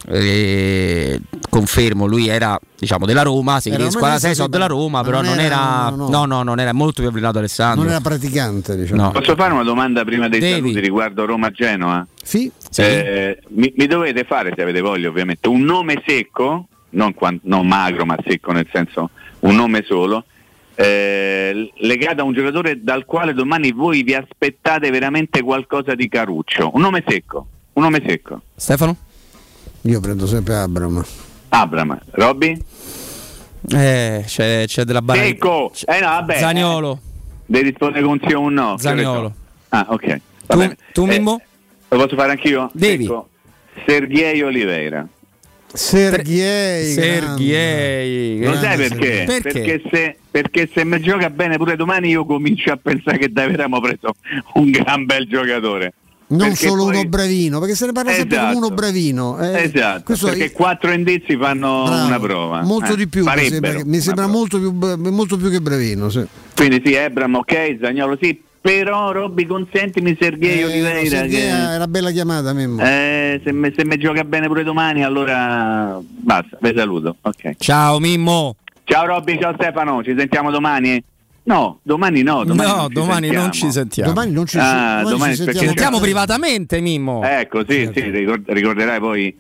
E confermo, lui era diciamo della Roma, Era chiede squadra romanista, 6 so sì, della ma- Roma, ma però non non era- era, no, no. no, no, non era molto più avvelenato Alessandro. Non era praticante, diciamo. No. Posso fare una domanda prima dei Devi. saluti riguardo Roma-Genoa? Sì. Eh, mi, mi dovete fare, se avete voglia ovviamente, un nome secco, non, non magro ma secco nel senso un nome solo, eh, legata a un giocatore dal quale domani voi vi aspettate veramente qualcosa di caruccio. Un nome secco, un nome secco. Stefano? Io prendo sempre Abram. Abram, Robby? Eh, c'è, c'è della barra. Secco! Eh no, vabbè. Zaniolo. Devi rispondere con sì o un no. Zaniolo. Ah, ok. Va Tu, bene. tu Eh, Mimmo? Lo posso fare anch'io? Devi. Ecco. Sergei Oliveira. Sergei. Sergei. Lo sai perché? Sergei. Perché se, perché se mi gioca bene pure domani io comincio a pensare che davvero abbiamo preso un gran bel giocatore. Non Perché solo poi- uno bravino, perché se ne parla sempre come Esatto. uno bravino. eh. Esatto, questo perché quattro indizi fanno Bravo. una prova. Molto Eh, di più, mi sembra, mi sembra molto, più, molto più che bravino. Sì. Quindi sì, Ebram ok, Zagnolo sì, però Robby consentimi Sergei Eh, Oliveira Sergei che... è una bella chiamata, Mimmo. Eh, se, mi, se mi gioca bene pure domani allora basta, vi saluto. ok. Ciao Mimmo. Ciao Robby, ciao Stefano, ci sentiamo domani? No, domani no, domani no, non ci domani non sentiamo. ci sentiamo. Domani non ci, Ah, domani domani ci sentiamo. Sentiamo privatamente, Mimmo. Ecco, sì, sì, ricor- ricorderai poi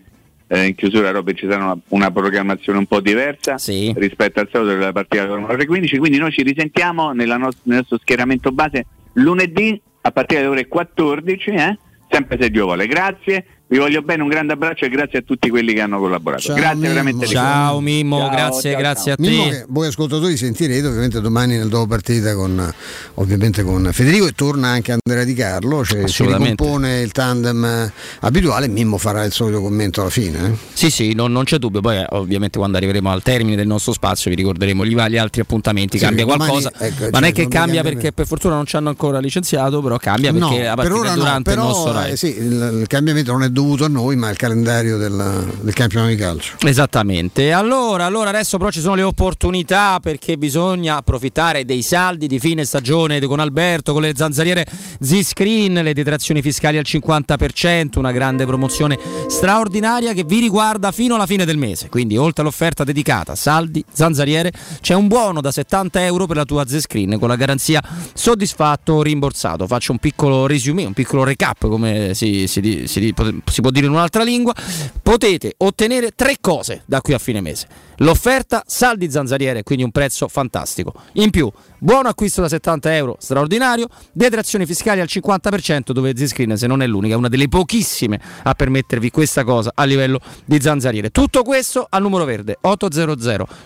eh, in chiusura Robby ci sarà una, una programmazione un po' diversa rispetto al solito della partita ore 15, quindi noi ci risentiamo nella nos- nel nostro schieramento base lunedì a partire dalle ore 14, eh? sempre se Dio vuole. Grazie, vi voglio bene, un grande abbraccio e grazie a tutti quelli che hanno collaborato. Ciao, grazie Mimmo. veramente Ciao. Mimmo, Ciao, grazie, ciao, grazie a Mimmo te. che voi ascoltatori sentirete ovviamente domani nel dopo partita con ovviamente con Federico e torna anche Andrea Di Carlo, cioè si Assolutamente. ricompone il tandem abituale, Mimmo farà il solito commento alla fine. eh. Sì, sì, non, non c'è dubbio. Poi, eh, ovviamente, quando arriveremo al termine del nostro spazio, vi ricorderemo gli, gli altri appuntamenti. Sì, cambia domani- qualcosa, ecco, ma cioè, non è che non cambia perché per fortuna non ci hanno ancora licenziato, però cambia perché No, la per ora è no, durante il però nostro Rai. eh, sì, il, il cambiamento non è dovuto a noi, ma al calendario del, del campionato di calcio. Esattamente, allora, allora adesso però ci sono le opportunità perché bisogna approfittare dei saldi di fine stagione con Alberto, con le zanzariere Z-Screen, le detrazioni fiscali al 50%, una grande promozione straordinaria che vi riguarda fino alla fine del mese. Quindi oltre all'offerta dedicata saldi, zanzariere, c'è un buono da 70 euro per la tua Z-Screen con la garanzia soddisfatto o rimborsato. Faccio un piccolo resume, un piccolo recap come si, si si si può dire in un'altra lingua. Potete ottenere tre cose da qui a fine mese. L'offerta saldi zanzariere, quindi un prezzo fantastico. In più, buono acquisto da 70 euro, straordinario. Detrazioni fiscali al 50%, dove Zscreen, se non è l'unica, è una delle pochissime a permettervi questa cosa a livello di zanzariere. Tutto questo al numero verde 800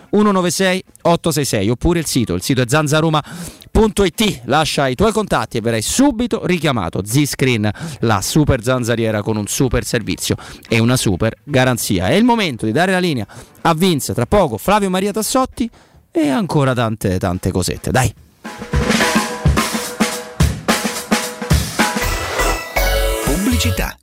196 866 oppure il sito, il sito è zanzaroma.it. Lascia i tuoi contatti e verrai subito richiamato. Z-Screen, la super zanzariera con un super servizio e una super garanzia. È il momento di dare la linea a Vince, tra poco Flavio Maria Tassotti e ancora tante tante cosette. Dai. Pubblicità.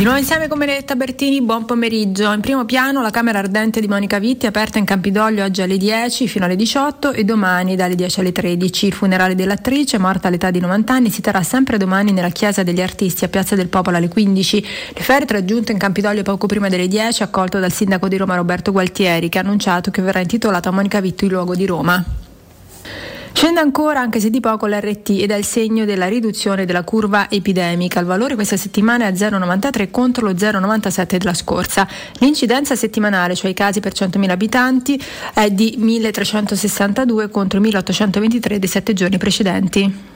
Di nuovo insieme con Benedetta Bertini, buon pomeriggio. In primo piano la Camera Ardente di Monica Vitti aperta in Campidoglio oggi alle 10 fino alle 18 e domani dalle 10 alle 13. Il funerale dell'attrice, morta all'età di 90 anni, si terrà sempre domani nella Chiesa degli Artisti a Piazza del Popolo alle 15. Le feretro è giunto in Campidoglio poco prima delle 10, accolto dal sindaco di Roma Roberto Gualtieri, che ha annunciato che verrà intitolato a Monica Vitti il luogo di Roma. Scende ancora, anche se di poco, l'RT ed è il segno della riduzione della curva epidemica. Il valore questa settimana è a 0,93 contro lo 0,97 della scorsa. L'incidenza settimanale, cioè i casi per 100.000 abitanti, è di 1.362 contro i 1.823 dei sette giorni precedenti.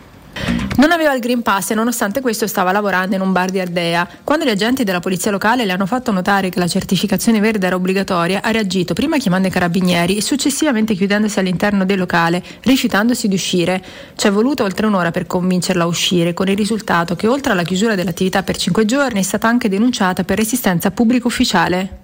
Non aveva il Green Pass e nonostante questo stava lavorando in un bar di Ardea. Quando gli agenti della polizia locale le hanno fatto notare che la certificazione verde era obbligatoria, ha reagito prima chiamando i carabinieri e successivamente chiudendosi all'interno del locale, rifiutandosi di uscire. Ci è voluto oltre un'ora per convincerla a uscire, con il risultato che oltre alla chiusura dell'attività per cinque giorni è stata anche denunciata per resistenza pubblico ufficiale.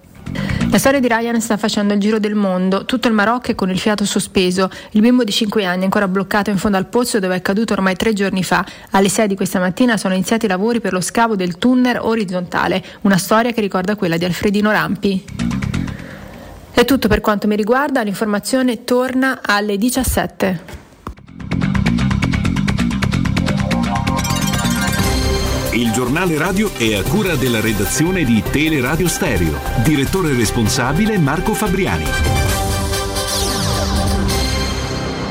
La storia di Ryan sta facendo il giro del mondo, tutto il Marocco è con il fiato sospeso, il bimbo di 5 anni è ancora bloccato in fondo al pozzo dove è caduto ormai tre giorni fa. Alle 6 di questa mattina sono iniziati i lavori per lo scavo del tunnel orizzontale, una storia che ricorda quella di Alfredino Rampi. È tutto per quanto mi riguarda, l'informazione torna alle 17. Il giornale radio è a cura della redazione di Teleradio Stereo. Direttore responsabile Marco Fabriani.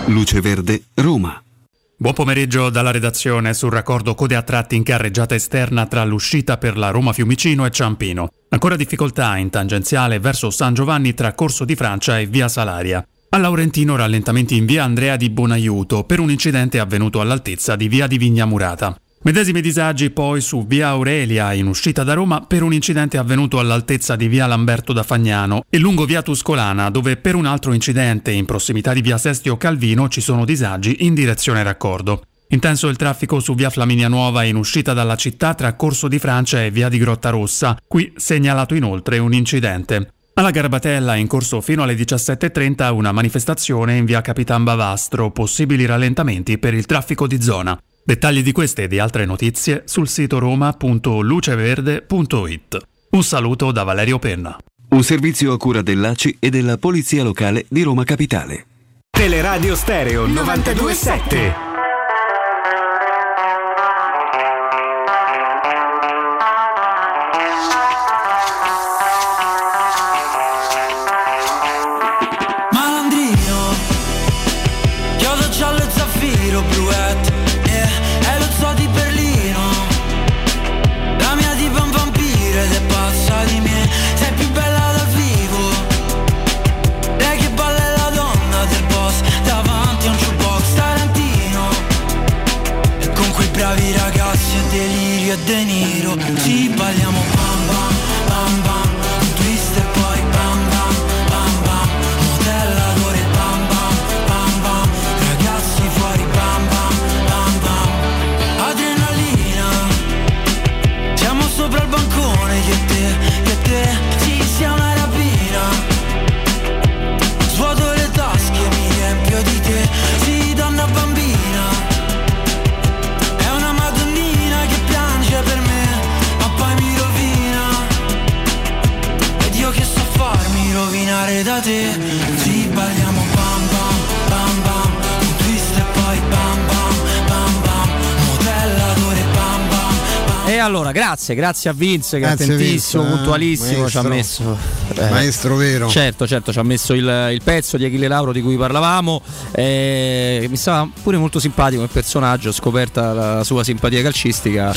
Luce Verde, Roma. Buon pomeriggio dalla redazione sul raccordo code a tratti in carreggiata esterna tra l'uscita per la Roma Fiumicino e Ciampino. Ancora difficoltà in tangenziale verso San Giovanni tra Corso di Francia e Via Salaria. A Laurentino rallentamenti in via Andrea di Bonaiuto per un incidente avvenuto all'altezza di via di Vignamurata. Medesimi disagi poi su via Aurelia in uscita da Roma per un incidente avvenuto all'altezza di via Lamberto da Fagnano e lungo via Tuscolana dove per un altro incidente in prossimità di via Sestio Calvino ci sono disagi in direzione raccordo. Intenso il traffico su via Flaminia Nuova in uscita dalla città tra Corso di Francia e via di Grotta Rossa. Qui segnalato inoltre un incidente. Alla Garbatella, in corso fino alle 17.30, una manifestazione in via Capitan Bavastro, possibili rallentamenti per il traffico di zona. Dettagli di queste e di altre notizie sul sito roma.luceverde.it. Un saluto da Valerio Penna. Un servizio a cura dell'ACI e della Polizia Locale di Roma Capitale. Teleradio Stereo 927. De Niro Ci balliamo farmi rovinare da te E allora, grazie, grazie a Vince che Grazie, è attentissimo, Vince, eh, puntualissimo, ci ha maestro. messo Maestro vero. Certo, certo, ci ha messo il, il pezzo di Achille Lauro di cui parlavamo. eh, mi stava pure molto simpatico come personaggio, scoperta la sua simpatia calcistica.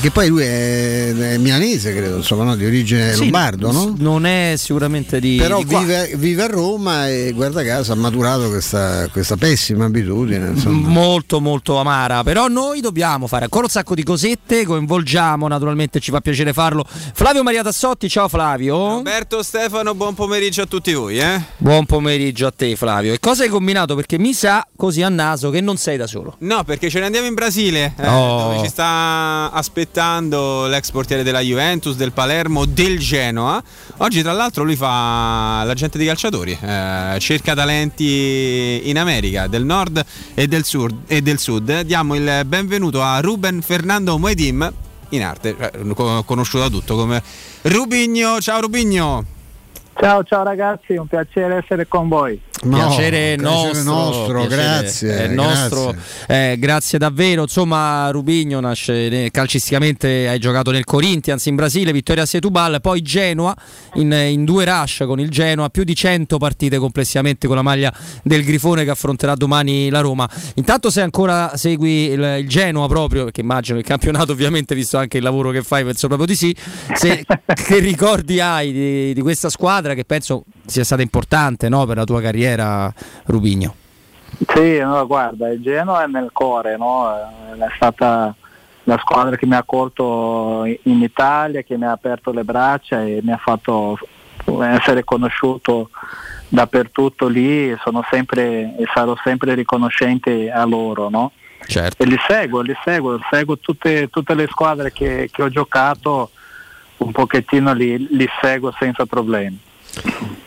Che poi lui è, è milanese, credo, insomma, no? di origine Sì, lombardo, no? Non è sicuramente di. Però di vive, vive a Roma e guarda caso ha maturato questa, questa pessima abitudine. Insomma. molto molto amara però noi dobbiamo fare ancora un sacco di cosette coinvolgiamo naturalmente ci fa piacere farlo Flavio Maria Tassotti ciao Flavio Roberto Stefano, buon pomeriggio a tutti voi. Eh? buon pomeriggio a te Flavio e cosa hai combinato perché mi sa così a naso che non sei da solo No, perché ce ne andiamo in Brasile, eh, Oh. dove ci sta aspettando l'ex portiere della Juventus, del Palermo, del Genoa. Oggi, tra l'altro, lui fa l'agente di calciatori, eh, cerca talenti in America, del nord e del, sud, e del sud. Diamo il benvenuto a Ruben Fernando Moedim, in arte, co- conosciuto da tutto come Rubigno. Ciao Rubigno! Ciao ciao ragazzi, un piacere essere con voi. Piacere piacere nostro, nostro, piacere grazie, è nostro. Eh, grazie davvero. Insomma, Rubigno nasce ne- calcisticamente, hai giocato nel Corinthians in Brasile, Vittoria Setubal, poi Genoa in, in due rush con il Genoa, più di 100 partite complessivamente con la maglia del Grifone che affronterà domani la Roma. Intanto se ancora segui il, il Genoa proprio, perché immagino il campionato ovviamente, visto anche il lavoro che fai, penso proprio di sì, se, che ricordi hai di, di questa squadra che penso sia stata importante no, per la tua carriera, Rubigno? Sì, no, guarda, il Genoa è nel cuore, no? è stata la squadra che mi ha accolto in Italia, che mi ha aperto le braccia e mi ha fatto essere conosciuto dappertutto lì, sono sempre e sarò sempre riconoscente a loro. No? Certo. E li seguo, li seguo, seguo tutte, tutte le squadre che, che ho giocato, un pochettino li, li seguo senza problemi.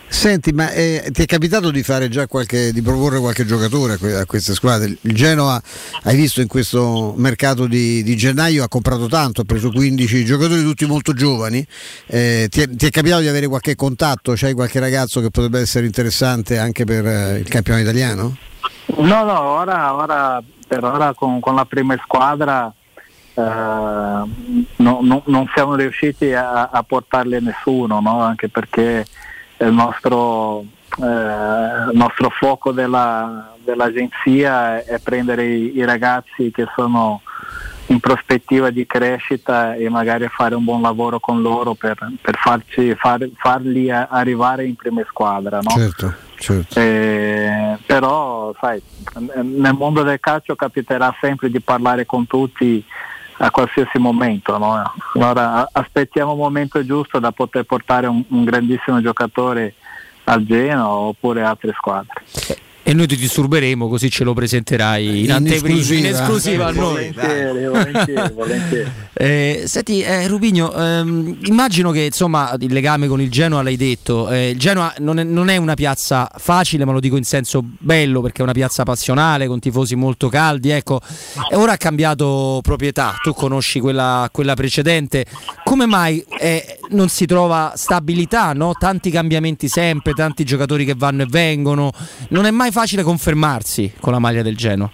Senti, ma eh, ti è capitato di qualche, di proporre qualche giocatore a, que- a queste squadre? Il Genoa, hai visto in questo mercato di, di gennaio, ha comprato tanto, ha preso 15 giocatori tutti molto giovani. Eh, ti, è, ti è capitato di avere qualche contatto? C'hai qualche ragazzo che potrebbe essere interessante anche per eh, il campionato italiano? No, no, ora, ora per ora con, con la prima squadra eh, no- no- non siamo riusciti a, a portarle nessuno, no? anche perché il nostro, eh, il nostro fuoco della- dell'agenzia è, prendere i, i ragazzi che sono in prospettiva di crescita e magari fare un buon lavoro con loro per, per farci, far- farli arrivare in prima squadra. No? Certo, certo. Eh, però sai, nel mondo del calcio capiterà sempre di parlare con tutti a qualsiasi momento. no? Allora aspettiamo il momento giusto da poter portare un, un grandissimo giocatore al Genoa oppure altre squadre. E noi ti disturberemo così ce lo presenterai in, In anteprima, in esclusiva. esclusiva a noi. Volentieri, volentieri, volentieri. Eh, senti, eh, Rubigno, ehm, immagino che insomma il legame con il Genoa l'hai detto. Eh, il Genoa non è, non è una piazza facile, ma lo dico in senso bello perché è una piazza passionale con tifosi molto caldi. Ecco, E ora ha cambiato proprietà. Tu conosci quella, quella precedente. Come mai eh, non si trova stabilità? No? Tanti cambiamenti sempre, tanti giocatori che vanno e vengono. Non è mai facile confermarsi con la maglia del Genoa.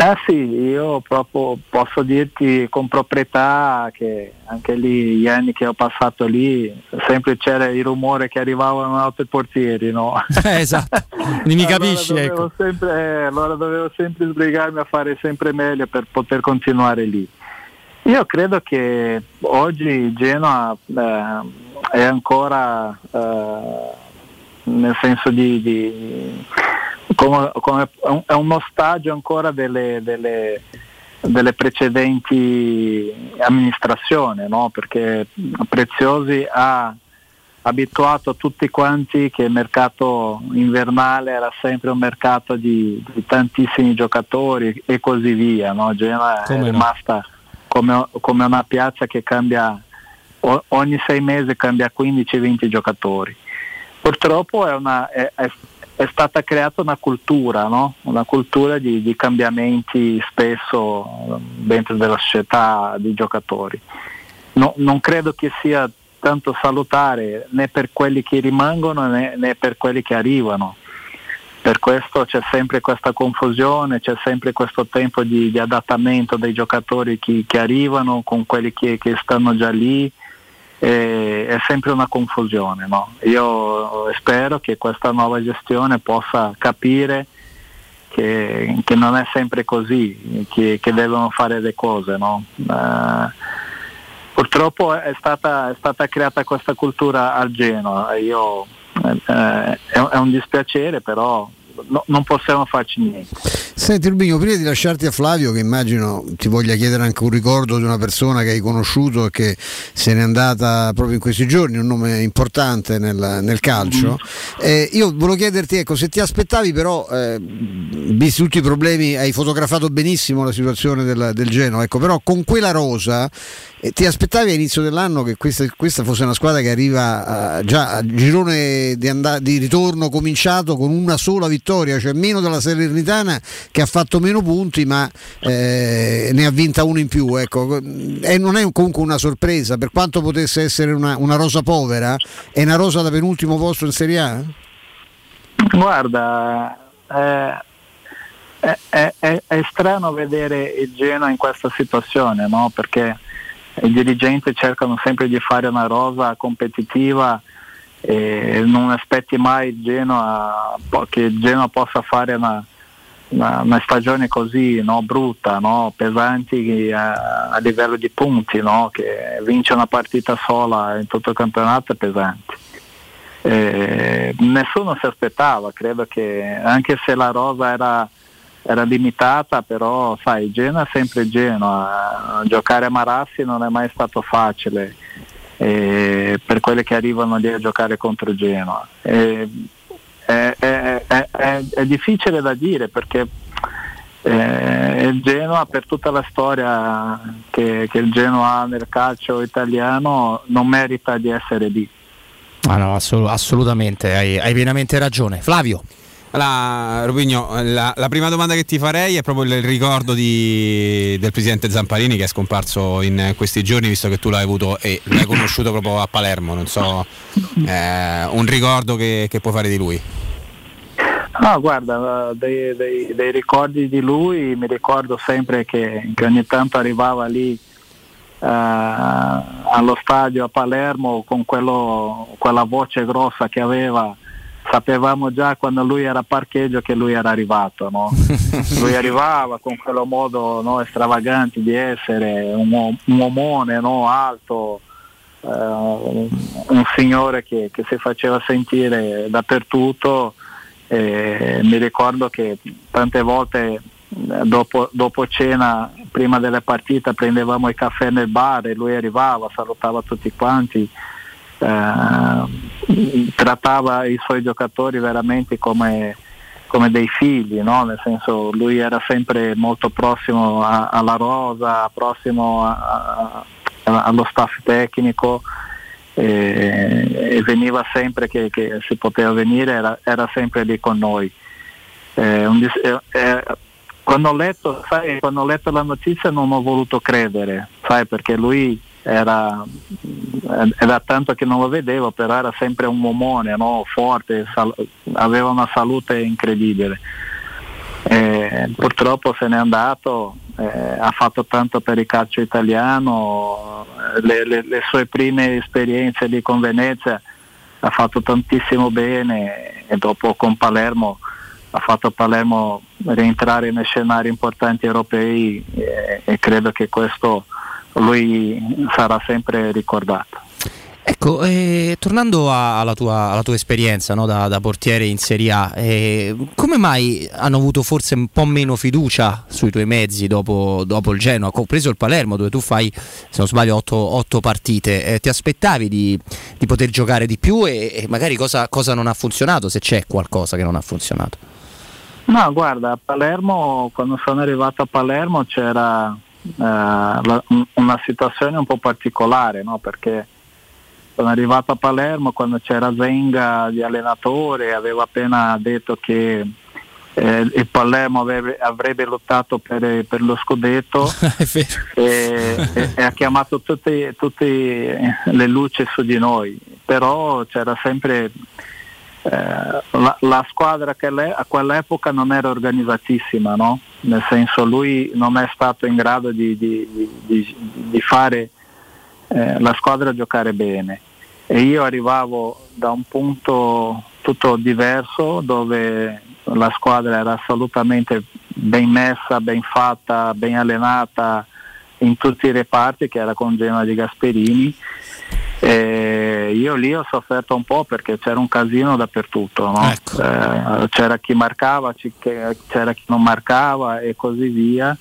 Eh sì, io proprio posso dirti con proprietà che anche lì gli anni che ho passato lì sempre c'era il rumore che arrivavano altri portieri, no? Eh, esatto, mi Allora capisci. dovevo ecco. sempre, eh, allora dovevo sempre sbrigarmi a fare sempre meglio per poter continuare lì. Io credo che oggi Genoa eh, è ancora eh, nel senso di, di- come, come- è un- stagio ancora delle, delle- delle precedenti amministrazioni, no? perché Preziosi ha abituato tutti quanti che il mercato invernale era sempre un mercato di, di tantissimi giocatori e così via. No? Genoa Come è no. rimasta come, come una piazza che cambia ogni sei mesi cambia 15-20 giocatori. Purtroppo è, una- è- è- è stata creata una cultura, no? una cultura di, di cambiamenti spesso eh, dentro della società di giocatori. No- non credo che sia tanto salutare né per quelli che rimangono né, né per quelli che arrivano. Per questo c'è sempre questa confusione, c'è sempre questo tempo di, di adattamento dei giocatori che, che arrivano con quelli che, che stanno già lì, e è sempre una confusione. no? Io spero che questa nuova gestione possa capire che, che non è sempre così, che, che devono fare le cose. no? Eh, purtroppo è stata, è stata creata questa cultura al Genoa, io, eh, è, è un dispiacere però no- non possiamo farci niente. Senti Rubino, prima di lasciarti a Flavio, che immagino ti voglia chiedere anche un ricordo di una persona che hai conosciuto e che se n'è andata proprio in questi giorni, un nome importante nel, nel calcio, eh, io volevo chiederti, ecco, se ti aspettavi però, eh, visti tutti i problemi, hai fotografato benissimo la situazione del, del Genoa, ecco, però con quella rosa eh, ti aspettavi all'inizio dell'anno che questa, questa fosse una squadra che arriva eh, già a girone di, and- di ritorno cominciato con una sola vittoria, cioè meno della Salernitana che ha fatto meno punti ma eh, ne ha vinta uno in più. Ecco. E non è comunque una sorpresa, per quanto potesse essere una, una rosa povera, è una rosa da penultimo posto in Serie A? Guarda, eh, è- è- è strano vedere il Genoa in questa situazione, no? perché i dirigenti cercano sempre di fare una rosa competitiva e non aspetti mai Genoa, che Genoa possa fare una, una- una stagione così no? brutta, no? pesanti a, a livello di punti, no? che vince una partita sola in tutto il campionato è pesante. Eh, nessuno si aspettava, credo che anche se la rosa era, era limitata, però sai, Genoa è sempre Genoa, giocare a Marassi non è mai stato facile eh, per quelli che arrivano lì a giocare contro Genoa. Eh, è, è- è- è- difficile da dire perché eh, il Genoa per tutta la storia che, che il Genoa ha nel calcio italiano non merita di essere lì. Ah, no, assol- assolutamente, hai, hai pienamente ragione. Flavio. Allora, Rubigno, la, la prima domanda che ti farei è proprio il ricordo di- del presidente Zamparini che è scomparso in questi giorni, visto che tu l'hai avuto e l'hai conosciuto proprio a Palermo. Non so, eh, un ricordo che, che puoi fare di lui. No, guarda, dei, dei- dei ricordi di lui mi ricordo sempre che, che ogni tanto arrivava lì eh, allo stadio a Palermo con quello- quella voce grossa che aveva, sapevamo già quando lui era a parcheggio che lui era arrivato. no? lui arrivava con quello modo no, stravagante di essere, un, uo- un uomone no, alto, eh, un, signore che, che si faceva sentire dappertutto. E mi ricordo che tante volte dopo, dopo cena, prima delle partite, prendevamo il caffè nel bar e lui arrivava, salutava tutti quanti, eh, trattava i suoi giocatori veramente come, come dei figli, no? nel senso lui era sempre molto prossimo a- alla rosa, prossimo a- a- allo staff tecnico e, e veniva sempre che, che si poteva venire, era, era sempre lì con noi. Eh, un eh, eh, quando, ho letto, sai, quando ho letto la notizia non ho voluto credere, sai, perché lui era, era tanto che non lo vedevo, però era sempre un uomone, no? forte, sal- aveva una salute incredibile. Eh, purtroppo se n'è andato, eh, ha fatto tanto per il calcio italiano, le, le- le sue prime esperienze lì con Venezia ha fatto tantissimo bene e dopo con Palermo ha fatto Palermo rientrare nei scenari importanti europei e, e credo che questo lui sarà sempre ricordato. Ecco, eh, tornando a- alla, tua, alla tua esperienza no, da, da portiere in Serie A, eh, come mai hanno avuto forse un po' meno fiducia sui tuoi mezzi dopo, dopo il Genoa, compreso il Palermo, dove tu fai, se non sbaglio, otto, otto partite? Eh, ti aspettavi di, di poter giocare di più e, e magari cosa, cosa non ha funzionato, se c'è qualcosa che non ha funzionato? No, guarda, a Palermo, quando sono arrivato a Palermo c'era la- un- una situazione un po' particolare, no? perché sono arrivato a Palermo quando c'era Zenga di allenatore, aveva appena detto che eh, il Palermo avrebbe, avrebbe lottato per, per lo scudetto e, e- e ha chiamato tutte, tutte le luci su di noi, però c'era sempre eh, la, la squadra che lei- a quell'epoca non era organizzatissima, no? nel senso lui non è stato in grado di, di- di- di- di fare eh, la squadra giocare bene e io arrivavo da un punto tutto diverso dove la squadra era assolutamente ben messa, ben fatta, ben allenata in tutti i reparti che era con Genoa di Gasperini e io lì ho sofferto un po' perché c'era un casino dappertutto, no? Eh, c'era chi marcava, c'era chi non marcava e così via.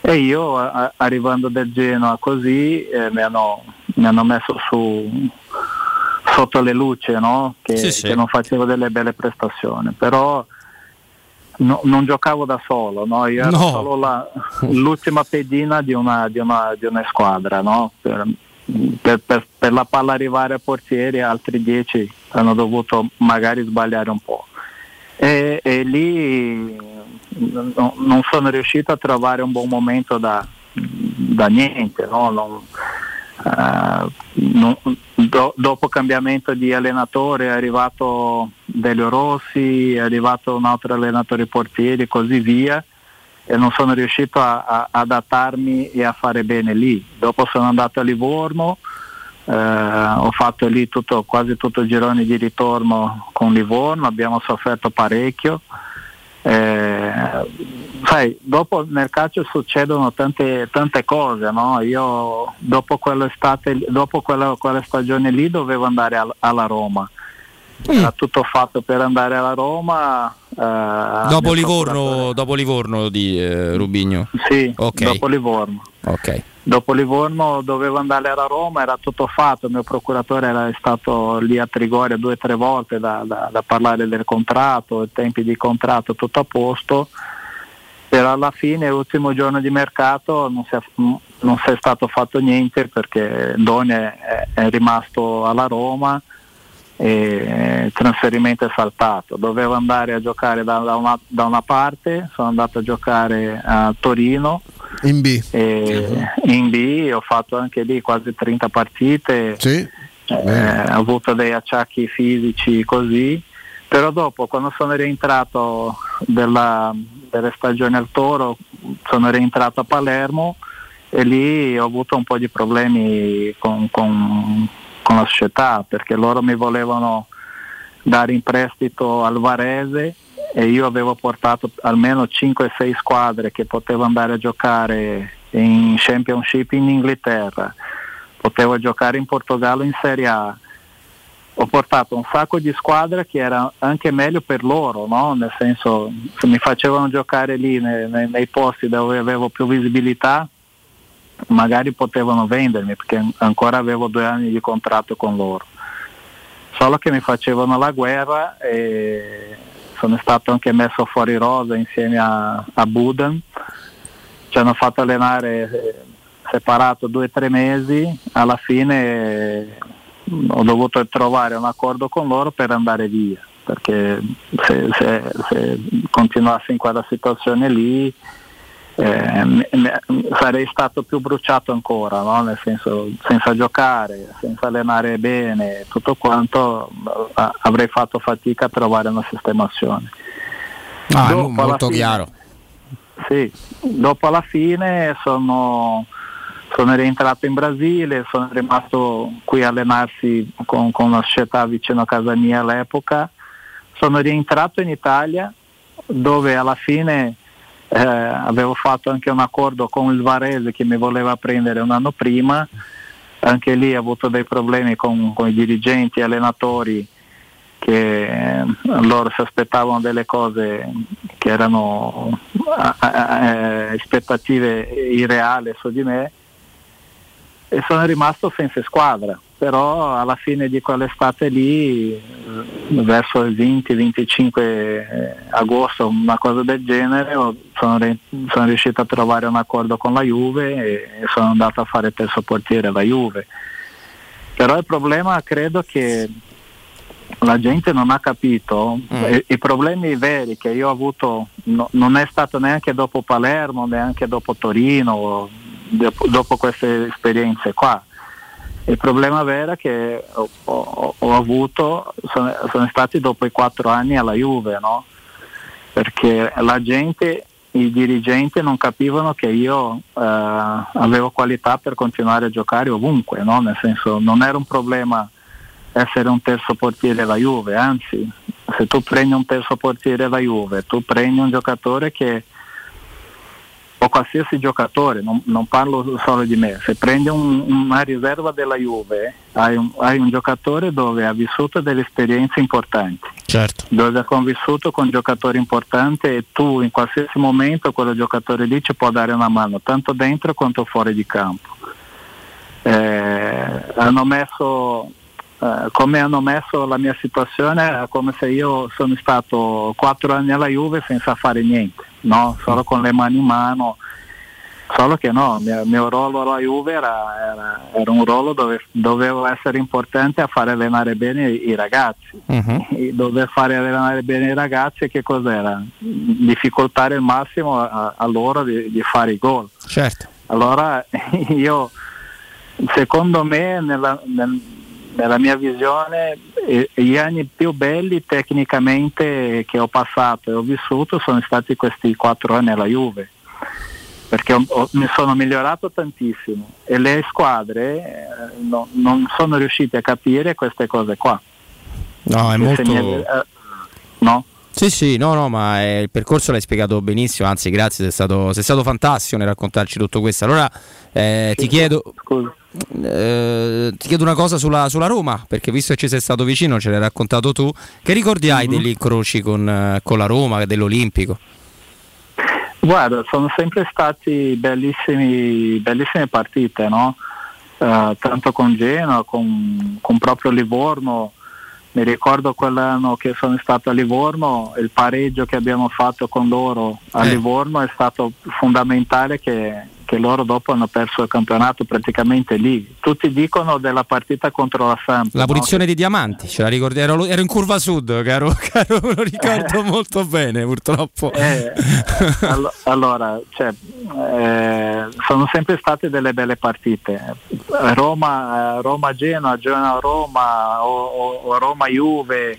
E io a- arrivando da Genoa così eh, mi, hanno, mi hanno messo su sotto le luci no? che, Sì, sì. che non facevo delle belle prestazioni, però no- non giocavo da solo, no? io ero solo la- l'ultima pedina di una, di una- di una squadra. no? Per, per- per- per la palla arrivare ai portieri altri dieci hanno dovuto magari sbagliare un po'. E, e lì no- non sono riuscito a trovare un buon momento da, da niente. no? Non- eh, non- do- dopo cambiamento di allenatore è arrivato Delio Rossi, è arrivato un altro allenatore portieri e così via e non sono riuscito a, a adattarmi e a fare bene lì. Dopo sono andato a Livorno, eh, ho fatto lì tutto, quasi tutto il girone di ritorno con Livorno, abbiamo sofferto parecchio. Eh, sai, dopo nel calcio succedono tante, tante cose, no? Io dopo dopo quella, quella stagione lì dovevo andare al- alla Roma. Era tutto fatto per andare alla Roma. eh, Dopo Livorno, dopo Livorno di eh, Rubigno? Sì, Ok. dopo Livorno. Ok. Dopo Livorno dovevo andare alla Roma, era tutto fatto, il mio procuratore era stato lì a Trigoria due o tre volte da, da- da parlare del contratto, i tempi di contratto, tutto a posto, però alla fine, l'ultimo giorno di mercato, non si è, non si è stato fatto niente perché Doni è, è rimasto alla Roma e il trasferimento è saltato. Dovevo andare a giocare da, da una, da una parte, sono andato a giocare a Torino. In B. e in B ho fatto anche lì quasi 30 partite, eh, ho avuto dei acciacchi fisici così, però dopo quando sono rientrato della, delle stagioni al Toro sono rientrato a Palermo e lì ho avuto un po' di problemi con, con- con la società perché loro mi volevano dare in prestito al Varese e io avevo portato almeno 5-6 squadre che potevo andare a giocare in Championship in Inghilterra, potevo giocare in Portogallo in Serie A. Ho portato un sacco di squadre che era anche meglio per loro, no? nel senso se mi facevano giocare lì nei, nei- nei posti dove avevo più visibilità, magari potevano vendermi perché ancora avevo due anni di contratto con loro. Solo che mi facevano la guerra e sono stato anche messo fuori rosa insieme a, a Buden, ci hanno fatto allenare eh, separato due o tre mesi, alla fine eh, ho dovuto trovare un accordo con loro per andare via, perché se, se, se continuassi in quella situazione lì eh, sarei stato più bruciato ancora, no? nel senso senza giocare, senza allenare bene, tutto quanto eh, avrei fatto fatica a trovare una sistemazione. Ah, Dopo, molto fine- chiaro. Sì, dopo alla fine sono, sono rientrato in Brasile, sono rimasto qui a allenarsi con, con una società vicino a casa mia all'epoca, sono rientrato in Italia dove alla fine eh, avevo fatto anche un accordo con il Varese che mi voleva prendere un anno prima, anche lì ho avuto dei problemi con, con i dirigenti allenatori che eh, loro si aspettavano delle cose che erano eh, aspettative irreali su di me e sono rimasto senza squadra però alla fine di quell'estate lì eh, verso il 20-25 agosto una cosa del genere sono, sono riuscito a trovare un accordo con la Juve e, sono andato a fare terzo portiere alla Juve. Però il problema credo che la gente non ha capito. I, i problemi veri che io ho avuto no- non è stato neanche dopo Palermo neanche dopo Torino dopo, dopo queste esperienze qua il problema vero che ho, ho- ho avuto sono, sono stati dopo i quattro anni alla Juve no? perché la gente i dirigenti non capivano che io eh, avevo qualità per continuare a giocare ovunque no? nel senso non era un problema essere un terzo portiere alla Juve, anzi se tu prendi un terzo portiere alla Juve, tu prendi un giocatore che o qualsiasi giocatore, non, non parlo solo di me, se prendi un- una riserva della Juve hai un, hai un giocatore dove ha vissuto delle esperienze importanti, Certo. dove ha convissuto con giocatori importanti e tu in qualsiasi momento quello giocatore lì ci può dare una mano, tanto dentro quanto fuori di campo. Eh, hanno messo eh, come hanno messo la mia situazione è come se io sono stato quattro anni alla Juve senza fare niente, no? solo con le mani in mano, solo che no, il mio, mio ruolo alla Juve era, era- era un ruolo dove dovevo essere importante a fare allenare bene i, i ragazzi, E dover fare allenare bene i ragazzi che cos'era? Difficoltare il massimo a, a loro di, di fare i gol. Certo. Allora io, secondo me, nella, nel- nella mia visione, gli anni più belli tecnicamente che ho passato e ho vissuto sono stati questi quattro anni alla Juve, perché ho- ho- mi sono migliorato tantissimo e le squadre eh, no- non sono riuscite a capire queste cose qua. No, è molto... mi- eh, no? Sì, sì, no, no, ma eh, il percorso l'hai spiegato benissimo, anzi grazie, sei stato, sei stato fantastico nel raccontarci tutto questo. Allora eh, ti, chiedo, eh, ti chiedo una cosa sulla, sulla Roma, perché visto che ci sei stato vicino, ce l'hai raccontato tu, che ricordi hai degli incroci con, eh, con la Roma, dell'Olimpico? Guarda, sono sempre stati bellissimi, bellissime partite, no? Eh, tanto con Genoa, con, con proprio Livorno. Mi ricordo quell'anno che sono stato a Livorno, il pareggio che abbiamo fatto con loro a Livorno è stato fondamentale che, che loro dopo hanno perso il campionato praticamente lì. Tutti dicono della partita contro la Samp. La no? punizione di Diamanti, ce la ricordi? Ero, ero in curva sud, caro, caro, lo ricordo molto bene purtroppo. Eh, allo- allora, cioè, eh, sono sempre state delle belle partite. Roma, eh, Roma-Genoa, Genoa-Roma o- o Roma-Juve.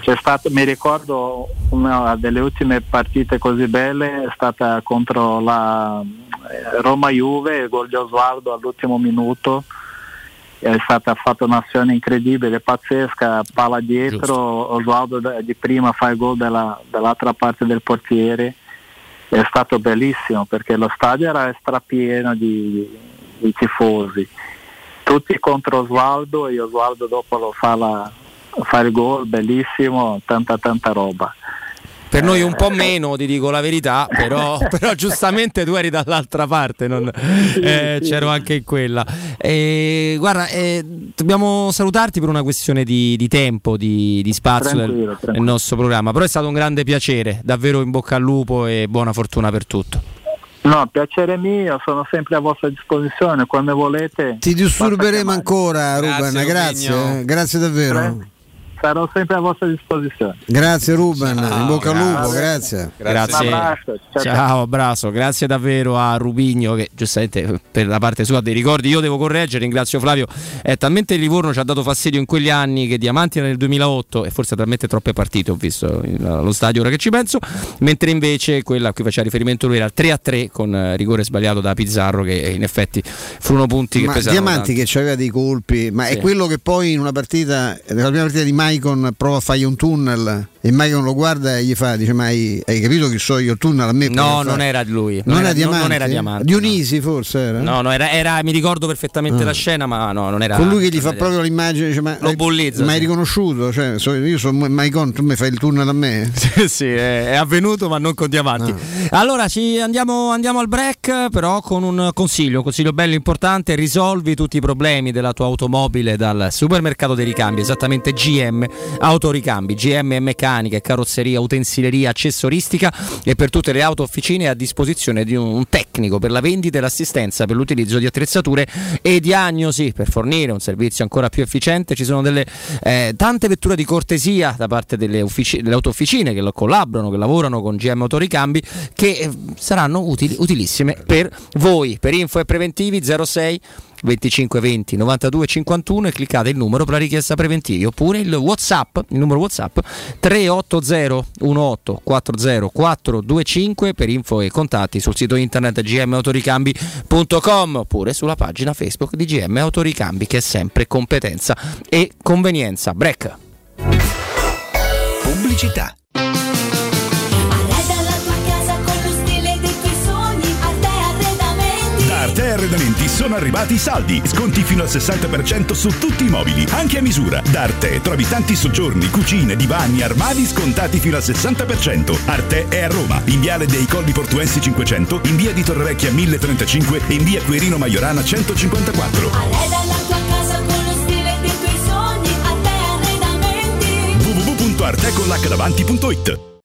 C'è stato, mi ricordo una delle ultime partite così belle è stata contro la eh, Roma-Juve, il gol di Osvaldo all'ultimo minuto. È stata fatta un'azione incredibile, pazzesca, palla dietro, Osvaldo da- di prima fa il gol della- dall'altra parte del portiere, è stato bellissimo perché lo stadio era strapieno di, di tifosi, tutti contro Osvaldo e Osvaldo dopo lo fa, la- fa il gol, bellissimo, tanta tanta roba. Per noi un po' meno, ti dico la verità, però, però giustamente tu eri dall'altra parte, non- eh, c'ero anche in quella. Eh, guarda, eh, dobbiamo salutarti per una questione di, di tempo, di, di spazio nel, Tranquillo, nel tranquillo. nostro programma, però è stato un grande piacere, davvero in bocca al lupo e buona fortuna per tutto. No, piacere mio, sono sempre a vostra disposizione, quando volete. Ti disturberemo ancora, Grazie, Ruben. Grazie, Rubigno. eh, grazie davvero. Sarò sempre a vostra disposizione. Grazie Ruben, in bocca al lupo, grazie. grazie. Grazie. Un abbraccio, ciao, Ciao, abbraccio, grazie davvero a Rubigno che giustamente per la parte sua dei ricordi io devo correggere, ringrazio Flavio, è talmente il Livorno ci ha dato fastidio in quegli anni che Diamanti era nel 2008 e forse talmente troppe partite ho visto in- allo stadio ora che ci penso, mentre invece quella a cui faceva riferimento lui era il 3-3 con eh, rigore sbagliato da Pizzarro che in effetti furono punti che Ma pesavano Diamanti tanto. che aveva dei colpi, ma Sì. è quello che poi in una partita, nella prima partita di Maicon prova a fargli un tunnel e Maicon lo guarda e gli fa, dice ma hai, hai capito che so io il tunnel a me? No, non fare?" era di lui. Non, era non- Diamanti? non era Diamanti, Dionisi forse era? No, no, era, era- mi ricordo perfettamente Ah. la scena, ma no, non era. Con lui che gli fa era- proprio l'immagine, dice, ma, Lo bullizza, ma hai sì. riconosciuto? Cioè, so- io sono Maicon, tu mi fai il tunnel a me? Sì, sì, è, è avvenuto, ma non con diamanti. Ah. Allora, ci andiamo, andiamo al break, però con un consiglio, un consiglio bello importante: risolvi tutti i problemi della tua automobile dal supermercato dei ricambi, esattamente GM Autoricambi. GM meccanica, carrozzeria, utensileria, accessoristica e per tutte le auto officine a disposizione di un tecnico per la vendita e l'assistenza per l'utilizzo di attrezzature e diagnosi per fornire un servizio ancora più efficiente. Ci sono delle eh, tante vetture di cortesia da parte delle, uffici- delle auto officine che collaborano, che lavorano con GM Autoricambi che eh, saranno utili- utilissime per voi. Per info e preventivi 06 25 20 92 51 e cliccate il numero per la richiesta preventivi oppure il whatsapp il numero whatsapp 380 18 40 425 per info e contatti sul sito internet gmautoricambi.com oppure sulla pagina facebook di GM Autoricambi che è sempre competenza e convenienza break Pubblicità. Arredamenti. Sono arrivati i saldi. Sconti fino al 60% su tutti i mobili, anche a misura. Da Arte trovi tanti soggiorni, cucine, divani, armadi scontati fino al 60%. Arte è a Roma, in viale dei Colli Portuensi 500, in via di Torrevecchia 1035 e in via Quirino Maiorana 154. Arreda la tua casa con lo stile dei tuoi sogni, Arte Arredamenti. www.artecollacdavanti.it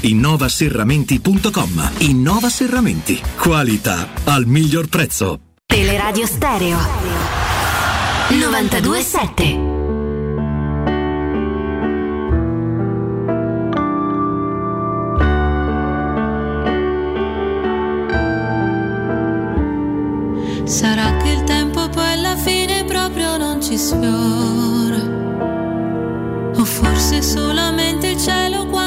innovaserramenti.com. Innova Serramenti. Qualità al miglior prezzo. Teleradio Stereo 927. Sarà che il tempo poi alla fine proprio non ci sfiora. O forse solamente il cielo quando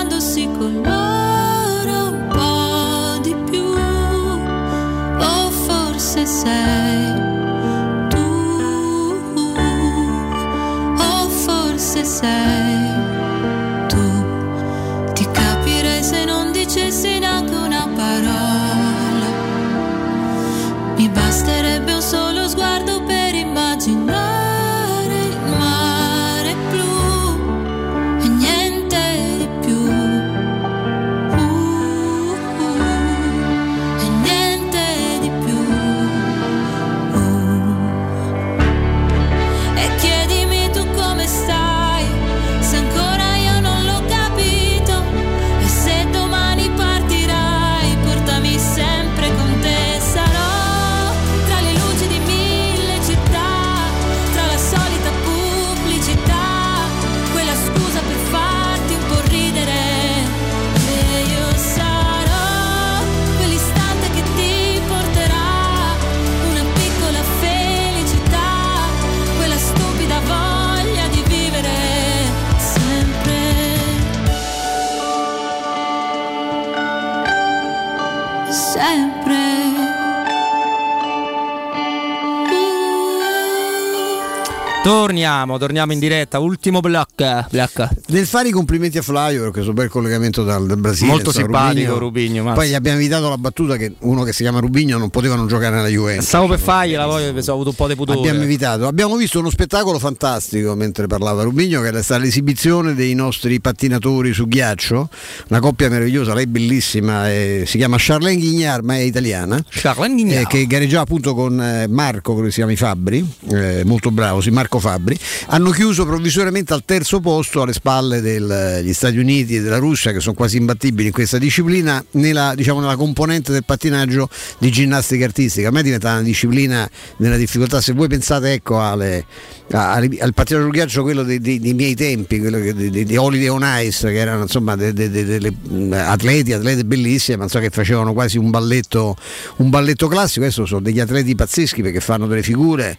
Torniamo, torniamo in diretta. Ultimo block. block. Nel fare i complimenti a Flavio, questo bel collegamento dal, dal Brasile. Molto simpatico Rubigno. Poi gli abbiamo evitato la battuta che uno che si chiama Rubigno non poteva non giocare nella Juventus. Stavo per fargliela, poi ho avuto un po' di pudore. Abbiamo evitato. Abbiamo visto uno spettacolo fantastico mentre parlava Rubigno, che era stata l'esibizione dei nostri pattinatori su ghiaccio. Una coppia meravigliosa, lei bellissima, eh, si chiama Charlene Guignard, ma è italiana. Charlene Guignard. eh, che gareggiava appunto con eh, Marco, che si chiama Fabri, eh, molto bravo, sì, Marco Fabri. Hanno chiuso provvisoriamente al terzo posto alle spalle degli Stati Uniti e della Russia, che sono quasi imbattibili in questa disciplina, nella, diciamo, nella componente del pattinaggio di ginnastica artistica. A me diventa una disciplina nella difficoltà. Se voi pensate ecco, alle, alle- al pattinaggio sul ghiaccio, quello dei, dei- dei miei tempi, quello di, di- di Holiday on Ice, che erano insomma de- de- de- delle mh, atleti, atlete bellissime, ma insomma, che facevano quasi un balletto, un balletto classico. Adesso sono degli atleti pazzeschi perché fanno delle figure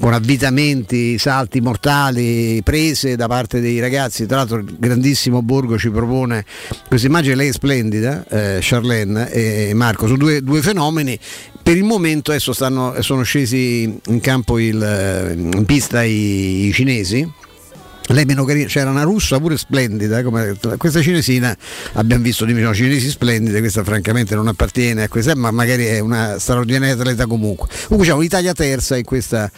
con avvitamenti, salti mortali, prese da parte dei ragazzi. Tra l'altro il grandissimo Borgo ci propone questa immagine, lei è splendida, eh, Charlene e Marco, sono due, due fenomeni. Per il momento adesso stanno, sono scesi in campo il, eh, in pista i, i cinesi lei meno carina, c'era una russa pure splendida, come questa cinesina abbiamo visto di no, cinesi splendide, questa francamente non appartiene a questa, ma magari è una straordinaria atleta comunque. Comunque c'è un'Italia terza in questa,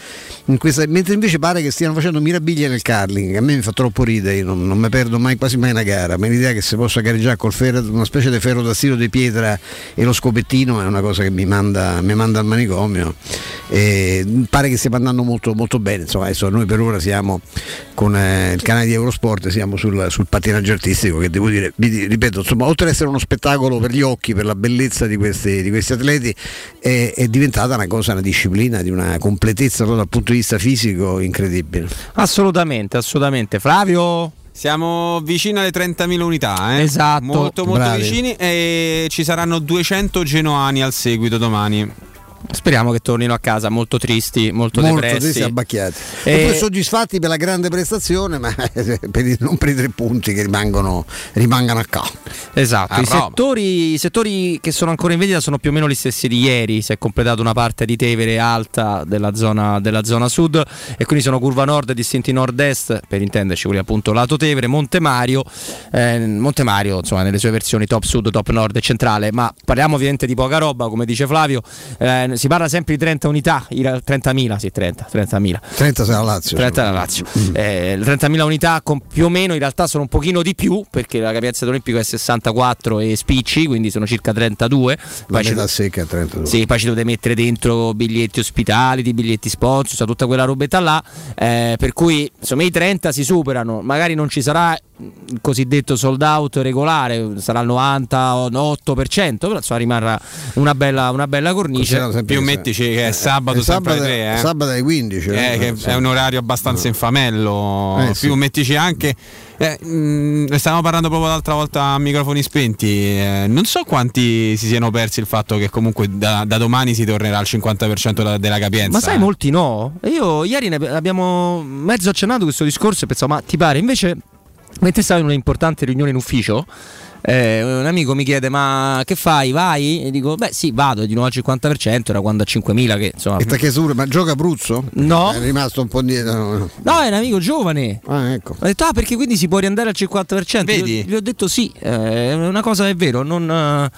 in questa, mentre invece pare che stiano facendo mirabiglie nel carling, che a me mi fa troppo ridere, non, non mi perdo mai quasi mai una gara, ma l'idea che si possa gareggiare ferro, una specie di ferro da stilo di pietra e lo scopettino è una cosa che mi manda, mi manda al manicomio. E pare che stia andando molto, molto bene, insomma adesso noi per ora siamo con eh, il canale di Eurosport, siamo sul, sul pattinaggio artistico che devo dire, vi ripeto, insomma, oltre ad essere uno spettacolo per gli occhi, per la bellezza di questi, di questi atleti, è, è, diventata una cosa, una disciplina di una completezza dal punto di vista fisico incredibile. Assolutamente, assolutamente. Flavio? Siamo vicini alle 30.000 unità, eh? esatto, molto molto bravi. vicini e ci saranno 200 genoani al seguito domani. Speriamo che tornino a casa molto tristi, molto, molto depressi. tristi, abbacchiati. E... E- e poi soddisfatti per la grande prestazione, ma per i- non per i tre punti che rimangono, rimangono a capo. Esatto, i settori, i settori che sono ancora in vendita sono più o meno gli stessi di ieri, si è completato una parte di Tevere alta della zona, della zona sud e quindi sono curva nord distinti nord-est, per intenderci quelli appunto lato Tevere, Monte Mario, eh, Monte Mario insomma nelle sue versioni top sud, top nord e centrale, ma parliamo ovviamente di poca roba come dice Flavio, eh, si parla sempre di 30 unità, i- 30.000, sì 30, 30.000. 30 sarà Lazio. 30 alla Lazio. Eh, 30.000 unità con più o meno in realtà sono un pochino di più perché la capienza dell'Olimpico è 64 e spicci, quindi sono circa 32. La Poi ci- metà secca è 32. sì, poi ci dovete mettere dentro biglietti ospitality, biglietti sponsor, cioè tutta quella robetta là. eh, per cui insomma i 30 si superano, magari non ci sarà il cosiddetto sold out regolare, sarà il 98%, però insomma rimarrà una bella, una bella cornice. Più mettici che è sabato, È sempre sabato- alle 3, eh. sabato alle 15, Eh, eh. che Sì. è un orario abbastanza infamello. Eh, più sì. mettici anche. eh, mh, ne stavamo parlando proprio l'altra volta a microfoni spenti. eh, non so quanti si siano persi il fatto che comunque da, da domani si tornerà al 50% da- della capienza. Ma sai, molti no. Io ieri ne abbiamo mezzo accennato questo discorso e pensavo, ma ti pare? Invece, mentre stavo in un'importante riunione in ufficio, eh, un amico mi chiede, ma che fai? Vai? E dico, beh sì, vado di nuovo al 50%, era quando a 5.000 che insomma... E te che pure, ma gioca Abruzzo? No. È rimasto un po' indietro. No, è un amico giovane. Ah, ecco. Ho detto, ah, perché quindi si può riandare al 50%? Vedi? Gli ho, gli ho detto sì, eh, è una cosa è vero, non, eh,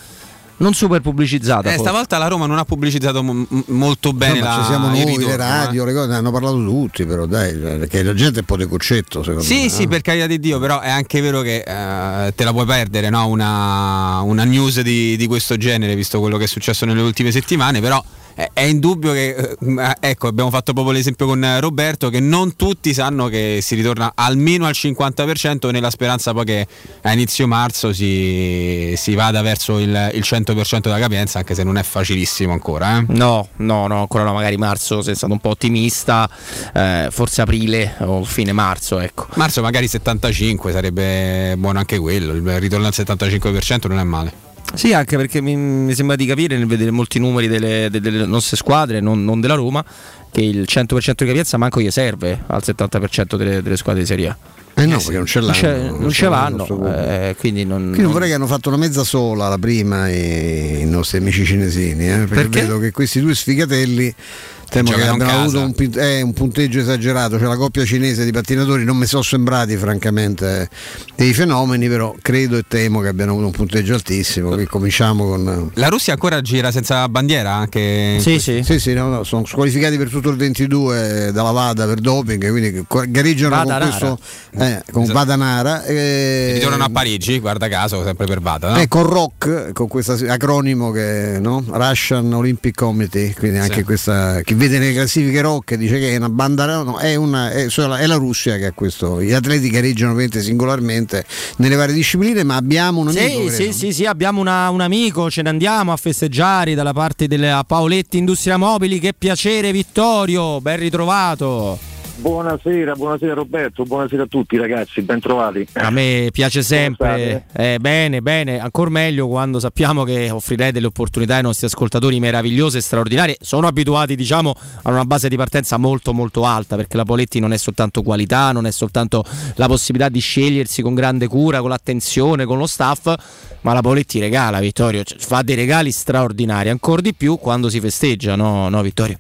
non super pubblicizzata. Eh, stavolta la Roma non ha pubblicizzato m- molto bene No, la, ci siamo noi, ritorno, le radio, eh. le cose, ne hanno parlato tutti, però dai, perché la gente è un po' di concetto, secondo Sì, me. sì, no? per carità di Dio, però è anche vero che eh, te la puoi perdere no? una, una news di, di questo genere, visto quello che è successo nelle ultime settimane, però è, è indubbio che, eh, ecco, abbiamo fatto proprio l'esempio con eh, Roberto, che non tutti sanno che si ritorna almeno al 50% nella speranza poi che a inizio marzo si, si vada verso il, il 100% della capienza, anche se non è facilissimo ancora. eh. No, no, no, ancora no, magari marzo sei stato un po' ottimista, eh, forse aprile o fine marzo, ecco. Marzo magari 75 sarebbe buono anche quello, il ritorno al 75% non è male. Sì, anche perché mi, mi sembra di capire nel vedere molti numeri delle, de- delle nostre squadre, non, non della Roma, che il 100% di capienza manco gli serve al 70% delle, delle squadre di Serie A. Eh no, perché non ce l'hanno. Non, non ce l'hanno, eh, quindi non, Qui non vorrei che hanno fatto una mezza sola la prima i, i nostri amici cinesini, eh, perché, Perché? vedo che questi due sfigatelli temo che abbiano casa. avuto un, eh, un punteggio esagerato, cioè la coppia cinese di pattinatori non mi sono sembrati francamente dei fenomeni, però credo e temo che abbiano avuto un punteggio altissimo, qui cominciamo con... La Russia ancora gira senza bandiera anche Sì, sì. Sì, sì, no, no, sono squalificati per tutto il 22 dalla Vada per doping, quindi gareggiano con Vadanara. questo eh, con Esatto. Vadanara. eh, ritornano a Parigi, guarda caso, sempre per Vada. no? Eh, con ROC, con questo acronimo che no? Russian Olympic Committee, quindi anche Sì. questa chi vede nelle classifiche ROC dice che è una banda, no, è, una, è, è la Russia che ha questo. Gli atleti gareggiano singolarmente nelle varie discipline, ma abbiamo un amico. Sì, sì, sì, sì, abbiamo una- un amico, ce ne andiamo a festeggiare dalla parte della Paoletti Industria Mobili, che piacere Vittorio, ben ritrovato. Buonasera, buonasera Roberto, buonasera a tutti ragazzi, ben trovati. A me piace sempre, eh, bene, bene, ancora meglio quando sappiamo che offrirei delle opportunità ai nostri ascoltatori meravigliose e straordinarie. Sono abituati, diciamo, a una base di partenza molto molto alta, perché la Poletti non è soltanto qualità, non è soltanto la possibilità di scegliersi con grande cura, con l'attenzione, con lo staff, ma la Poletti regala, Vittorio, cioè, fa dei regali straordinari, ancora di più quando si festeggia, no, no Vittorio?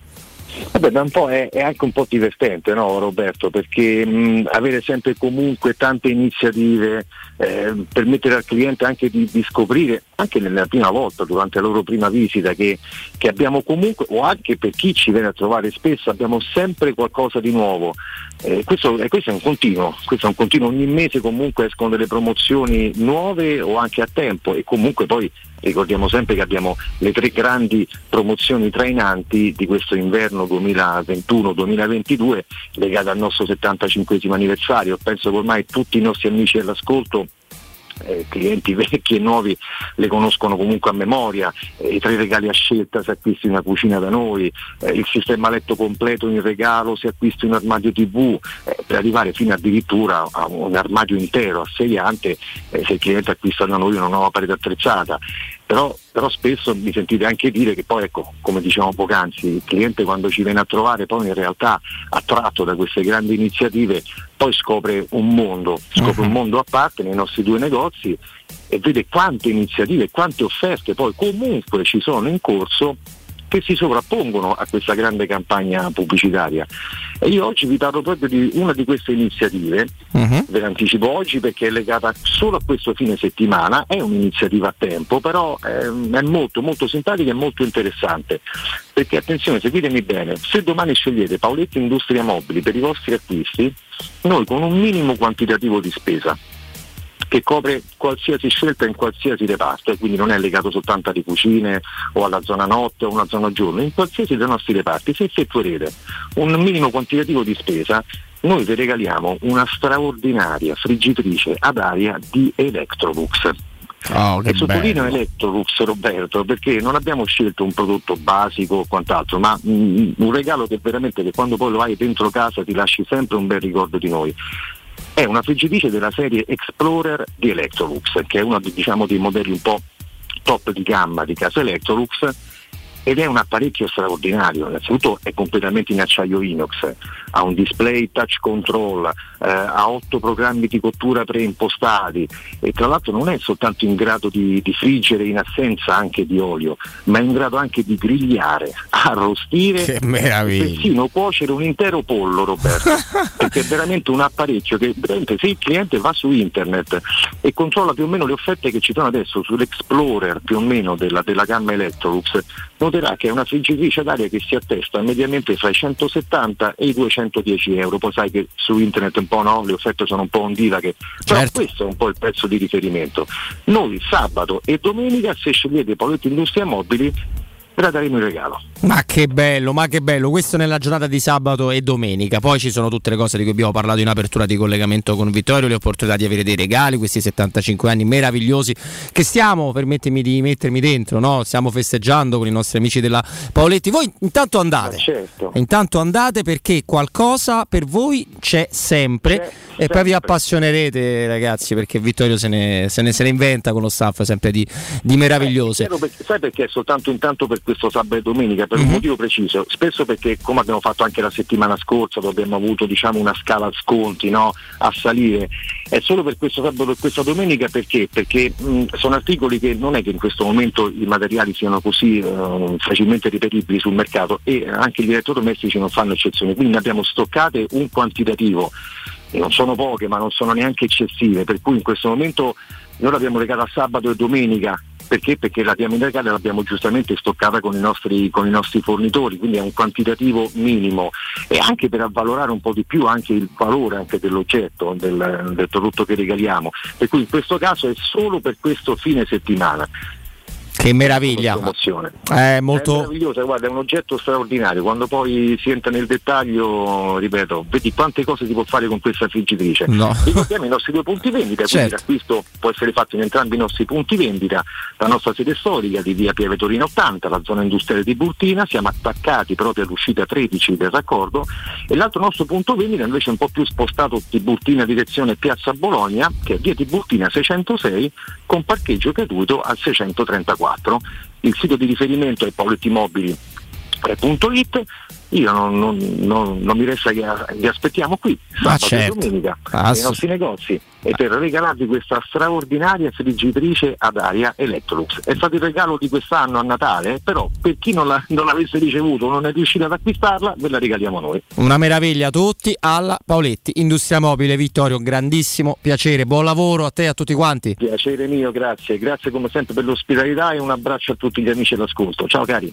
Vabbè, da un po' è, è anche un po' divertente, no, Roberto? Perché mh, avere sempre comunque tante iniziative, eh, permettere al cliente anche di, di, scoprire, anche nella prima volta, durante la loro prima visita, che, che, abbiamo comunque, o anche per chi ci viene a trovare spesso, abbiamo sempre qualcosa di nuovo. Eh, questo, eh, questo, è continuo, questo è un continuo, ogni mese comunque escono delle promozioni nuove o anche a tempo e comunque poi ricordiamo sempre che abbiamo le tre grandi promozioni trainanti di questo inverno 2021-2022 legate al nostro 75 anniversario. Penso che ormai tutti i nostri amici all'ascolto eh, clienti vecchi e nuovi le conoscono comunque a memoria, eh, i tre regali a scelta se acquisti una cucina da noi, eh, il sistema letto completo in regalo se acquisti un armadio tv, eh, per arrivare fino addirittura a un armadio intero assediante eh, se il cliente acquista da noi una nuova parete attrezzata. Però, però, spesso mi sentite anche dire che poi ecco, come diciamo poc'anzi, il cliente quando ci viene a trovare poi in realtà attratto da queste grandi iniziative poi scopre un mondo, scopre uh-huh. un mondo a parte nei nostri due negozi e vede quante iniziative, quante offerte poi comunque ci sono in corso che si sovrappongono a questa grande campagna pubblicitaria. E io oggi vi parlo proprio di una di queste iniziative, uh-huh. ve l'anticipo oggi perché è legata solo a questo fine settimana, è un'iniziativa a tempo, però è molto molto simpatica e molto interessante. Perché attenzione, seguitemi bene, se domani scegliete Paoletti Industria Mobili per i vostri acquisti, noi con un minimo quantitativo di spesa che copre qualsiasi scelta in qualsiasi reparto e quindi non è legato soltanto alle cucine o alla zona notte o una zona giorno, in qualsiasi dei nostri reparti, se effettuerete un minimo quantitativo di spesa, noi vi regaliamo una straordinaria friggitrice ad aria di Electrolux. Oh, e sottolineo Electrolux Roberto perché non abbiamo scelto un prodotto basico o quant'altro ma mm, un regalo che veramente che quando poi lo hai dentro casa ti lasci sempre un bel ricordo di noi è una friggitrice della serie Explorer di Electrolux, che è uno diciamo, dei modelli un po' top di gamma di casa Electrolux ed è un apparecchio straordinario, innanzitutto è completamente in acciaio inox, ha un display touch control, eh, ha otto programmi di cottura preimpostati e tra l'altro non è soltanto in grado di, di, friggere in assenza anche di olio, ma è in grado anche di grigliare, arrostire e persino cuocere un intero pollo Roberto, perché è veramente un apparecchio che se il cliente va su internet e controlla più o meno le offerte che ci sono adesso sull'Explorer più o meno della, della gamma Electrolux, noterà che è una friggitrice d'aria che si attesta mediamente fra i 170 e i 210 euro. Poi sai che su internet un po' no, le offerte sono un po' ondilaghe, certo. però questo è un po' il prezzo di riferimento. Noi sabato e domenica se scegliete Paletti Industria Mobili ve la daremo in regalo. Ma che bello, ma che bello, questo nella giornata di sabato e domenica. Poi ci sono tutte le cose di cui abbiamo parlato in apertura di collegamento con Vittorio, le opportunità di avere dei regali, questi 75 anni meravigliosi che stiamo, permettimi di mettermi dentro, no? stiamo festeggiando con i nostri amici della Paoletti. Voi intanto andate, certo. intanto andate perché qualcosa per voi c'è sempre c'è, e sempre. poi vi appassionerete ragazzi perché Vittorio se ne, se ne, se ne inventa con lo staff sempre di, di meravigliose. Eh, sai perché soltanto intanto per questo sabato e domenica per mm-hmm. un mhm. motivo preciso, spesso perché come abbiamo fatto anche la settimana scorsa dove abbiamo avuto diciamo, una scala sconti no? a salire, è solo per questo sabato e questa domenica perché? Perché mh, sono articoli che non è che in questo momento i materiali siano così uh, facilmente reperibili sul mercato e anche gli elettrodomestici non fanno eccezione, quindi abbiamo stoccate un quantitativo non sono poche ma non sono neanche eccessive, per cui in questo momento noi l'abbiamo legata sabato e domenica perché? Perché la diamina legale l'abbiamo giustamente stoccata con i, nostri, con i, nostri, fornitori, quindi è un quantitativo minimo e anche per avvalorare un po' di più anche il valore anche dell'oggetto, del, del prodotto che regaliamo. Per cui in questo caso è solo per questo fine settimana. Che meraviglia! È, molto... è meraviglioso, guarda, è un oggetto straordinario. Quando poi si entra nel dettaglio, ripeto, vedi quante cose si può fare con questa friggitrice. No. Ricordiamo i nostri due punti vendita, certo. quindi l'acquisto può essere fatto in entrambi i nostri punti vendita, la nostra sede storica di via Pieve Torino 80, la zona industriale di Burtina, siamo attaccati proprio all'uscita 13 del raccordo e l'altro nostro punto vendita invece è un po' più spostato di Burtina direzione Piazza Bologna, che è via di Burtina 606 con parcheggio gratuito al 634. Il sito di riferimento è paulettimobili.it io non, non- non- non mi resta che vi aspettiamo qui sabato certo. e domenica Ah, nei nostri negozi e per regalarvi questa straordinaria friggitrice ad aria Electrolux. È stato il regalo di quest'anno a Natale, però per chi non, la- non l'avesse ricevuto non è riuscito ad acquistarla, ve la regaliamo noi. Una meraviglia a tutti, alla Paoletti, Industria Mobile, Vittorio, grandissimo piacere, buon lavoro a te e a tutti quanti. Piacere mio, grazie, grazie come sempre per l'ospitalità e un abbraccio a tutti gli amici all'ascolto. Ciao cari.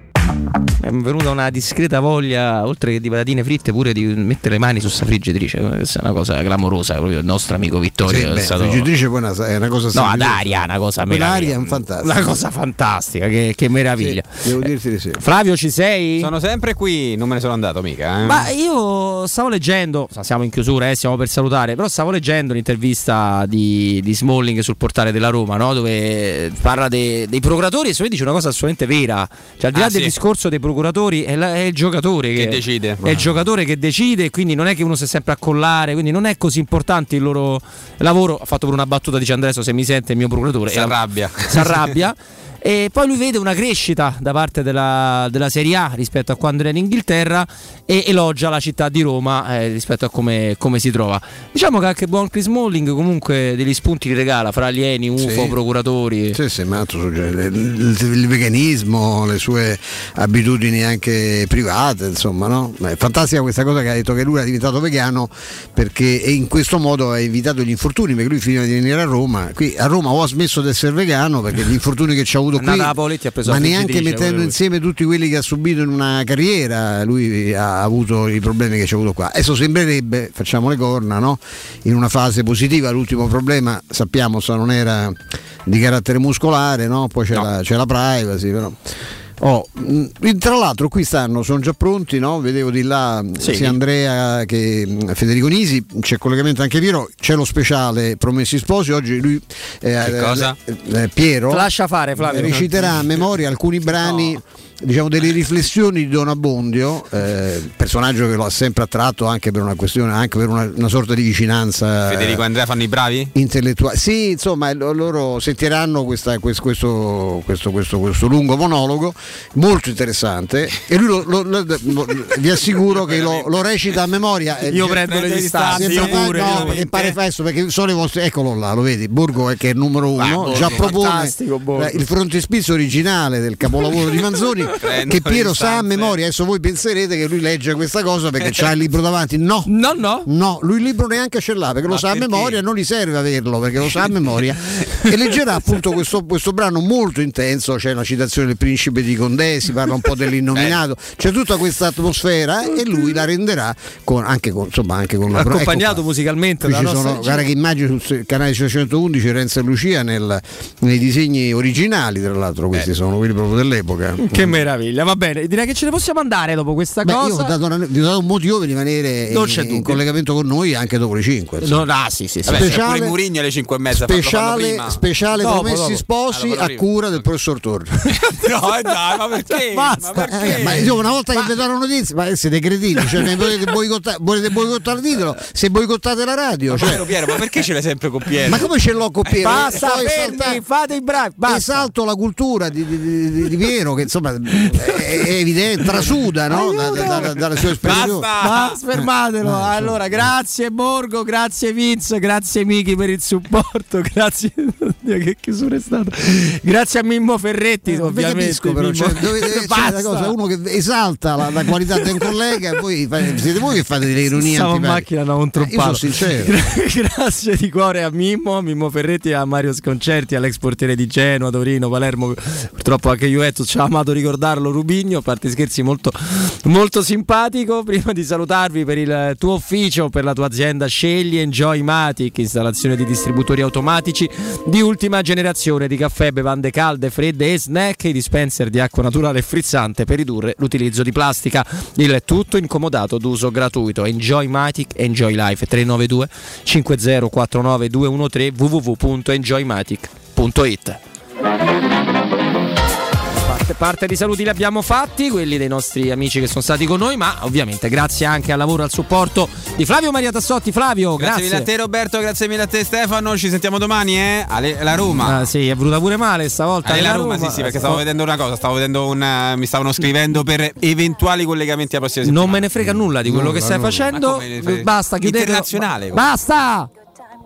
È venuta una discreta voglia, oltre che di patatine fritte, pure di mettere le mani su sta friggitrice. Questa è una cosa clamorosa, proprio il nostro amico Vittorio. Sì, è beh, stato... friggitrice poi è una, è una cosa No, ad aria, una cosa meravigliosa. Una cosa fantastica, che, che meraviglia. Sì, devo dirti di sì. Flavio, ci sei? Sono sempre qui, non me ne sono andato mica. eh. Ma io stavo leggendo, siamo in chiusura, eh, stiamo per salutare, però stavo leggendo l'intervista di, di Smalling sul portale della Roma, no? dove parla de- dei procuratori e dice una cosa assolutamente vera. Cioè, al di là Ah, del sì. Discorso dei procuratori, è, la- è il giocatore che, Che decide. È il giocatore che decide, quindi non è che uno si è sempre a collare, quindi non è così importante il loro lavoro. Ha fatto per una battuta, dice Andreso, se mi sente il mio procuratore. Si arrabbia. Si arrabbia. E poi lui vede una crescita da parte della, della Serie A rispetto a quando era in Inghilterra e elogia la città di Roma eh, rispetto a come, come si trova. Diciamo che anche buon Chris Smalling comunque degli spunti li regala fra alieni, UFO, Sì. procuratori. Sì, sì, ma succede. il, il veganismo, le sue abitudini anche private, insomma, no? È fantastica questa cosa che ha detto che lui era diventato vegano perché in questo modo ha evitato gli infortuni, perché lui finiva di venire a Roma. Qui a Roma o ha smesso di essere vegano perché gli infortuni che ci ha avuto È qui, preso ma neanche friggitrice, mettendo insieme tutti quelli che ha subito in una carriera, lui ha avuto i problemi che ci ha avuto qua. Adesso sembrerebbe, facciamo le corna, no? in una fase positiva, l'ultimo problema sappiamo se non era di carattere muscolare, no? poi c'è, la, c'è la privacy, però. Oh, mh, tra l'altro qui stanno, sono già pronti, no? vedevo di là Sì. sia Andrea che mh, Federico Nisi, c'è collegamento anche Piero, c'è lo speciale Promessi Sposi, oggi lui, eh, Che cosa? eh, eh, Piero, Lascia fare, Flavio. reciterà a memoria alcuni brani diciamo delle riflessioni di Don Abbondio eh, personaggio che lo ha sempre attratto anche per una questione anche per una, una sorta di vicinanza Federico e Andrea fanno i bravi? intellettuale sì insomma lo- loro sentiranno questa- quest- questo, questo, questo- questo lungo monologo molto interessante e lui lo- lo- lo- vi assicuro che lo, lo recita a memoria Eh, Io prendo le distanze, io pure, no, perché pure. pare festo perché sono i vostri eccolo là lo vedi Burgo è che è il numero uno Borgo, già propone fantastico, Borgo. eh, il frontispicio originale del capolavoro di Manzoni che Piero sa a memoria adesso voi penserete che lui legge questa cosa perché c'ha il libro davanti. No. No, no. No, lui il libro neanche ce l'ha perché lo Ma sa a perché? memoria, non gli serve averlo perché lo sa a memoria. E leggerà appunto questo, questo brano molto intenso, c'è una citazione del principe di Condé, si parla un po' dell'innominato, c'è tutta questa atmosfera e lui la renderà con, anche con insomma anche con una pro- Accompagnato ecco musicalmente Qui dalla ci nostra sono, guarda che immagini sul canale 611 Renzo e Lucia nel- nei disegni originali tra l'altro questi sono quelli proprio dell'epoca. Che meraviglia, va bene. Direi che ce ne possiamo andare dopo questa Beh, cosa. io ho dato, una- vi ho dato un motivo per rimanere Non in, c'è in collegamento con noi anche dopo le 5 No, ah, sì, sì, sì. Vabbè, Speciale- pure Murigno alle 5 e mezza. speciale, prima. speciale Dopo, promessi dopo. sposi Allora, a cura del professor Torri. No, eh, dai, ma perché? Basta. Ma perché? Eh, ma insomma, una volta che vi danno notizie, ma siete cretini, cioè, ne volete, boicottare, volete boicottare il titolo? Se boicottate la radio, Ma cioè, Piero, Piero, ma perché ce l'hai sempre con Piero? ma come ce l'ho con Piero? Basta, Sto fermi, fate i bravi. Basta. Esalto la cultura di, di- di- di Piero che insomma è, evidente, trasuda no? da, da- da- dalle sue espressioni. Basta, fermatelo. allora, grazie Borgo, grazie Vince, grazie Miki per il supporto, grazie. Oddio, che chiusura è stata. Grazie a Mimmo Ferretti, Eh, ovviamente. capisco però, Mimmo- cioè, Basta. una cosa, uno che esalta la, la qualità del collega e poi siete voi che fate delle ironie Stavo in macchina, andavo un Eh, Io sono troppato. sincero. Gra- grazie di cuore a Mimmo, a Mimmo Ferretti e a Mario Sconcerti, all'ex portiere di Genoa, Torino, Palermo. Purtroppo anche Juventus ci ha amato ricordarlo Rubigno, a parte scherzi molto, molto simpatico. Prima di salutarvi per il tuo ufficio, per la tua azienda, scegli Enjoy Matic, installazione di distributori automatici di ultima generazione di caffè, bevande calde, fredde e snack, i dispenser di acqua naturale e frizzante per ridurre l'utilizzo di plastica. Il tutto incomodato d'uso gratuito. Enjoy Matic, Enjoy Life 392 5049 213 www.enjoymatic.it parte di saluti li abbiamo fatti, quelli dei nostri amici che sono stati con noi, ma ovviamente grazie anche al lavoro e al supporto di Flavio Maria Tassotti. Flavio, Grazie, grazie. mille a te Roberto, grazie mille a te Stefano, ci sentiamo domani eh? Ale- la Roma. Ah, sì, è venuta pure male stavolta. Alla Roma, sì, sì, perché stavo Sto- vedendo una cosa, stavo vedendo un, eh, mi stavano scrivendo per eventuali collegamenti la prossima settimana. Non me ne frega nulla di quello Nulla, che stai nulla. facendo. Basta, chiudete. Internazionale. Basta!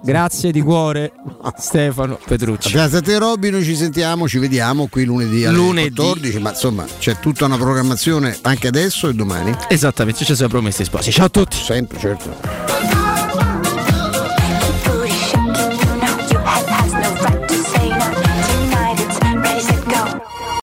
Grazie di cuore, Stefano Petrucci. Grazie a te Robby, noi ci sentiamo, ci vediamo qui lunedì alle Lunedì. 14, ma insomma c'è tutta una programmazione anche adesso e domani. Esattamente, ci siamo promessi sposi. Ciao a tutti. Sempre, certo.